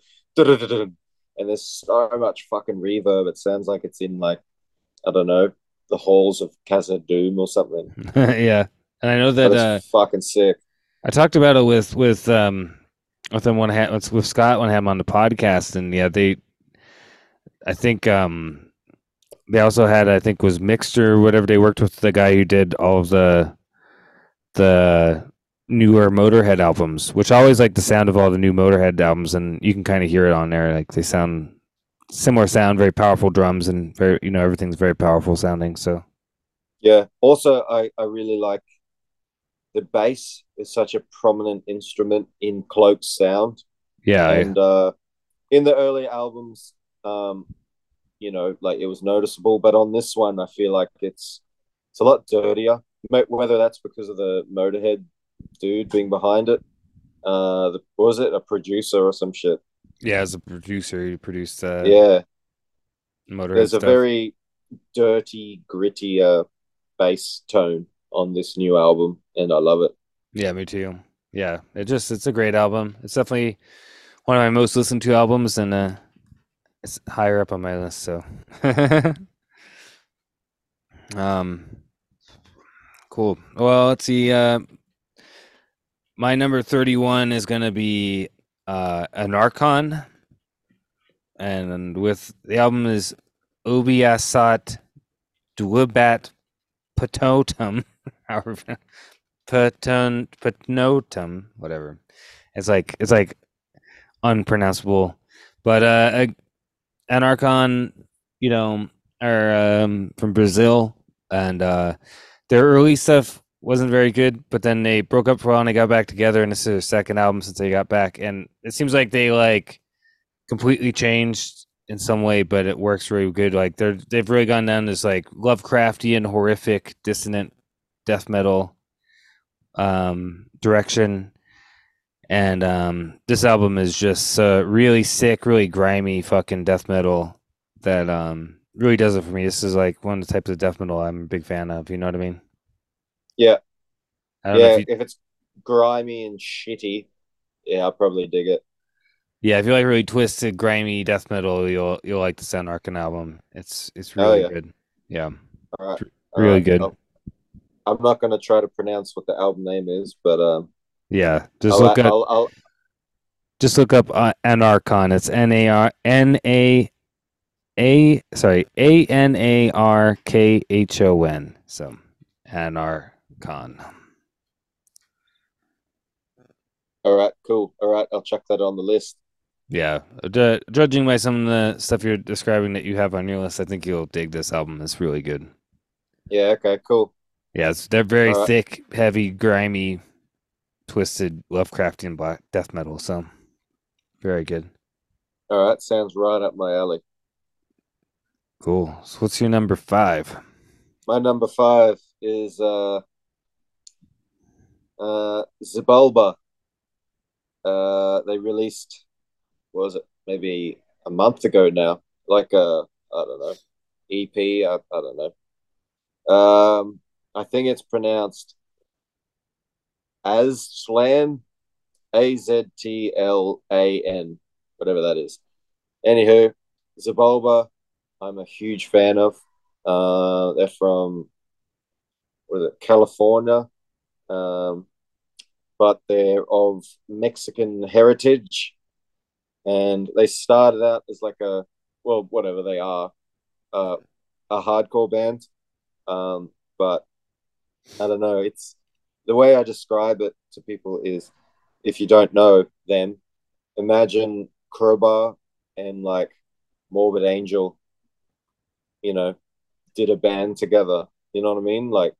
and there's so much fucking reverb. It sounds like it's in like I don't know the halls of Khazad-dûm or something. yeah, and I know that uh, fucking sick. I talked about it with with um with them one had with, with Scott when I had him on the podcast, and yeah, they, I think um they also had I think was Mixter or whatever they worked with the guy who did all of the the newer Motorhead albums, which I always like the sound of all the new Motorhead albums, and you can kind of hear it on there. Like they sound similar sound, very powerful drums, and very you know everything's very powerful sounding. So Yeah. Also, I I really like the bass is such a prominent instrument in Cloak's sound. yeah, and uh, in the early albums, um, you know, like it was noticeable, but on this one, I feel like it's it's a lot dirtier. Whether that's because of the Motorhead dude being behind it, uh, the, was it a producer or some shit? yeah. As a producer, he produced uh, yeah, Motorhead there's a very dirty, gritty uh, bass tone on this new album, and I love it. Yeah, me too. Yeah, it just it's a great album. It's definitely one of my most listened to albums, and uh, it's higher up on my list. So, um, cool. Well, let's see. Uh, my number thirty-one is gonna be uh, Anarkhon, and with the album is Obiasat Duabat Patotum. Paton Patnotum, whatever. It's like it's like unpronounceable. But uh, Anarkhon, you know, are um, from Brazil, and uh, their early stuff wasn't very good. But then they broke up for a while and they got back together, and this is their second album since they got back. And it seems like they like completely changed in some way, but it works really good. Like they're they've really gone down this like Lovecraftian, horrific, dissonant death metal um, direction. And um, this album is just uh, really sick, really grimy, fucking death metal that um, really does it for me. This is like one of the types of death metal I'm a big fan of. You know what I mean? Yeah. I don't Yeah, know if you, if it's grimy and shitty, yeah, I'll probably dig it. yeah, if you like really twisted, grimy death metal, you'll you'll like the Sound Arcan album. It's it's Oh, really yeah. good. Yeah, All right. really right. good. I'll- I'm not going to try to pronounce what the album name is, but um, yeah. Just I'll, look up I'll, I'll, just look up uh, Anarkhon. It's N A R N A A sorry A N A R K H O N. So Anarkhon. all right, cool. All right, I'll check that on the list. Yeah, ju- judging by some of the stuff you're describing that you have on your list, I think you'll dig this album. It's really good. Yeah, okay, cool. Yeah, it's, they're very Alright. thick, heavy, grimy, twisted Lovecraftian black death metal. So very good. All right, sounds right up my alley. Cool. So what's your number five? My number five is uh, uh, Xibalba. Uh, they released, what was it, maybe a month ago now, like a, I don't know, EP, I, I don't know. Um, I think it's pronounced as Aztlan, A Z T L A N, whatever that is. Anywho, Xibalba, I'm a huge fan of. Uh, they're from, what is it, California, um, but they're of Mexican heritage, and they started out as like a, well, whatever they are, uh, a hardcore band, um, but I don't know. It's the way I describe it to people is, if you don't know them, imagine Crowbar and like Morbid Angel, you know, did a band together. You know what I mean? Like,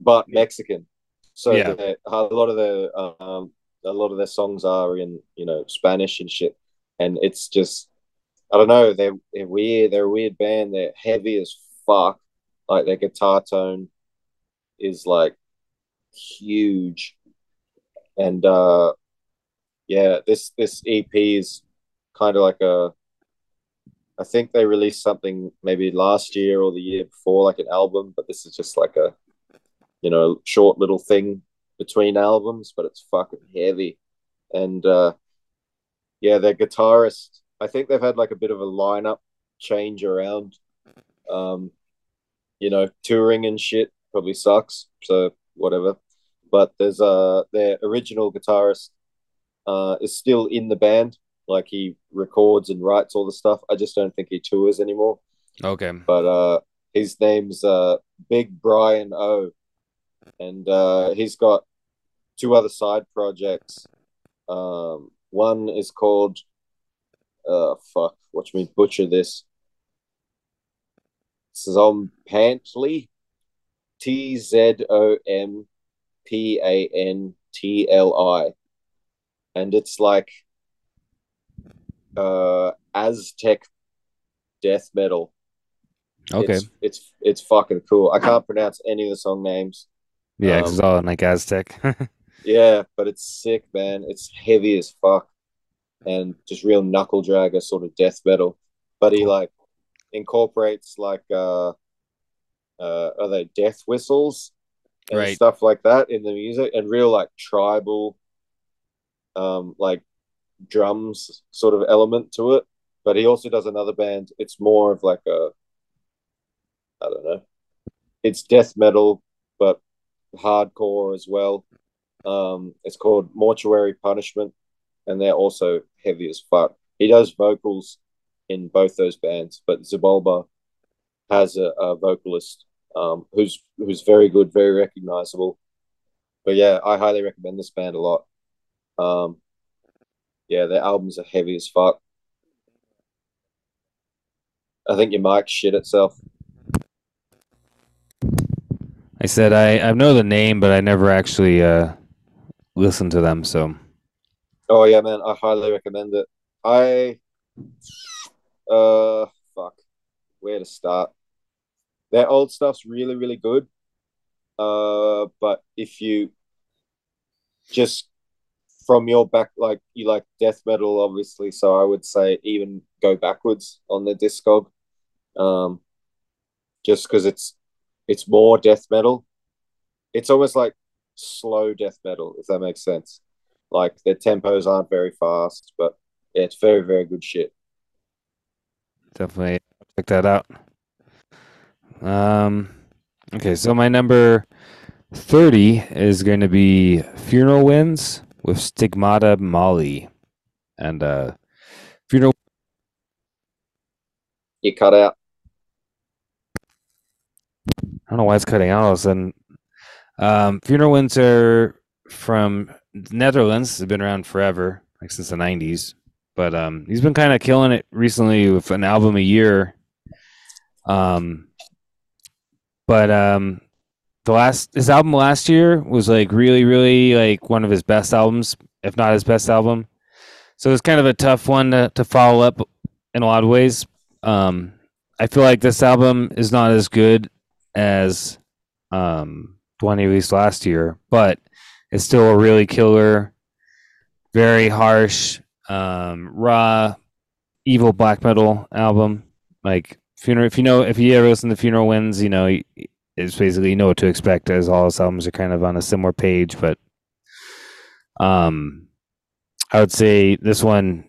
but Mexican. So Yeah. they- a lot of the um, a lot of their songs are in you know Spanish and shit, and it's just I don't know. They're they're weird. They're a weird band. They're heavy as fuck. Like their guitar tone is like huge, and uh, yeah, this this EP is kind of like a. I think they released something maybe last year or the year before, like an album, but this is just like a, you know, short little thing between albums, but it's fucking heavy. And uh yeah, their guitarist, I think they've had like a bit of a lineup change around. Um, you know, touring and shit probably sucks, so whatever. But there's uh their original guitarist uh is still in the band. Like he records and writes all the stuff. I just don't think he tours anymore Okay. but uh, his name's uh, Big Brian O, and uh, he's got two other side projects. Um, one is called, uh, fuck, watch me butcher this. Tzompantli, T Z O M P A N T L I, and it's like uh Aztec death metal. Okay. It's, it's it's fucking cool. I can't pronounce any of the song names. Yeah, um, it's all in like Aztec. Yeah, but it's sick, man. It's heavy as fuck, and just real knuckle dragger sort of death metal. But he like incorporates like uh, uh, are they death whistles and Right. stuff like that in the music, and real like tribal, um, like drums sort of element to it. But he also does another band. It's more of like a, I don't know, it's death metal, but hardcore as well. Um, it's called Mortuary Punishment, and they're also heavy as fuck. He does vocals in both those bands, but Xibalba has a, a vocalist um, who's who's very good, very recognizable. But yeah, I highly recommend this band a lot. Um, yeah, their albums are heavy as fuck. I think your mic shit itself. I said I, I know the name, but I never actually uh, listened to them. So Oh yeah, man, I highly recommend it. I uh fuck. Where to start? Their old stuff's really, really good. Uh but if you just from your back like you like death metal obviously, so I would say even go backwards on the discog. Um just because it's it's more death metal. It's almost like slow death metal, if that makes sense. Like their tempos aren't very fast, but yeah, it's very, very good shit. definitely check that out. Um, okay, so my number thirty is going to be Funeral Winds with Stigmata Mali, and uh, Funeral. You cut out. I don't know why it's cutting out all of a sudden. Um, Funeral Winds are from Netherlands. They've been around forever, like since the '90s. But um, he's been kind of killing it recently with an album a year. Um, but um, the last his album last year was like really, really like one of his best albums, if not his best album. So it's kind of a tough one to, to follow up in a lot of ways. Um, I feel like this album is not as good as um, the one he released last year, but it's still a really killer, very harsh, um, raw, evil black metal album. Like funeral, if you know, if you ever listen to Funeral Winds, you know it's basically you know what to expect. As all his albums are kind of on a similar page, but um, I would say this one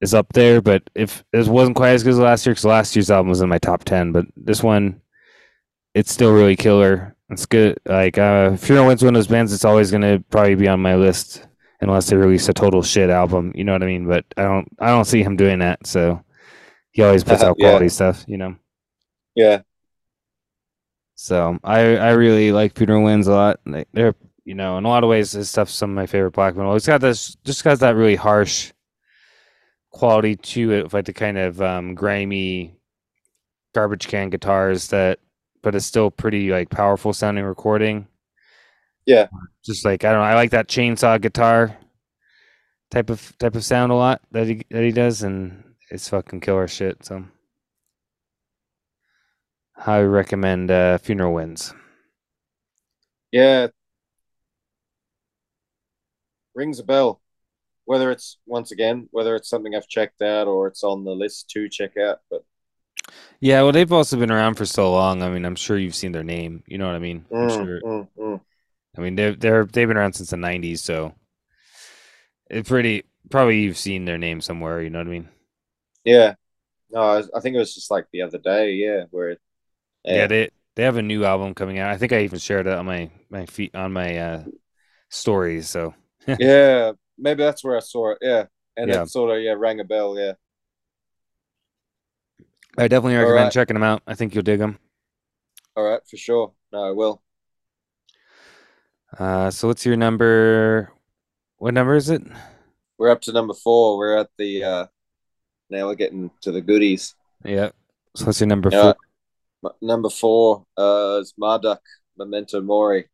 is up there. But if it wasn't quite as good as last year, because last year's album was in my top ten, but this one, it's still really killer. It's good. Like uh, Funeral Winds one of those bands that's always gonna probably be on my list unless they release a total shit album. You know what I mean? But I don't I don't see him doing that. So he always puts out Yeah. quality stuff. You know. Yeah. So I I really like Funeral Winds a lot. They- They're you know in a lot of ways his stuff's some of my favorite black metal. It's got this just got that really harsh quality to it, like the kind of um, grimy garbage can guitars that, but it's still pretty like powerful sounding recording. Yeah. just like I don't know, I like that chainsaw guitar type of type of sound a lot that he that he does, and it's fucking killer shit. So. I recommend uh, Funeral Winds. Yeah. Rings a bell. Whether it's once again, whether it's something I've checked out or it's on the list to check out, but Yeah, well, they've also been around for so long. I mean, I'm sure you've seen their name. You know what I mean? I'm Mm, sure. mm, mm. I mean, they're they're they've been around since the '90s, so it's pretty. Probably you've seen their name somewhere. You know what I mean? yeah. No, I, I think it was just like the other day, yeah, where it, Yeah. they they have a new album coming out. I think I even shared it on my my feet on my uh, stories. So yeah, maybe that's where I saw it. Yeah, and Yeah. it sort of yeah rang a bell. Yeah, I definitely recommend right. checking them out. I think you'll dig them. all right, for sure. No, I will. Uh, so what's your number? What number is it? We're up to number four. We're at the uh now we're getting to the goodies. Yeah. So what's your number Yeah. four? Number four uh, is Marduk Memento Mori.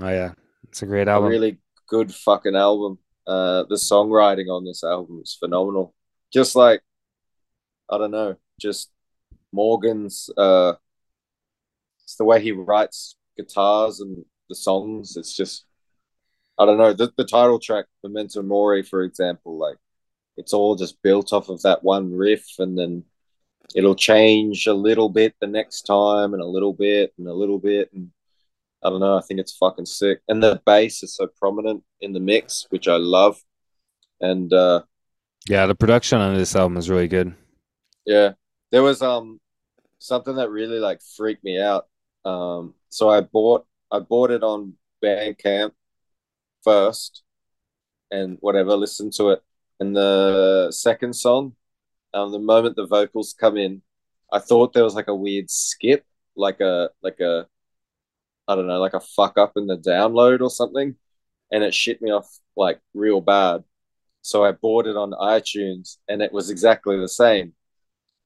Oh yeah, it's a great A album. really good fucking album. Uh, the songwriting on this album is phenomenal. Just like, I don't know, just Morgan's, uh, it's the way he writes guitars and the songs. It's just, I don't know, the, the title track, Memento Mori, for example, like, it's all just built off of that one riff and then it'll change a little bit the next time and a little bit and a little bit and I don't know. I think it's fucking sick, and the bass is so prominent in the mix, which I love. And uh, Yeah, the production on this album is really good. yeah, there was um something that really like freaked me out. Um, so I bought I bought it on Bandcamp first, and whatever, listened to it. And the second song, um, the moment the vocals come in, I thought there was like a weird skip, like a like a I don't know, like a fuck up in the download or something, and it shit me off like real bad. So I bought it on iTunes, and it was exactly the same.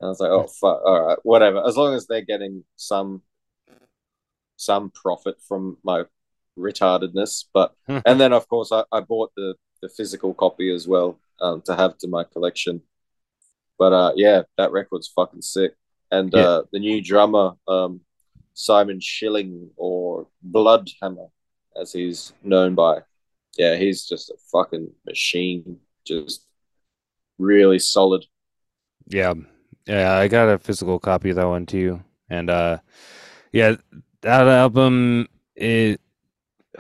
And I was like, oh fuck, all right, whatever. As long as they're getting some some profit from my retardedness. But and then of course I, I bought the the physical copy as well um, to have to my collection. But uh, yeah, that record's fucking sick. And Yeah. uh, the new drummer, um, Simon Schilling or Bloodhammer, as he's known by, yeah, he's just a fucking machine. Just really solid. Yeah. Yeah, I got a physical copy of that one too. And uh yeah, that album it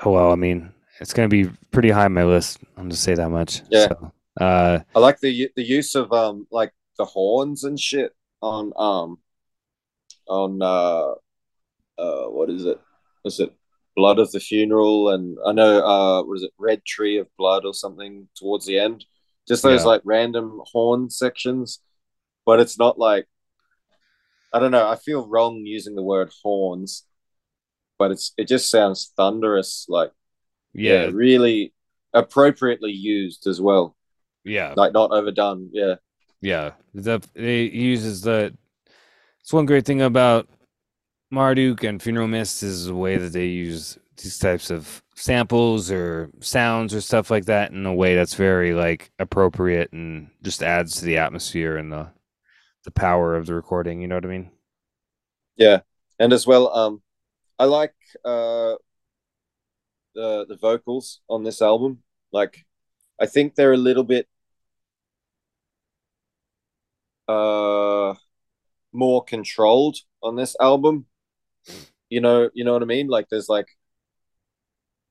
oh, well, I mean, it's gonna be pretty high on my list. I'll just say that much. Yeah. So, uh I like the the use of um like the horns and shit on um on uh uh what is it Blood of the Funeral and I know uh what is it Red Tree of Blood or something towards the end. Just those Yeah. like random horn sections, but it's not like I don't know. I feel wrong using the word horns, but it's it just sounds thunderous. Like yeah, yeah, really appropriately used as well. yeah, Like not overdone. Yeah. Yeah. The it uses the it's one great thing about Marduk and Funeral Mist is the way that they use these types of samples or sounds or stuff like that in a way that's very like appropriate and just adds to the atmosphere and the the power of the recording. You know what I mean? Yeah, and as well, um, I like uh the the vocals on this album. Like, I think they're a little bit uh more controlled on this album. You know, you know what I mean? Like, there's like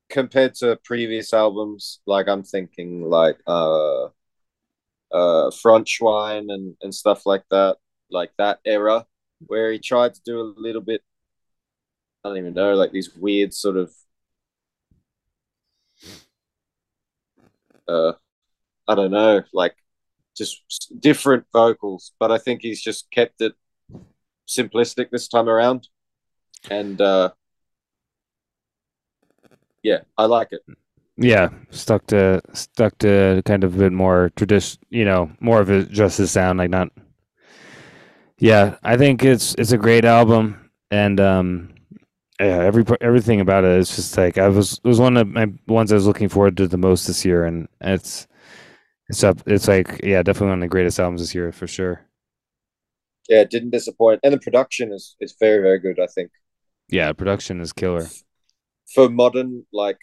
compared to previous albums, like I'm thinking like uh uh Frontschwein and and stuff like that, like that era where he tried to do a little bit I don't even know, like these weird sort of uh I don't know, like just different vocals, but I think he's just kept it simplistic this time around. And uh yeah, I like it. Yeah, stuck to stuck to kind of a bit more tradition, you know, more of a just his sound, like not. Yeah, I think it's it's a great album, and um, yeah, every everything about it is just like I was it was one of my ones I was looking forward to the most this year, and it's it's up. It's like yeah, definitely one of the greatest albums this year for sure. Yeah, it didn't disappoint. And the production is is very, very good, I think. Yeah, production is killer. For modern like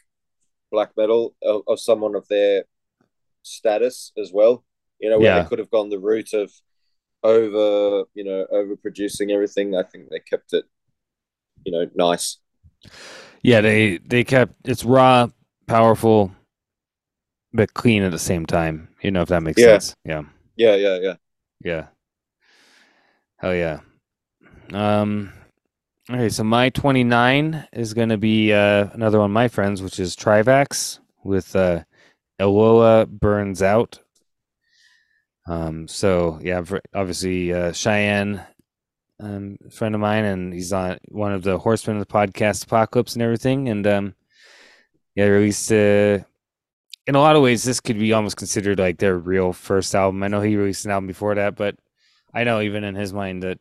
black metal of, of someone of their status as well. You know, where Yeah. they could have gone the route of over, you know, overproducing everything. I think they kept it, you know, nice. Yeah, they they kept it's raw, powerful, but clean at the same time. You know if that makes Yeah. sense. Yeah. Yeah, yeah, yeah. Yeah. Hell yeah. Um okay, so my 29 is going to be uh another one of my friends which is Trivax with uh Eloah Burns Out. Um so yeah, obviously uh Shahin um a friend of mine and he's on one of the horsemen of the podcast Apocalypse and everything and um yeah, released uh in a lot of ways this could be almost considered like their real first album. I know he released an album before that, but I know even in his mind that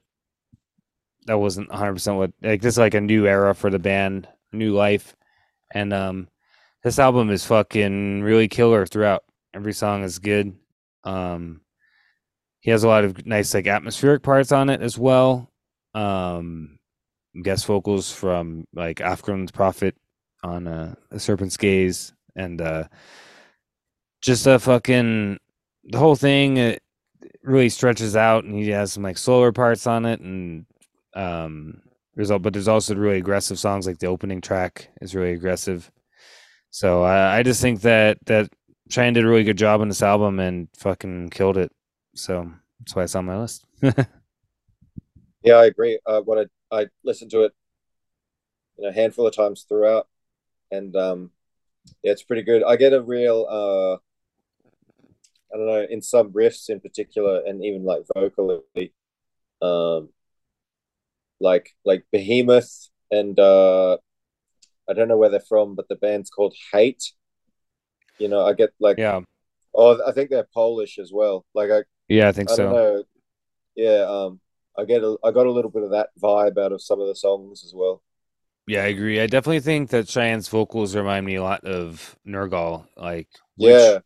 that wasn't 100% what like this is like a new era for the band, new life. And um this album is fucking really killer throughout. Every song is good. Um he has a lot of nice like atmospheric parts on it as well. Um guest vocals from like Afghan's Prophet on uh The Serpent's Gaze and uh just a fucking the whole thing it really stretches out and he has some like slower parts on it and um there's al- but there's also really aggressive songs like the opening track is really aggressive so I, I just think that that Shahin did a really good job on this album and fucking killed it so that's why it's on my list Yeah, I agree. Uh, what I I listened to it, you know, a handful of times throughout, and um, yeah, it's pretty good. I get a real uh, I don't know, in some riffs in particular, and even like vocally, um, like like Behemoth and uh, I don't know where they're from, but the band's called Hate. You know, I get like, yeah oh, I think they're Polish as well. Like I, yeah I think I so know. yeah, um, I get a, I got a little bit of that vibe out of some of the songs as well. Yeah, I agree. I definitely think that Shahin's vocals remind me a lot of Nergal, like which Yeah,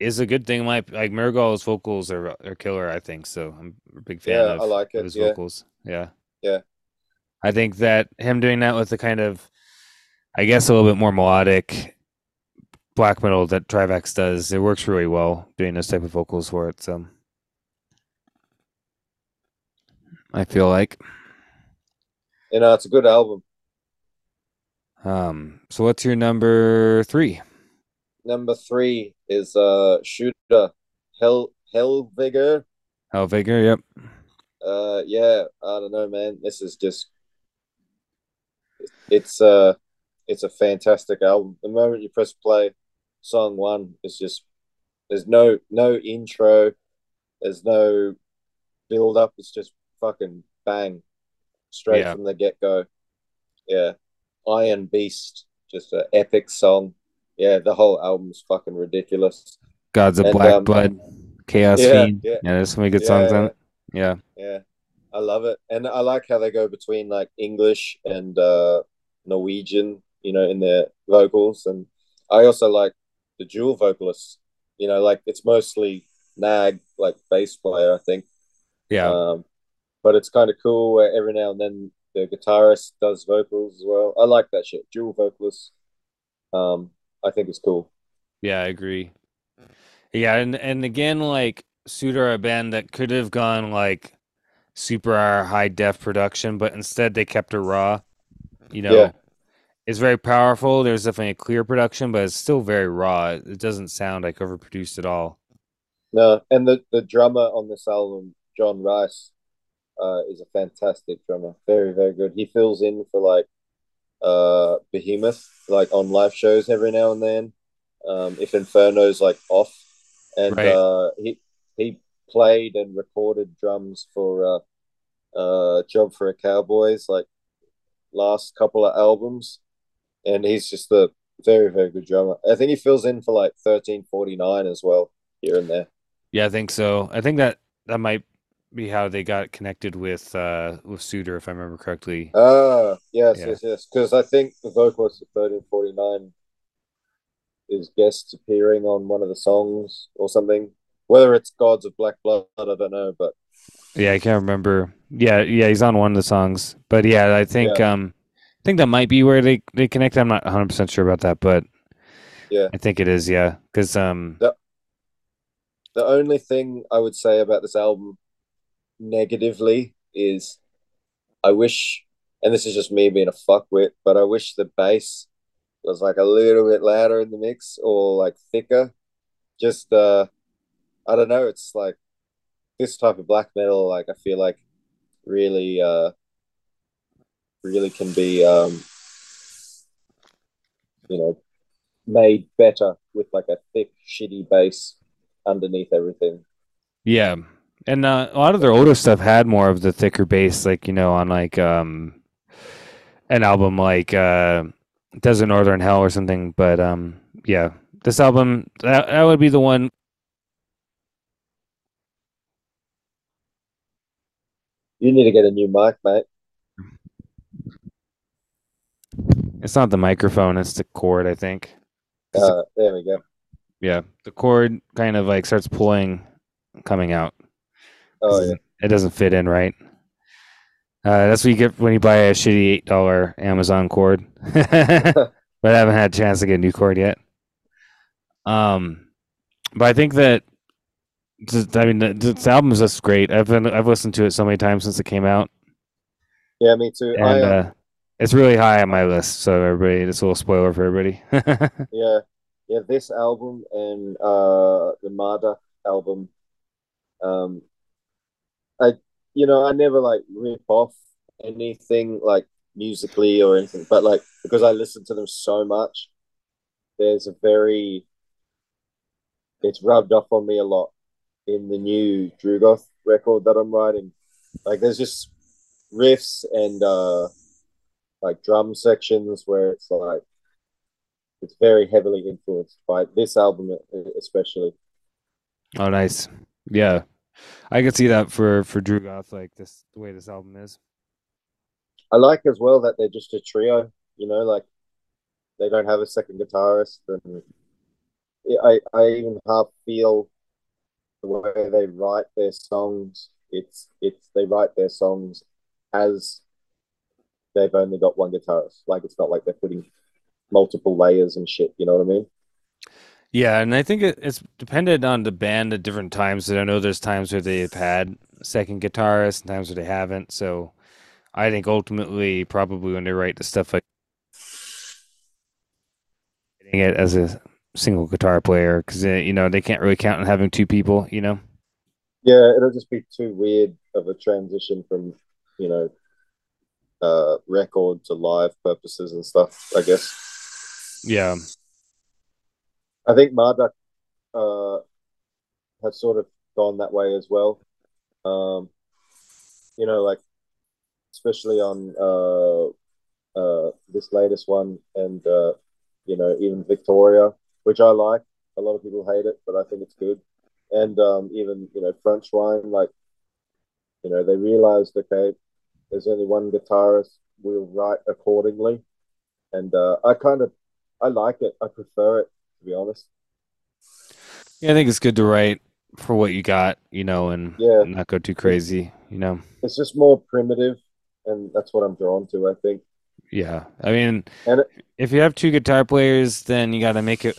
is a good thing. My like Nergal's vocals are are killer. I think so. I'm a big fan yeah, of, I like it. his Yeah, vocals. Yeah, yeah, I think that him doing that with the kind of, I guess, a little bit more melodic black metal that Trivax does, it works really well doing those type of vocals for it. So I feel like. you know, it's a good album. Um. So what's your number three? Number three is uh Tsjuder Hell Helvegr. Helvegr. Yep. Uh, yeah, I don't know, man. This is just it's uh it's a fantastic album. The moment you press play, song one is just there's no no intro, there's no build up. It's just fucking bang straight Yeah. from the get go. Yeah, Iron Beast, just an epic song. Yeah, the whole album's fucking ridiculous. Gods of And, Black um, Blood, Chaos yeah, Fiend. yeah. Yeah, there's so many good songs on it. Yeah. Yeah, I love it, and I like how they go between like English and uh, Norwegian, you know, in their vocals, and I also like the dual vocalists. You know, like it's mostly Nag, like bass player, I think. Yeah. Um, but it's kind of cool where every now and then the guitarist does vocals as well. I like that shit. Dual vocalists. Um, I think it's cool. Yeah, I agree. Yeah, and and again, like Tsjuder, a band that could have gone like super high def production, but instead they kept it raw. You know, Yeah. it's very powerful. There's definitely a clear production, but it's still very raw. It doesn't sound like overproduced at all. No, and the the drummer on this album, Jon Rice, uh, is a fantastic drummer. Very, very good. He fills in for like uh Behemoth, like on live shows every now and then. Um, if Inferno's like off, and Right. uh, he he played and recorded drums for uh, uh, Job for a Cowboys like last couple of albums, and he's just a very, very good drummer. I think he fills in for like thirteen forty nine as well here and there. Yeah, I think so. I think that that might be how they got connected with uh with Tsjuder, if I remember correctly. Ah, yes, Yeah. yes, yes. Because I think the vocalist of thirteen forty nine is guest appearing on one of the songs or something. Whether it's Gods of Black Blood, I don't know, but Yeah, I can't remember. Yeah, yeah, he's on one of the songs. But yeah, I think um I think that might be where they they connect. I'm not 100% sure about that, but Yeah. I think it is, yeah. Cuz um the only thing I would say about this album negatively is I wish, and this is just me being a fuckwit, but I wish the bass was like a little bit louder in the mix or like thicker. Just, uh, I don't know. It's like this type of black metal, like I feel like really, uh, really can be, um, you know, made better with like a thick, shitty bass underneath everything. yeah. And uh, a lot of their older stuff had more of the thicker bass like, you know, on like um an album like uh Desert Northern Hell or something, but um yeah. This album that, that would be the one You need to get a new mic, mate. it's not the microphone, it's the cord, I think. Uh, there we go. Yeah, the cord kind of like starts pulling, coming out. Oh yeah, It doesn't fit in right. Uh, that's what you get when you buy a shitty eight dollar Amazon cord. but I haven't had a chance to get a new cord yet. Um, but I think that just, I mean the, this album is just great. I've been I've listened to it so many times since it came out, yeah, me too. and I, uh, uh, it's really high on my list. So everybody, this a little spoiler for everybody. yeah, yeah, this album and uh the Marduk album, um, I you know I never like rip off anything like musically or anything, but like because I listen to them so much, there's a very it's rubbed off on me a lot in the new Drugoth record that I'm writing. Like there's just riffs and uh like drum sections where it's like it's very heavily influenced by this album especially. Oh, nice. Yeah. I could see that for for Drugoth, like this the way this album is. I like as well that they're just a trio. You know, like they don't have a second guitarist, and I I even half feel the way they write their songs. It's it's they write their songs as they've only got one guitarist. Like it's not like they're putting multiple layers and shit. You know what I mean? Yeah, and I think it, it's dependent on the band at different times. And I know there's times where they've had second guitarists and times where they haven't. So I think ultimately, probably when they write the stuff like getting it as a single guitar player, because you know they can't really count on having two people. You know. Yeah, it'll just be too weird of a transition from you know uh record to live purposes and stuff. I guess. Yeah. I think Marduk uh, has sort of gone that way as well. Um, you know, like especially on uh, uh, this latest one, and uh, you know, even Victoria, which I like. A lot of people hate it, but I think it's good. And um, even you know, Frontschwein, like you know, they realized okay, there's only one guitarist. We'll write accordingly, and uh, I kind of I like it. I prefer it to be honest. Yeah, I think it's good to write for what you got, you know, and Yeah. not go too crazy, you know. It's just more primitive, and that's what I'm drawn to. I think. Yeah, I mean, And it- if you have two guitar players, then you got to make it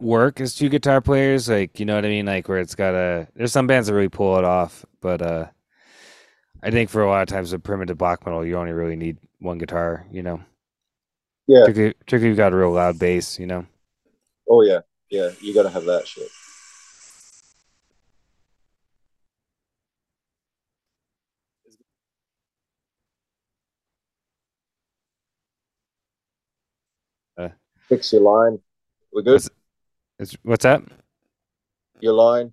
work as two guitar players. Like, you know what I mean? Like, where it's got to. There's some bands that really pull it off, but uh, I think for a lot of times with primitive black metal, you only really need one guitar. You know, Yeah. particularly, particularly got a real loud bass. You know. Oh yeah. Yeah. You got to have that shit. Uh. Fix your line. We're good. What's- It's, what's that? Your line,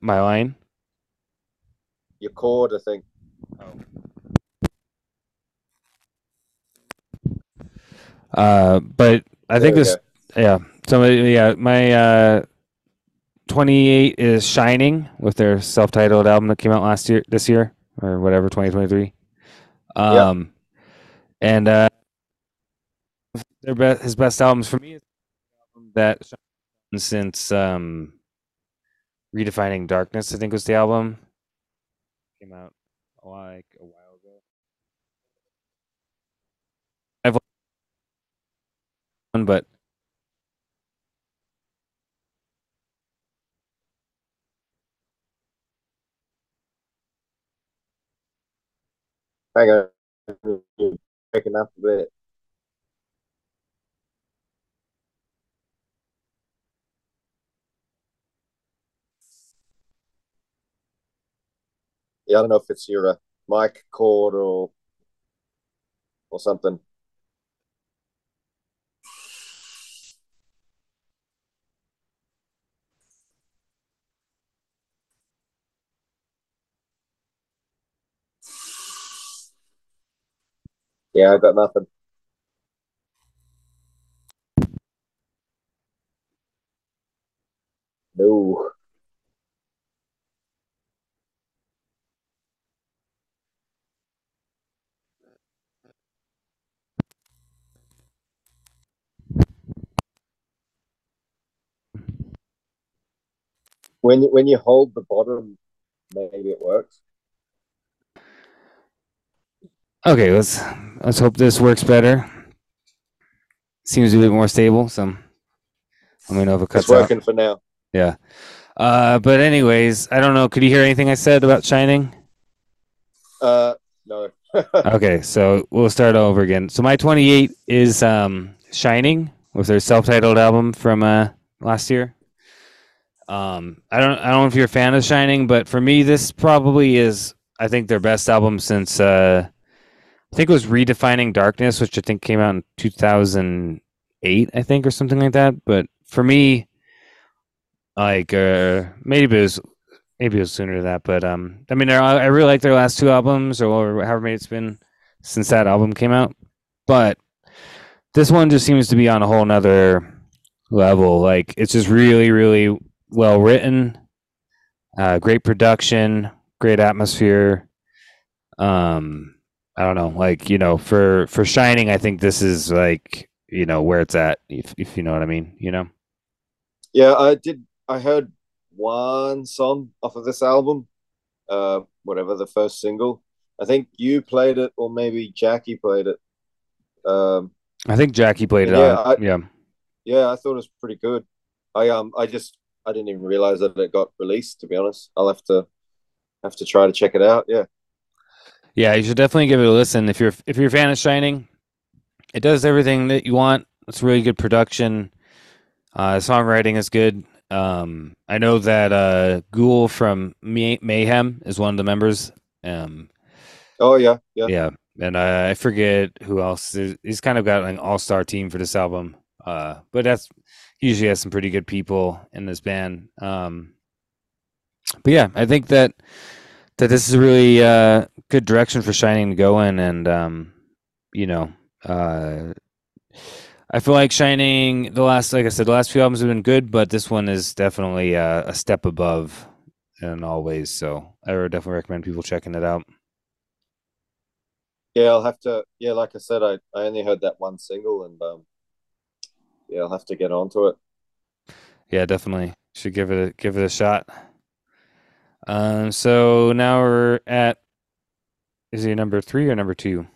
My line. your chord. I think. Uh, but I think There we this. Yeah. So yeah, my uh, 28 is Shining with their self-titled album that came out last year, this year or whatever, 2023. Um, and uh, their be- his best albums for me is album that since um, redefining darkness. I think was the album came out like a while ago. I've one, but on. You're breaking up a bit. Yeah, I don't know if it's your uh, mic cord or or something. Yeah, I got nothing. No. When when you hold the bottom, maybe it works. Okay, let's let's hope this works better. Seems a bit more stable, so let me know if it It's cuts out. working for now. Yeah. Uh, but anyways, I don't know. Could you hear anything I said about Shining? Uh, no. Okay, so we'll start over again. So my 28 is um, Shining with their self-titled album from uh, last year. Um, I don't I don't know if you're a fan of Shining, but for me, this probably is I think their best album since uh, I think it was Redefining Darkness, which I think came out in 2008, I think, or something like that. But for me, like uh, maybe it was maybe it was sooner than that. But um, I mean, I really like their last two albums, or however many it's been since that album came out. But this one just seems to be on a whole nother level. Like it's just really, really well written, uh, great production, great atmosphere. Um, I don't know, like you know, for for Shining, I think this is like you know where it's at, if if you know what I mean, you know. Yeah, I did. I heard one song off of this album, uh, whatever the first single. I think you played it, or maybe Jackie played it. Um, I think Jackie played it. Yeah. I- yeah, yeah, I thought it was pretty good. I um, I just I didn't even realize that it got released. To be honest, I'll have to have to try to check it out. Yeah, yeah. You should definitely give it a listen if you're if you're a fan of Shining. It does everything that you want. It's really good production. Uh, songwriting is good. Um, I know that uh, Ghoul from May- Mayhem is one of the members. Um, oh yeah, yeah, yeah, and uh, I forget who else. He's kind of got an all-star team for this album. Uh, but that's usually has some pretty good people in this band. Um, but yeah, I think that that this is really uh, good direction for Shining to go in, and um, you know, uh, I feel like Shining. The last, like I said, the last few albums have been good, but this one is definitely uh, a step above in all ways. So I would definitely recommend people checking it out. yeah. I'll have to. Yeah, like I said, I I only heard that one single, and um, yeah, I'll have to get onto it. Yeah, definitely should give it a, give it a shot. Um, so now we're at is he number three or number two?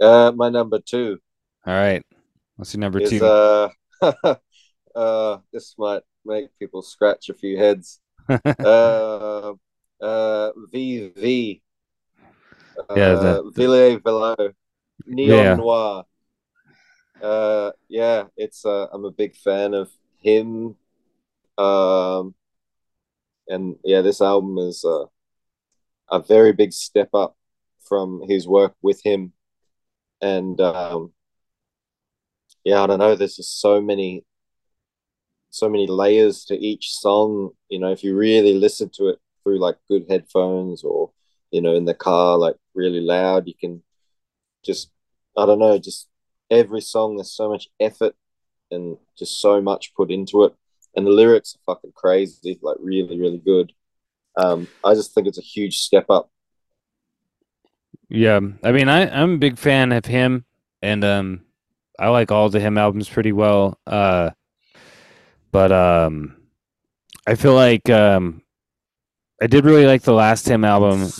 Uh, my number two All right, let's see number is two. uh, uh, this might make people scratch a few heads. uh, uh, VV. Uh, Yeah, the- Ville Valo. Neon Yeah. Noir. Uh, yeah, it's uh, I'm a big fan of him. Um, and yeah, this album is uh, a very big step up from his work with him. And um, yeah, I don't know. There's just so many, so many layers to each song. You know, if you really listen to it through like good headphones or you know in the car, like really loud, you can just I don't know, just every song. There's so much effort and just so much put into it, and the lyrics are fucking crazy, like really, really good. Um, I just think it's a huge step up. Yeah, I mean, I I'm a big fan of him, and um, I like all the him albums pretty well. Uh, but um, I feel like um, I did really like the last him album,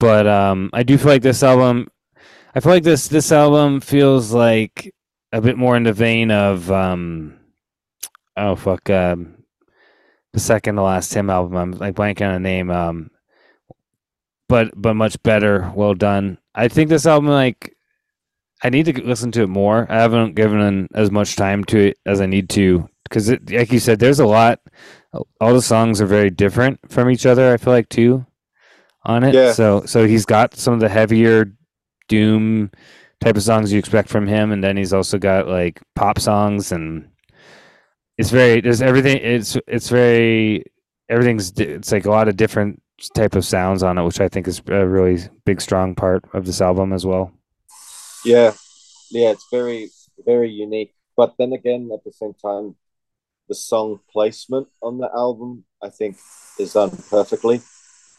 but um, I do feel like this album. I feel like this this album feels like a bit more in the vein of um, oh fuck, um, the second to last HIM album. I'm like blanking on the name. Um, but but much better, well done. I think this album like I need to listen to it more. I haven't given as much time to it as I need to because, like you said, there's a lot. All the songs are very different from each other. I feel like too on it. Yeah. So so he's got some of the heavier doom type of songs you expect from him, and then he's also got like pop songs and it's very there's everything. It's it's very everything's it's like a lot of different type of sounds on it, which I think is a really big strong part of this album as well. Yeah, yeah, it's very, very unique. But then again, at the same time, the song placement on the album, I think, is done perfectly.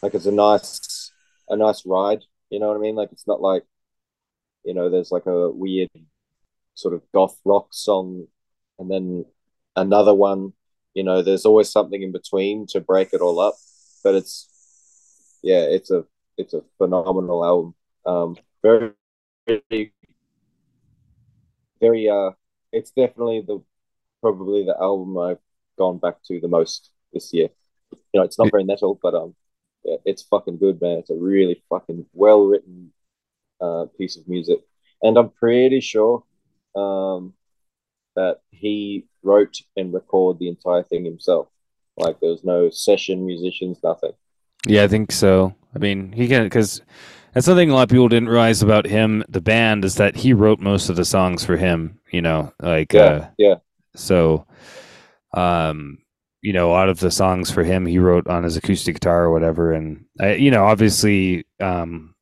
Like it's a nice, a nice ride. You know what I mean? Like it's not like, you know, there's like a weird sort of goth rock song, and then another one. You know, there's always something in between to break it all up. But it's, yeah, it's a, it's a phenomenal album. Um, very, very very uh it's definitely the probably the album I've gone back to the most this year. You know, it's not very metal, but um yeah, it's fucking good, man. It's a really fucking well written uh piece of music. And I'm pretty sure um that he wrote and recorded the entire thing himself. Like there was no session musicians, nothing. Yeah, I think so. I mean, he can because that's something a lot of people didn't realize about him, the band, is that he wrote most of the songs for him. You know, like Yeah, uh, yeah. so, um, you know, a lot of the songs for him he wrote on his acoustic guitar or whatever, and I, you know, obviously, um,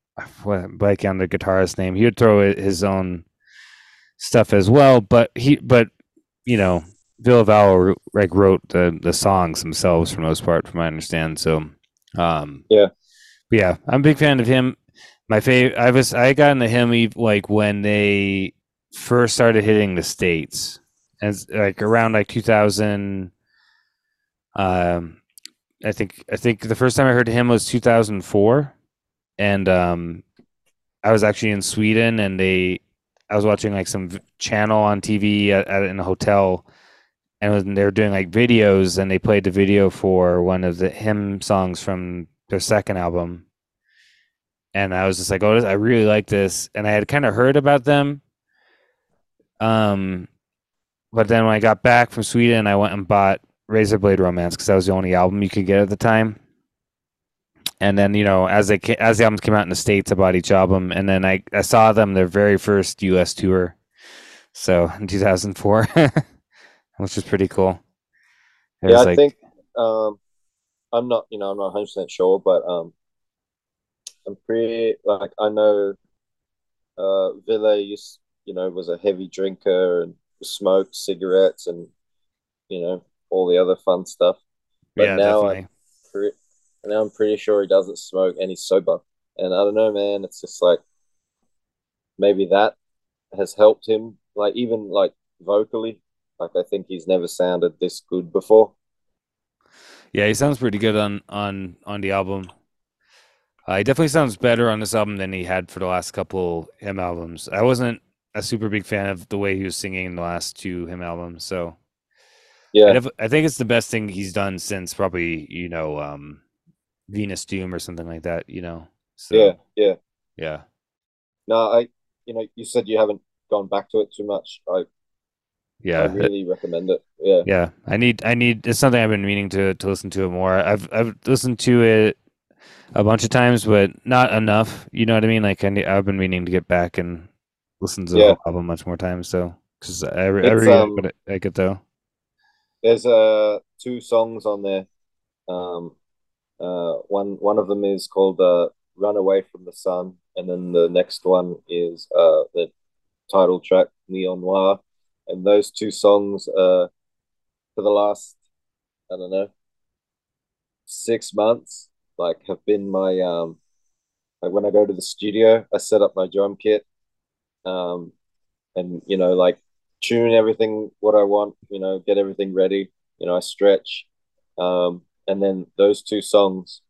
blank on the guitarist name, he would throw his own stuff as well, but he, but you know, Ville Valo like wrote the the songs themselves for the most part, from my understand. So, um, Yeah. yeah, I'm a big fan of him. My favorite, I was I got into him like when they first started hitting the states, as like around like 2000. Um, I think I think the first time I heard him was 2004, and um, I was actually in Sweden, and they I was watching like some channel on TV at, at in a hotel, and they were doing like videos, and they played the video for one of the HIM songs from their second album, and I was just like, oh, I really like this, and I had kind of heard about them, um, but then when I got back from Sweden, I went and bought Razorblade Romance because that was the only album you could get at the time. And then you know, as they as the albums came out in the states, I bought each album, and then I I saw them their very first U.S. tour, so in 2004, which is pretty cool. It yeah, I like- think um, I'm not, you know, I'm not 100 percent sure, but um, I'm pretty like I know uh, Ville used, you know, was a heavy drinker and smoked cigarettes and you know all the other fun stuff. But yeah, now definitely. I'm now I'm pretty sure he doesn't smoke and he's sober. And I don't know, man. It's just like maybe that has helped him, like even like vocally. Like I think he's never sounded this good before. Yeah, he sounds pretty good on on on the album. Uh, he definitely sounds better on this album than he had for the last couple him albums. I wasn't a super big fan of the way he was singing in the last two him albums, so I, Yeah, I think it's the best thing he's done since probably you know um, Venus Doom or something like that. You know, so yeah, yeah. yeah, No, I, you know, you said you haven't gone back to it too much. I, yeah. I really recommend it. Yeah, Yeah, I need I need it's something I've been meaning to to listen to it more. I've I've listened to it a bunch of times, but not enough. You know what I mean? Like I need, I've been meaning to get back and listen to the Yeah. whole album much more times. So because I, re- I really um, like it, like it though. there's uh two songs on there. Um, uh, one one of them is called uh, "Run Away from the Sun," and then the next one is uh the title track "Neon Noir," and those two songs uh for the last I don't know six months like have been my um like when I go to the studio, I set up my drum kit, um, and you know like tune everything what I want, you know, get everything ready, you know, I stretch, um, and then those two songs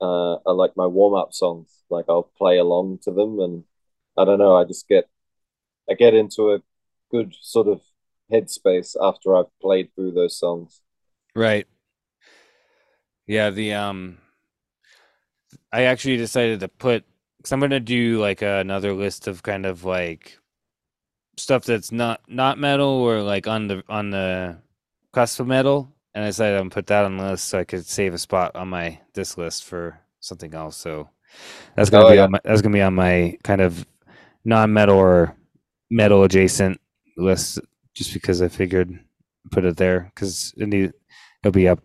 uh, are like my warm up songs. Like I'll play along to them, and I don't know, I just get I get into a good sort of headspace after I've played through those songs. Right. Yeah, the um I actually decided to put cuz I'm going to do like another list of kind of like stuff that's not not metal or like on the on the cusp of metal and I decided I'm gonna put that on the list so I could save a spot on my this list for something else. So that's gonna Oh, be yeah. on my that's gonna be on my kind of non-metal or metal adjacent list just because I figured put it there because it need, it'll be up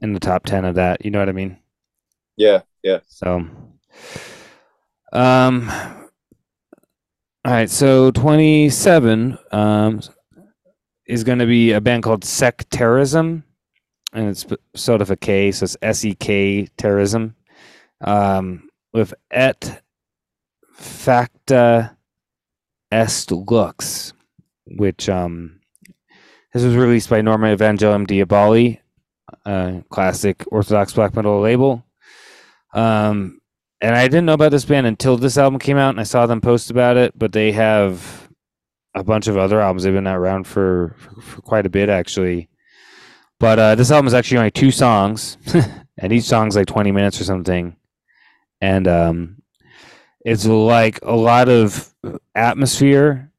in the top 10 of that. You know what I mean? Yeah, yeah. So, um, all right. So 27 um, is going to be a band called Sektarism, and it's sort of a K, so it's S E K terrorism, um, with et facta est lux, which um, this was released by Norma Evangelium Diaboli, uh, classic Orthodox black metal label. Um, and I didn't know about this band until this album came out, and I saw them post about it. But they have a bunch of other albums. They've been around for for, for quite a bit, actually. But uh, this album is actually only two songs, and each song's like twenty minutes or something. And um, it's like a lot of atmosphere,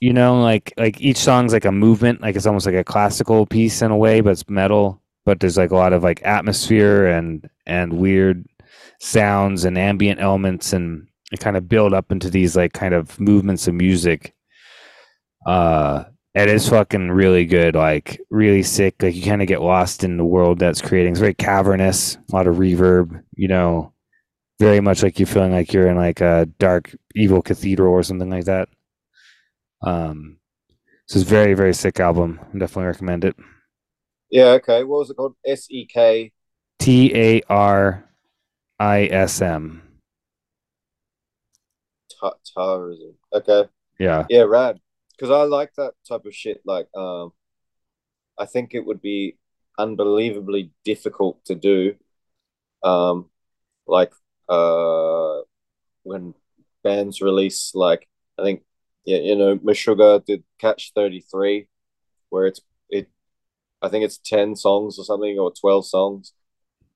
you know, like like each song's like a movement, like it's almost like a classical piece in a way, but it's metal. But there's like a lot of like atmosphere and and weird sounds and ambient elements and it kind of build up into these like kind of movements of music uh it is fucking really good like really sick like you kind of get lost in the world that's creating it's very cavernous a lot of reverb you know very much like you're feeling like you're in like a dark evil cathedral or something like that um This is very very sick album. I Definitely recommend it. Yeah. Okay. What was it called? S E K. T A R I S M. Tarism. Okay. Yeah. Yeah. Rad. Because I like that type of shit. Like, um, I think it would be unbelievably difficult to do. Um, like, uh, when bands release, like, I think, yeah, you know, Meshuggah did Catch 33, where it's, it, I think it's 10 songs or something, or 12 songs,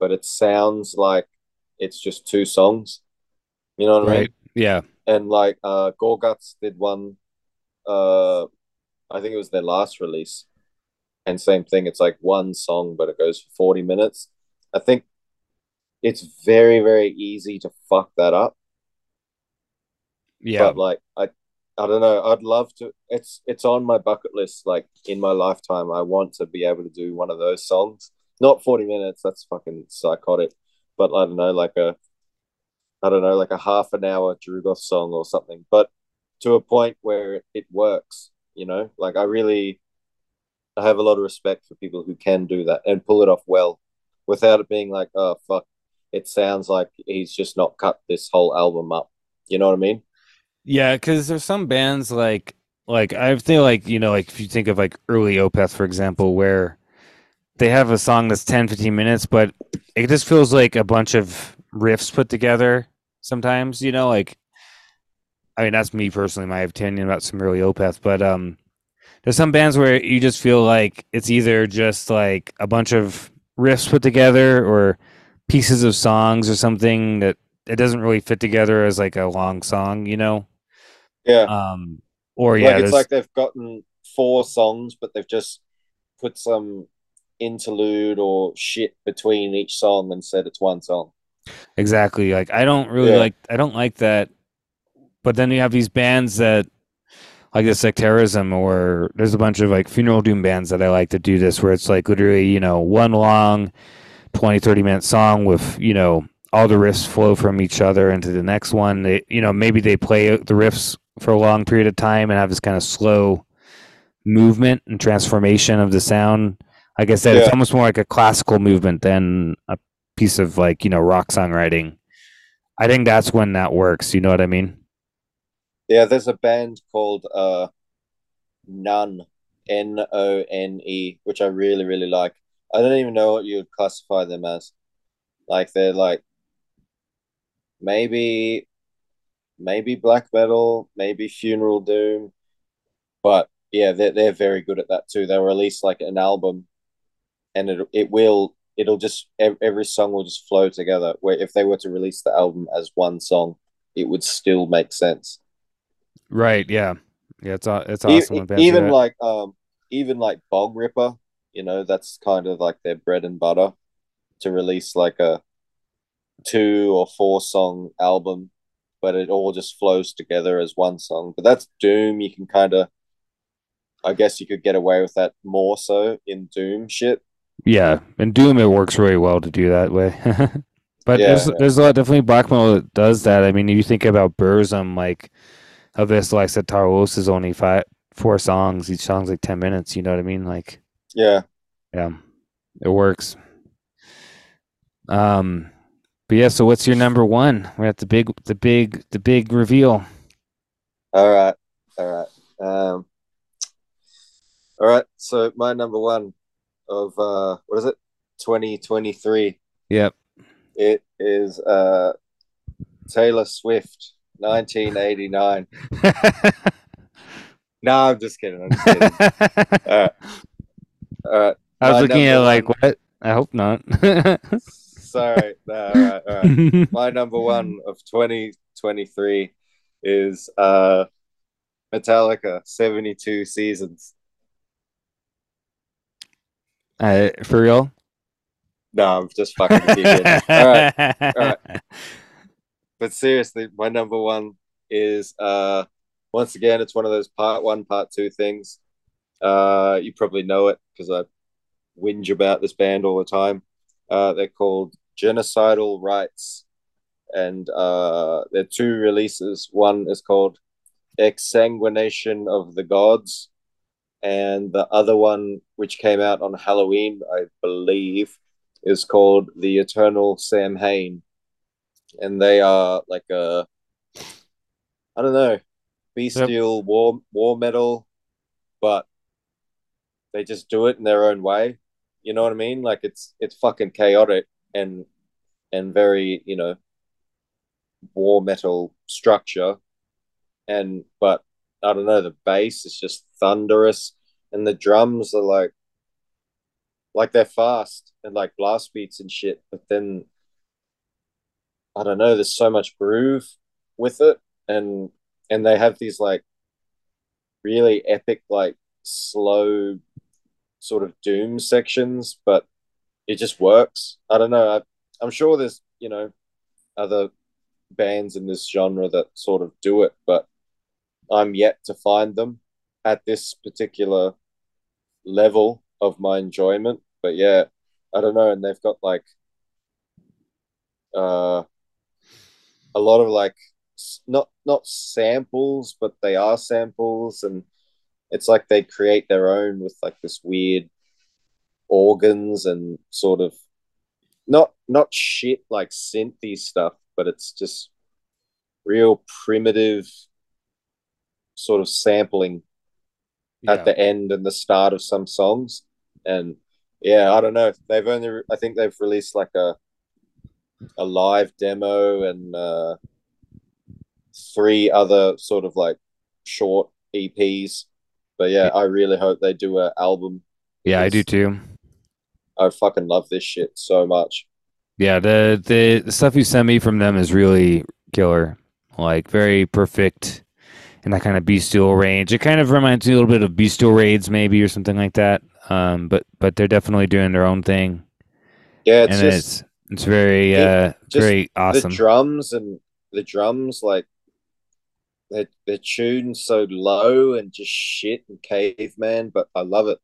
but it sounds like it's just two songs. You know what I mean? Yeah. and like uh Gorguts did one uh I think it was their last release and same thing it's like one song but it goes for 40 minutes I think it's very very easy to fuck that up Yeah. but like I I don't know I'd love to it's it's on my bucket list like in my lifetime I want to be able to do one of those songs not 40 minutes that's fucking psychotic but I don't know like a I don't know, like a half an hour Drugoth song or something, but to a point where it works, you know? Like I really I have a lot of respect for people who can do that and pull it off well without it being like, oh fuck, it sounds like he's just not cut this whole album up. You know what I mean? Yeah, because there's some bands like like I think like you know like if you think of like early Opeth for example, where they have a song that's 10, 15 minutes, but it just feels like a bunch of riffs put together. Sometimes you know like I mean that's me personally my opinion about some early Opeth, but um there's some bands where you just feel like it's either just like a bunch of riffs put together or pieces of songs or something that it doesn't really fit together as like a long song, you know. Yeah. Um, or yeah, like it's like they've gotten four songs, but they've just put some interlude or shit between each song and said it's one song. exactly. Like I don't really Yeah. like I don't like that. But then you have these bands that like the Sektarism or there's a bunch of like funeral doom bands that I like to do this where it's like literally, you know, one long 20 30 minute song with, you know, all the riffs flow from each other into the next one. They you know, maybe they play the riffs for a long period of time and have this kind of slow movement and transformation of the sound. Like I said, it's almost more like a classical movement than a piece of like, you know, rock songwriting. I think that's when that works. You know what I mean? Yeah, there's a band called uh None, N O N E, which I really, really like. I don't even know what you would classify them as. Like they're like maybe maybe black metal, maybe funeral doom. But yeah, they're they're very good at that too. They'll release like an album and it it will it'll just every song will just flow together. Where if they were to release the album as one song, it would still make sense. Right. Yeah. Yeah. It's it's E- awesome. do even like um even like Bongripper you know that's kind of like their bread and butter to release like a two or four song album but it all just flows together as one song but that's doom you can kind of i guess you could get away with that more so in doom shit yeah, in Doom it works really well to do that way. but Yeah, there's yeah. there's a lot definitely black metal that does that. I mean, if you think about Burzum, like of this, like I said, Taros is only five four songs. Each song's like ten minutes. You know what I mean? Like yeah yeah, it works. Um, but yeah. So what's your number one? We're at the big the big the big reveal. all right all right um all right so my number one of uh what is it 2023 Yep. It is uh Taylor Swift, 1989. No, I'm just kidding. I'm just kidding. All right. All right. I was My looking at number like what? I hope not. Sorry. No, all right, all right. My number one of 2023 is uh Metallica, 72 seasons. uh, for real? No, I'm just fucking with you. kid. All right. right. But seriously, my number one is uh once again it's one of those part one, part two things. Uh you probably know it because I whinge about this band all the time. Uh they're called Genocidal Rites. And uh they're two releases. One is called Exsanguination of the Gods, and the other one, which came out on Halloween, I believe, is called The Eternal Samhain. And they are like a, I don't know, bestial yep. war war metal, but they just do it in their own way. You know what I mean? Like it's it's fucking chaotic and and very you know war metal structure, and but I don't know the bass is just thunderous and the drums are like like they're fast and like blast beats and shit, but then I don't know, there's so much groove with it. And and they have these like really epic like slow sort of doom sections, but it just works. I don't know. I, I'm sure there's you know other bands in this genre that sort of do it, but I'm yet to find them at this particular level of my enjoyment. But yeah, I don't know. And they've got like uh, a lot of like not not samples, but they are samples, and it's like they create their own with like this weird organs and sort of not not shit like synthy stuff, but it's just real primitive sort of sampling yeah. at the end and the start of some songs. And yeah, I don't know. They've only I think they've released like a a live demo and uh, three other sort of like short EPs. But yeah, I really hope they do an album. Yeah, I do too. I fucking love this shit so much. Yeah, the, the the stuff you sent me from them is really killer. Like very perfect in that kind of bestial range. It kind of reminds me a little bit of bestial raids, maybe, or something like that. Um, but but they're definitely doing their own thing. Yeah, it's and just, it's it's very uh very awesome. The drums and the drums like they're they're tuned so low and just shit and caveman, but I love it.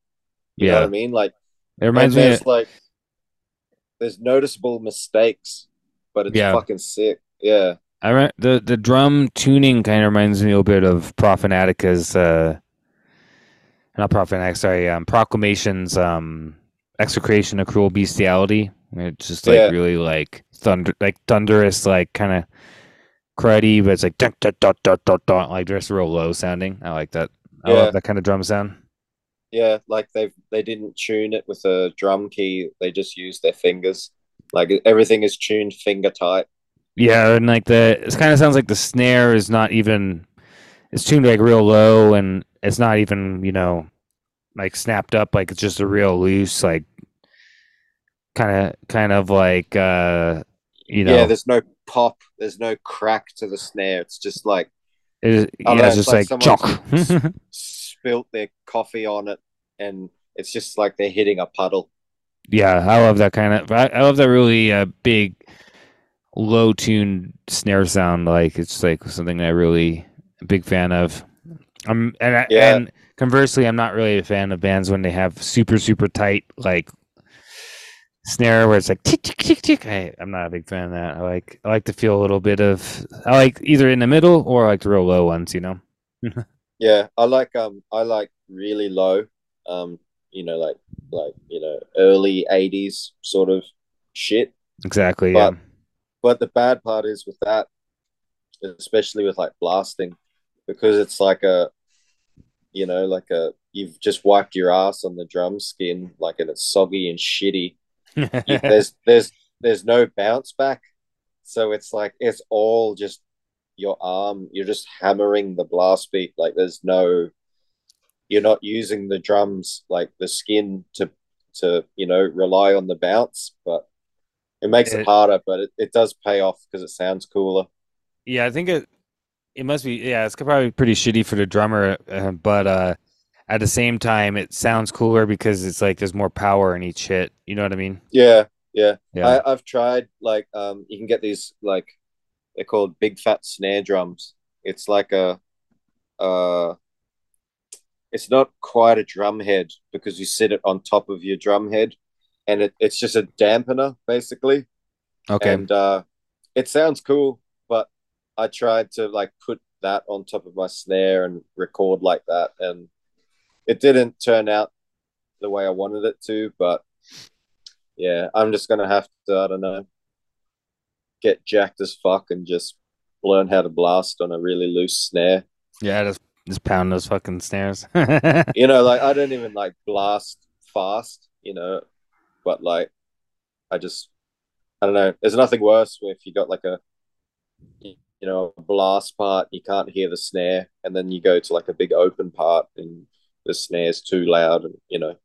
You yeah. know what I mean? Like it reminds me of... like there's noticeable mistakes, but it's yeah. fucking sick. Yeah. I re- the the drum tuning kind of reminds me a little bit of Profanatic's uh not Profanatic, sorry, um Proclamation's um execration of cruel bestiality. It's just like yeah. really like thunder like thunderous, like kind of cruddy, but it's like dun, dun, dun, dun, dun, dun, like just real low sounding. I like that. I yeah. love that kind of drum sound. Yeah, like they they didn't tune it with a drum key. They just used their fingers. Like everything is tuned finger tight. Yeah, and like the it kind of sounds like the snare is not even it's tuned like real low, and it's not even you know like snapped up. Like it's just a real loose like kind of kind of like uh you know yeah. There's no pop. There's no crack to the snare. It's just like it, yeah, know, it's just like, like chalk. spilt their coffee on it, and it's just like they're hitting a puddle. Yeah, I love that kind of. I, I love that really uh, big low tuned snare sound. Like it's like something I really a big fan of. I'm and I, yeah. and conversely, I'm not really a fan of bands when they have super super tight like snare where it's like tick tick tick tick. I, I'm not a big fan of that. I like I like to feel a little bit of I like either in the middle or I like the real low ones. You know. yeah, I like um I like really low. Um, you know, like like you know early '80s sort of shit. Exactly. But, yeah but the bad part is with that, especially with like blasting, because it's like a, you know, like a you've just wiped your ass on the drum skin, like and it's soggy and shitty. there's there's there's no bounce back, so it's like it's all just your arm. You're just hammering the blast beat. Like there's no, you're not using the drums like the skin to to you know rely on the bounce, but it makes it, it harder, but it, it does pay off because it sounds cooler. Yeah, I think it it must be yeah, it's probably pretty shitty for the drummer, uh, but uh at the same time it sounds cooler because it's like there's more power in each hit. You know what I mean? Yeah, yeah. yeah. I, I've tried like um you can get these like they're called big fat snare drums. It's like a uh it's not quite a drum head because you sit it on top of your drum head and it, it's just a dampener basically. Okay. And uh, it sounds cool, but I tried to like put that on top of my snare and record like that, and it didn't turn out the way I wanted it to, but yeah, I'm just gonna have to I don't know get jacked as fuck and just learn how to blast on a really loose snare. Yeah, just just pound those fucking snares. you know, like I don't even like blast fast, you know, but like I just I don't know. There's nothing worse if you got like a you know a blast part, you can't hear the snare, and then you go to like a big open part and the snare's too loud, and you know.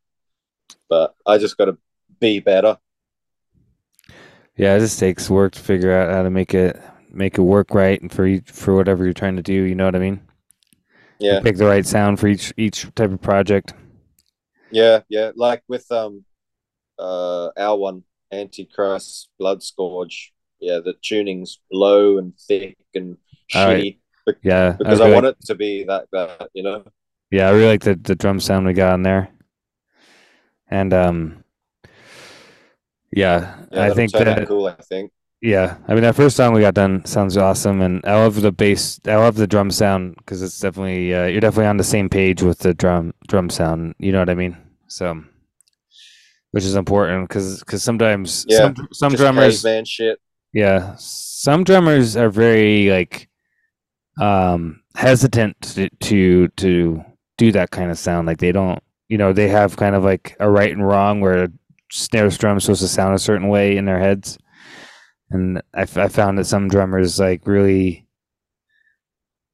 But I just got to be better. Yeah, it just takes work to figure out how to make it make it work right and for each, for whatever you're trying to do. You know what I mean? Yeah. Pick the right sound for each each type of project. Yeah, yeah. Like with um, uh, our one, Antichrist, Blood Scourge. Yeah, the tuning's low and thick and shitty. Right. Yeah, because I, I want it to be that that you know. Yeah, I really like the the drum sound we got in there, and um, yeah, yeah I think that cool. I think. Yeah, I mean that first song we got done sounds awesome, and I love the bass. I love the drum sound because it's definitely uh, you're definitely on the same page with the drum drum sound. You know what I mean? So, which is important because because sometimes yeah, some some drummers man shit. Yeah, some drummers are very like um hesitant to, to to do that kind of sound. Like they don't, you know, they have kind of like a right and wrong where snare drum supposed to sound a certain way in their heads and I, I found that some drummers like really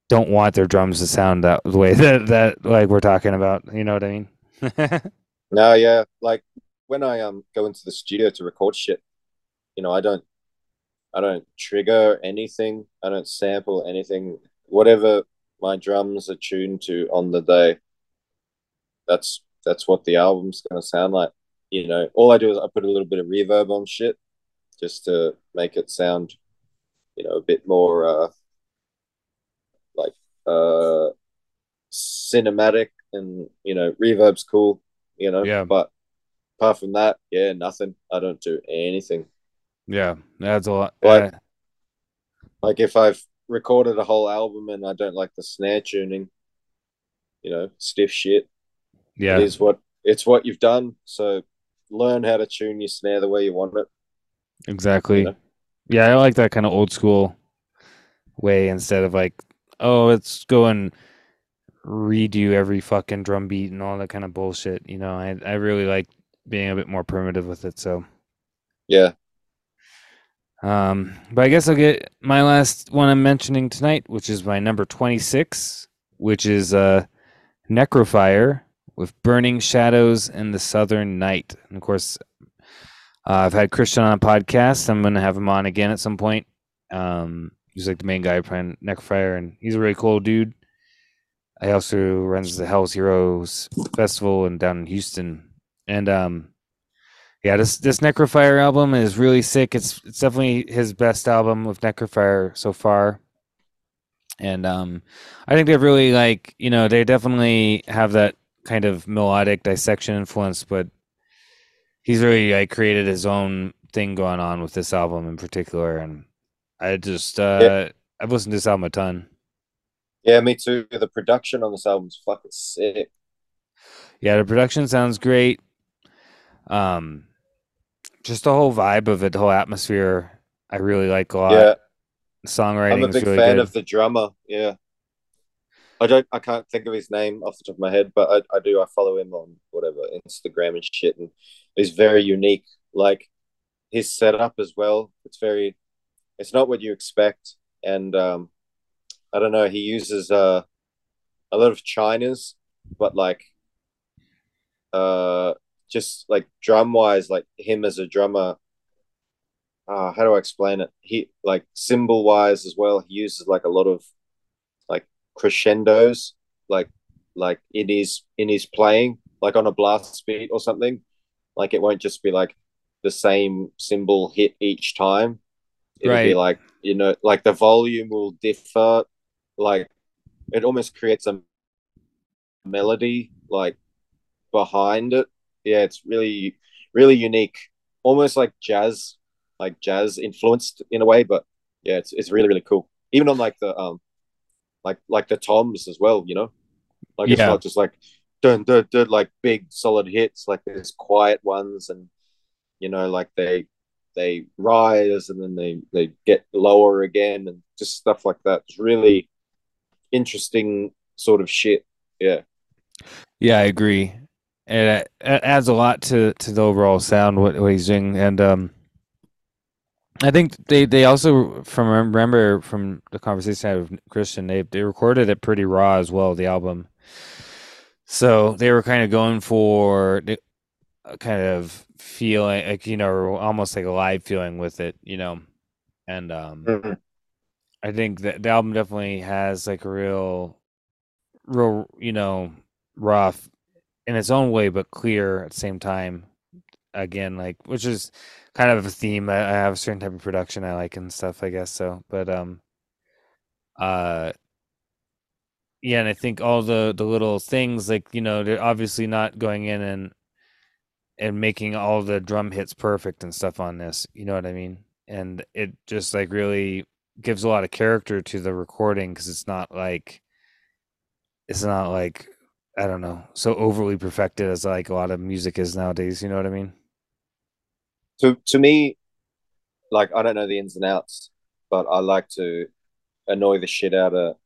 don't want their drums to sound that the way that that like we're talking about. You know what I mean? no, yeah. Like when I um go into the studio to record shit, you know, I don't I don't trigger anything. I don't sample anything. Whatever my drums are tuned to on the day, that's that's what the album's gonna sound like. You know, all I do is I put a little bit of reverb on shit just to make it sound, you know, a bit more uh, like uh, cinematic and you know, reverb's cool, you know. Yeah. But apart from that, yeah, nothing. I don't do anything. Yeah, that's a lot. Like, like if I've recorded a whole album and I don't like the snare tuning, you know, stiff shit. Yeah, it is what it's what you've done. So learn how to tune your snare the way you want it. Exactly. Yeah, I like that kind of old school way instead of like, oh, let's go and redo every fucking drum beat and all that kind of bullshit. You know, I I really like being a bit more primitive with it. So yeah. Um, but I guess I'll get my last one I'm mentioning tonight, which is my number 26, which is uh, Necrofier with Burning Shadows and the Southern Night. And of course, uh, I've had Christian on a podcast. I'm going to have him on again at some point. Um, he's like the main guy playing Necrofier, and he's a really cool dude. He also runs the Hell's Heroes Festival and down in Houston. And um, yeah, this this Necrofier album is really sick. It's it's definitely his best album with Necrofier so far. And um, I think they really like you know they definitely have that kind of melodic dissection influence, but he's really like created his own thing going on with this album in particular, and I just uh yeah. I've listened to this album a ton. Yeah, me too. The production on this album's fucking sick. Yeah, the production sounds great. Um, just the whole vibe of it, the whole atmosphere, I really like a lot. Yeah, songwriting. I'm a big really fan good. of the drummer. Yeah, I don't, I can't think of his name off the top of my head, but I, I do. I follow him on whatever Instagram and shit, and he's very unique. Like his setup as well. It's very, it's not what you expect, and um, I don't know. He uses uh, a lot of chinas, but like, uh, just like drum wise, like him as a drummer. Uh, how do I explain it? He like cymbal wise as well. He uses like a lot of crescendos, like like in his in his playing, like on a blast beat or something like it won't just be like the same cymbal hit each time. It'll right. be like, you know, like the volume will differ. Like it almost creates a melody like behind it. Yeah, it's really, really unique. Almost like jazz, like jazz influenced in a way, but yeah, it's it's really, really cool. Even on like the um like like the toms as well, you know? Like it's not just like dun, dun, dun, like big solid hits, like there's quiet ones, and you know, like they they rise and then they they get lower again, and just stuff like that. It's really interesting sort of shit. Yeah. Yeah, I agree. And it, it adds a lot to, to the overall sound what, what he's doing, and um, I think they, they also from remember from the conversation I had with Christian, they they recorded it pretty raw as well. The album, so they were kind of going for the kind of feeling like you know almost like a live feeling with it, you know, and um, Mhm. I think that the album definitely has like a real, real you know rough in its own way, but clear at the same time. Again, like which is kind of a theme. I, I have a certain type of production I like and stuff, I guess so. But um uh yeah, and I think all the the little things like, you know, they're obviously not going in and and making all the drum hits perfect and stuff on this, you know what I mean? And it just like really gives a lot of character to the recording cuz it's not like it's not like I don't know, so overly perfected as like a lot of music is nowadays, you know what I mean? To to me, like I don't know the ins and outs, but I like to annoy the shit out of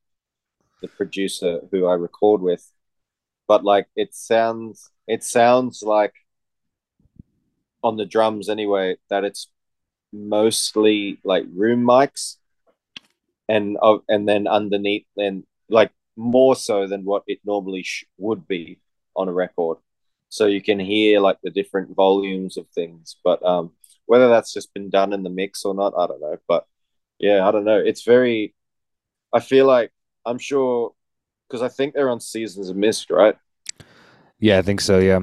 the producer who I record with. But like it sounds it sounds like on the drums anyway that it's mostly like room mics and uh, and then underneath then like more so than what it normally sh- would be on a record so you can hear like the different volumes of things but um whether that's just been done in the mix or not i don't know but yeah i don't know. It's very i feel like i'm sure because i think they're on seasons of mist right? Yeah, I think so, yeah.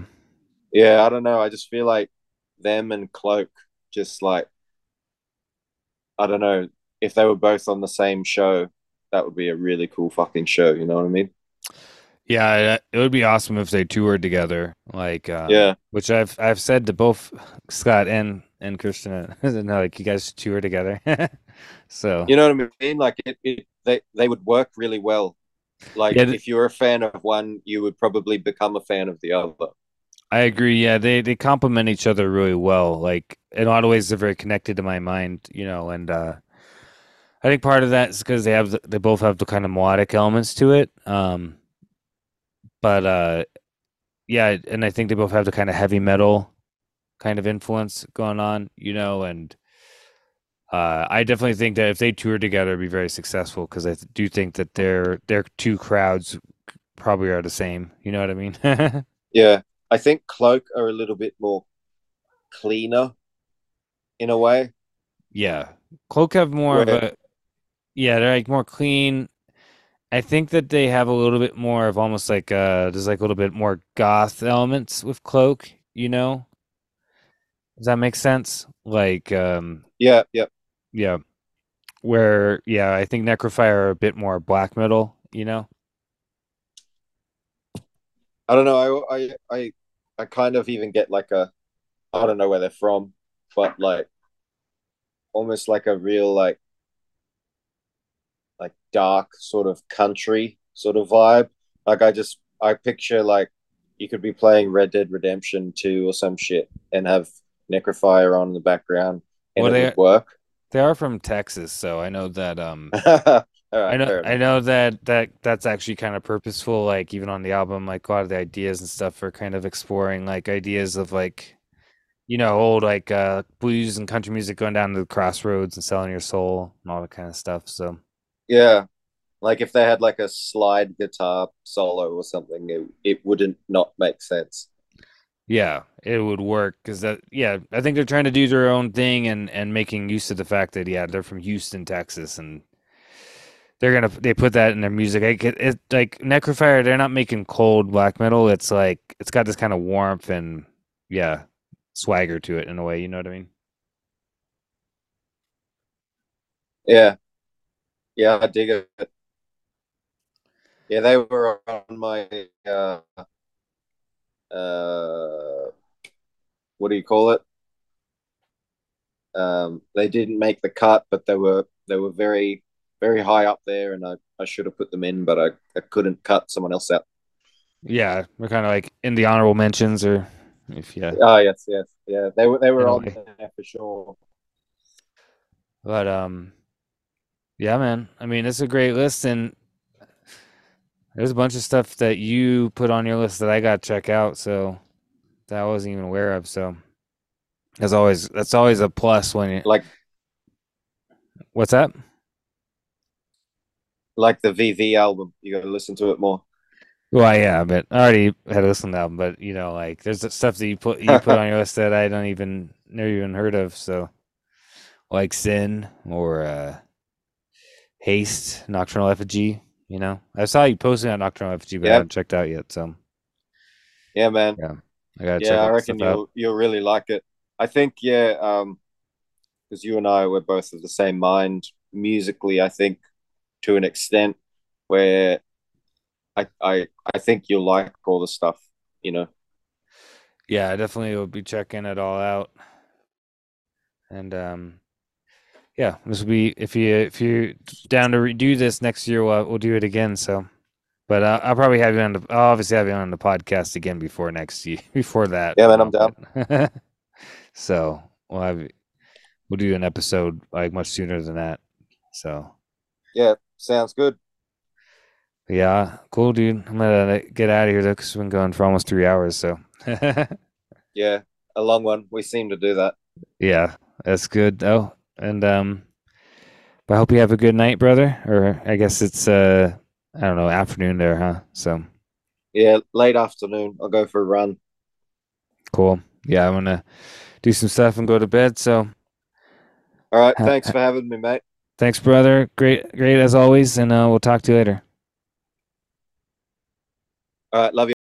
yeah i don't know i just feel like them and cloak just like i don't know if they were both on the same show that would be a really cool fucking show you know what i mean Yeah, it would be awesome if they toured together. Like, um, yeah which I've I've said to both Scott and and Christian, no, like you guys tour together. so You know what I mean? Like it, it they they would work really well. Like Yeah, if you're a fan of one, you would probably become a fan of the other. I agree. Yeah, they they complement each other really well. Like in a lot of ways, they're very connected to my mind, you know. And uh, I think part of that is because they have the, they both have the kind of melodic elements to it. Um, but uh, yeah, and I think they both have the kind of heavy metal kind of influence going on, you know. And uh, I definitely think that if they tour together, it'd be very successful because I th- do think that their their two crowds probably are the same. You know what I mean? Yeah, I think Cloak are a little bit more cleaner in a way. Yeah. Cloak have more of a yeah, they're like more clean. I think that they have a little bit more of almost like uh there's like a little bit more goth elements with Cloak, you know? Does that make sense? Like um Yeah, yeah, yeah. Where yeah, I think Necrofier are a bit more black metal, you know? I don't know. I I I I kind of even get like a I don't know where they're from, but like almost like a real like like dark sort of country sort of vibe. Like I just I picture like you could be playing Red Dead Redemption 2 or some shit and have Necrofier on in the background and Well, it they- would work. They are from Texas, so I know that um right, I know I know that that that's actually kind of purposeful like even on the album like a lot of the ideas and stuff are kind of exploring like ideas of like you know old like uh blues and country music going down to the crossroads and selling your soul and all that kind of stuff so Yeah. Like if they had like a slide guitar solo or something, it, it wouldn't not make sense. yeah it would work because that yeah I think they're trying to do their own thing and and making use of the fact that yeah they're from Houston Texas and they're gonna they put that in their music like it, it like Necrofier they're not making cold black metal it's like it's got this kind of warmth and yeah swagger to it in a way you know what I mean Yeah. Yeah, I dig it. Yeah, they were on my uh uh what do you call it? Um they didn't make the cut, but they were they were very very high up there and I, I should have put them in, but I, I couldn't cut someone else out. Yeah, we're kind of like in the honorable mentions, or if yeah. Oh yes, yes, yeah. They were they were In a on there for sure. But um, yeah, man. I mean, it's a great list, and there's a bunch of stuff that you put on your list that I got to check out. So that I wasn't even aware of. So that's always that's always a plus when you. Like What's that? like the VV album. You got to listen to it more. Well, yeah, but I already had listened to them. But you know, like there's stuff that you put you put on your list that I don't even never even heard of. So like Sin or uh, Haste, Nocturnal Effigy. You know, I saw you posting on Nocturnal Effigy, but I haven't checked out yet. So Yeah, man. Yeah, I gotta check Yeah, I reckon you'll you'll really like it. I think yeah, um, because you and I were both of the same mind musically. I think to an extent where I I I think you'll like all the stuff. You know. Yeah, I definitely will be checking it all out. And um, yeah, this will be if you if you're down to redo this next year, we'll we'll do it again. So, but uh, I'll probably have you on the I'll obviously have you on the podcast again before next year before that. Yeah, man, I'm down. so we'll have we'll do an episode like much sooner than that. So Yeah, sounds good. yeah, cool, dude. I'm gonna get out of here though because we've been going for almost three hours. So Yeah, a long one. We seem to do that. Yeah, that's good though. And um but I hope you have a good night, brother. Or I guess it's uh I don't know, afternoon there, huh? So Yeah, late afternoon. I'll go for a run. cool. Yeah, I'm gonna do some stuff and go to bed. So All right. Thanks ha- for having me, mate. thanks, brother. Great great as always, and uh we'll talk to you later. All right. Love you.